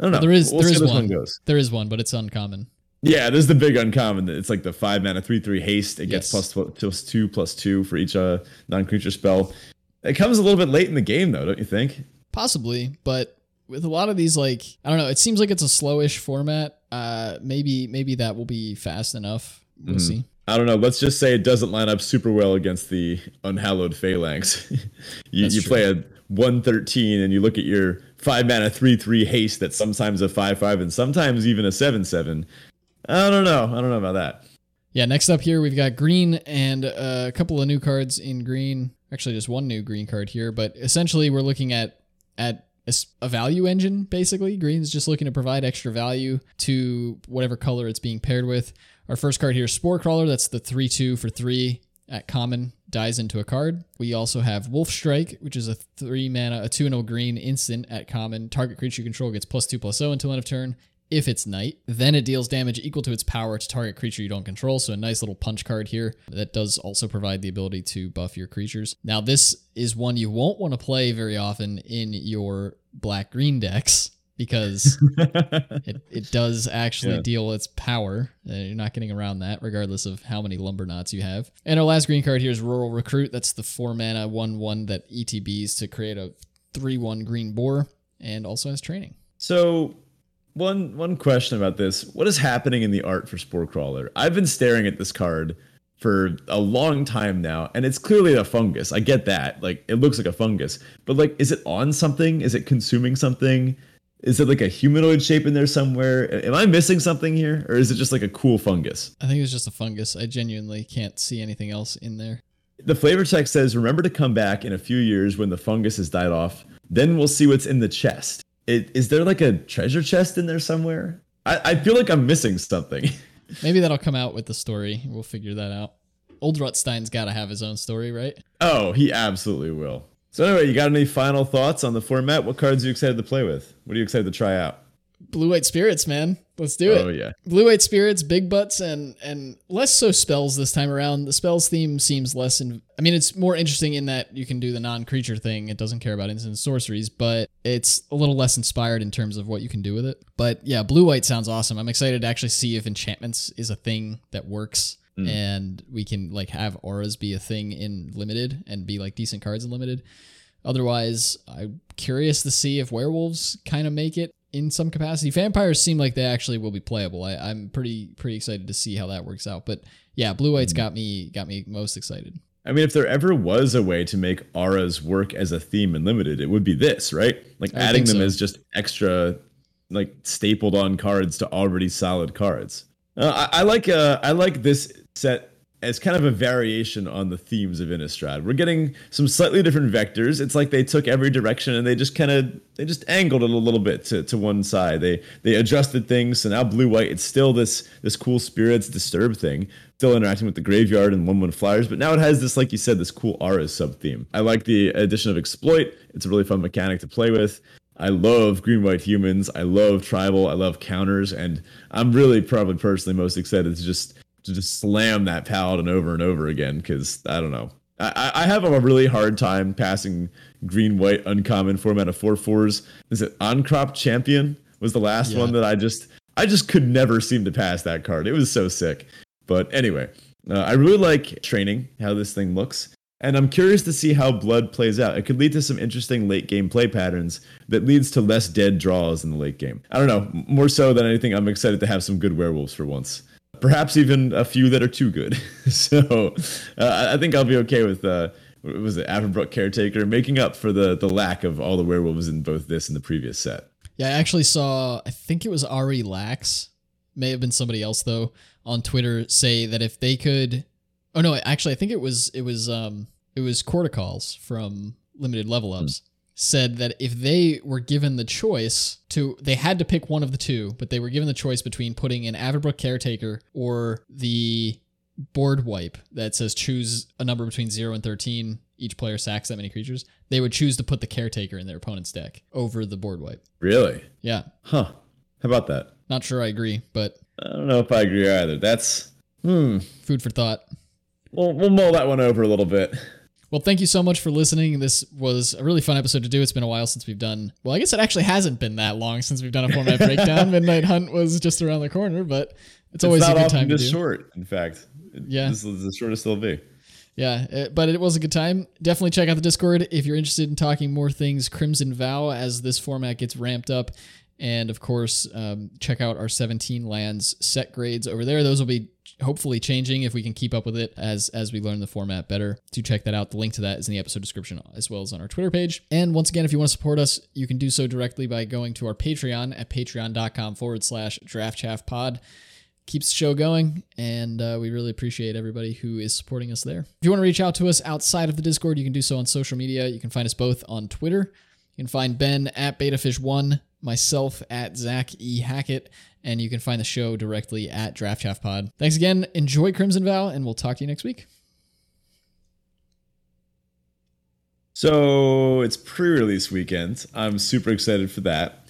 I don't know. There is we'll there is one. one there is one, but it's uncommon. Yeah, there's the big uncommon. It's like the five mana three three haste. It gets Yes. plus two plus two for each uh, non creature spell. It comes a little bit late in the game though, don't you think? Possibly, but with a lot of these, like I don't know, it seems like it's a slowish format. Uh, maybe maybe that will be fast enough. We'll Mhm. see. I don't know. Let's just say it doesn't line up super well against the unhallowed phalanx. *laughs* you That's you true. play a one thirteen and you look at your five mana three three haste that's sometimes a five five and sometimes even a seven seven. I don't know. I don't know about that. Yeah, next up here we've got green and uh, a couple of new cards in green. Actually, just one new green card here, but essentially we're looking at at a value engine basically. Green's just looking to provide extra value to whatever color it's being paired with. Our first card here is Spore Crawler. That's the 3 2 for 3 at common, dies into a card. We also have Wolf Strike, which is a 3 mana, a 2 and 0 green instant at common. Target creature you control gets plus 2 plus 0 until end of turn if it's night. Then it deals damage equal to its power to target creature you don't control. So a nice little punch card here that does also provide the ability to buff your creatures. Now this is one you won't want to play very often in your black green decks because it, it *laughs* does actually Yeah. deal its power. Uh, you're not getting around that, regardless of how many Lumberknots you have. And our last green card here is Rural Recruit. That's the four mana one one that ETBs to create a three one green boar, and also has training. So, one one question about this: What is happening in the art for Spore Crawler? I've been staring at this card for a long time now, and it's clearly a fungus. I get that; like it looks like a fungus, but like, is it on something? Is it consuming something? Is it like a humanoid shape in there somewhere? Am I missing something here, or is it just like a cool fungus? I think it's just a fungus. I genuinely can't see anything else in there. The flavor text says, "Remember to come back in a few years when the fungus has died off. Then we'll see what's in the chest. It, is there like a treasure chest in there somewhere? I, I feel like I'm missing something." *laughs* Maybe that'll come out with the story. We'll figure that out. Old Rutstein's got to have his own story, right? Oh, he absolutely will. So anyway, you got any final thoughts on the format? What cards are you excited to play with? What are you excited to try out? Blue White Spirits, man. Let's do it. Oh yeah. Blue White Spirits, big butts, and and less so spells this time around. The spells theme seems less. In, I mean, it's more interesting in that you can do the non-creature thing. It doesn't care about instant sorceries, but it's a little less inspired in terms of what you can do with it. But yeah, Blue White sounds awesome. I'm excited to actually see if enchantments is a thing that works. And we can like have auras be a thing in limited and be like decent cards in limited. Otherwise, I'm curious to see if werewolves kind of make it in some capacity. Vampires seem like they actually will be playable. I, I'm pretty pretty excited to see how that works out. But yeah, blue white's got me got me most excited. I mean, if there ever was a way to make auras work as a theme in limited, it would be this, right? Like I adding them so. as just extra, like stapled on cards to already solid cards. Uh, I, I like uh, I like this set as kind of a variation on the themes of Innistrad. We're getting some slightly different vectors. It's like they took every direction and they just kind of they just angled it a little bit to, to one side. They they adjusted things. So now blue white, it's still this this cool spirits disturb thing, still interacting with the graveyard and one one flyers. But now it has this, like you said, this cool aura sub theme. I like the addition of exploit. It's a really fun mechanic to play with. I love green white humans. I love tribal. I love counters, and I'm really probably personally most excited to just to just slam that paladin over and over again because I don't know. I, I have a really hard time passing green white uncommon format of four fours. Is it Uncrop Champion was the last Yeah. one that I just I just could never seem to pass that card. It was so sick. But anyway, uh, I really like training how this thing looks. And I'm curious to see how blood plays out. It could lead to some interesting late game play patterns that leads to less dead draws in the late game. I don't know. More so than anything, I'm excited to have some good werewolves for once. Perhaps even a few that are too good. *laughs* so uh, I think I'll be okay with uh, was it Avabruck Caretaker making up for the the lack of all the werewolves in both this and the previous set. Yeah, I actually saw. I think it was Ari Lax, may have been somebody else though, on Twitter say that if they could. Oh no, actually, I think it was it was um it was Corticals from Limited Level Ups said that if they were given the choice to, they had to pick one of the two, but they were given the choice between putting an Avabruck Caretaker or the board wipe that says choose a number between 0 and 13 each player sacks that many creatures they would choose to put the caretaker in their opponent's deck over the board wipe Really? yeah Huh. How about that? not sure i agree but I don't know if I agree either. That's hmm. food for thought We'll we'll mull that one over a little bit. Well thank you so much for listening this was a really fun episode to do it's been a while since we've done well i guess it actually hasn't been that long since we've done a format breakdown *laughs* midnight hunt was just around the corner but it's always it's a not good time to this do. short. In fact, Yeah. this is the shortest it'll be. Yeah, uh, but it was a good time. Definitely check out the Discord if you're interested in talking more things Crimson Vow as this format gets ramped up. And of course, um, check out our 17 lands set grades over there. Those will be hopefully changing if we can keep up with it as as we learn the format better. Do check that out. The link to that is in the episode description as well as on our Twitter page. And once again, if you want to support us, you can do so directly by going to our Patreon at patreon.com forward slash draft chaff pod keeps the show going, and uh, we really appreciate everybody who is supporting us there. If you want to reach out to us outside of the Discord, you can do so on social media. You can find us both on Twitter. You can find Ben at BetaFish1, myself at Zach E. Hackett, and you can find the show directly at Draft Chaff Pod. Thanks again. Enjoy Crimson Vow, and we'll talk to you next week. So it's pre-release weekend. I'm super excited for that.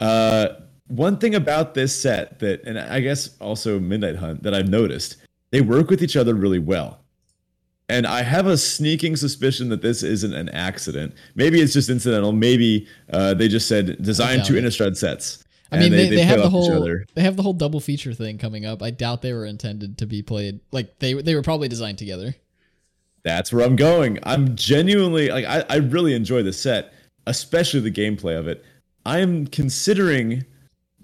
Uh, one thing about this set that, and I guess also Midnight Hunt that I've noticed, they work with each other really well. And I have a sneaking suspicion that this isn't an accident. Maybe it's just incidental. Maybe uh, they just said design two. Innistrad sets. I mean, they, they, play have the whole they have the whole double feature thing coming up. I doubt they were intended to be played like they they were probably designed together. That's where I'm going. I'm genuinely like I, I really enjoy the set, especially the gameplay of it. I am considering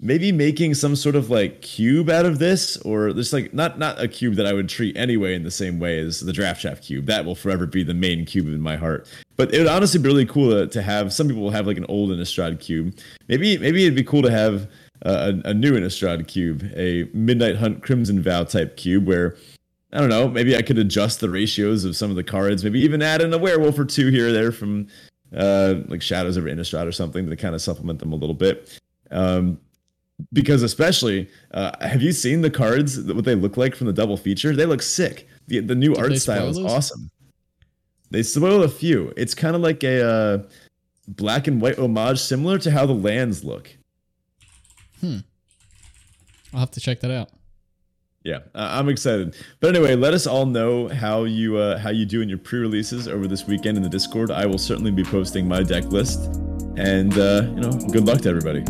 maybe making some sort of like cube out of this, or just like not not a cube that I would treat anyway in the same way as the draft chaff cube. That will forever be the main cube in my heart. But it would honestly be really cool to, to have. Some people will have like an old Innistrad cube. Maybe maybe it'd be cool to have uh, a, a new Innistrad cube, a Midnight Hunt Crimson Vow type cube where I don't know. Maybe I could adjust the ratios of some of the cards. Maybe even add in a werewolf or two here or there from uh, like Shadows over Innistrad or something to kind of supplement them a little bit. Um, because especially, uh, have you seen the cards? What they look like from the double feature? They look sick. The the new Did art style is those? awesome. They spoil a few. It's kind of like a uh, black and white homage, similar to how the lands look. Hmm i'll have to check that out. Yeah, uh, I'm excited. But anyway, let us all know how you uh, how you do in your pre-releases over this weekend in the Discord. I will certainly be posting my deck list, and uh, you know, good luck to everybody.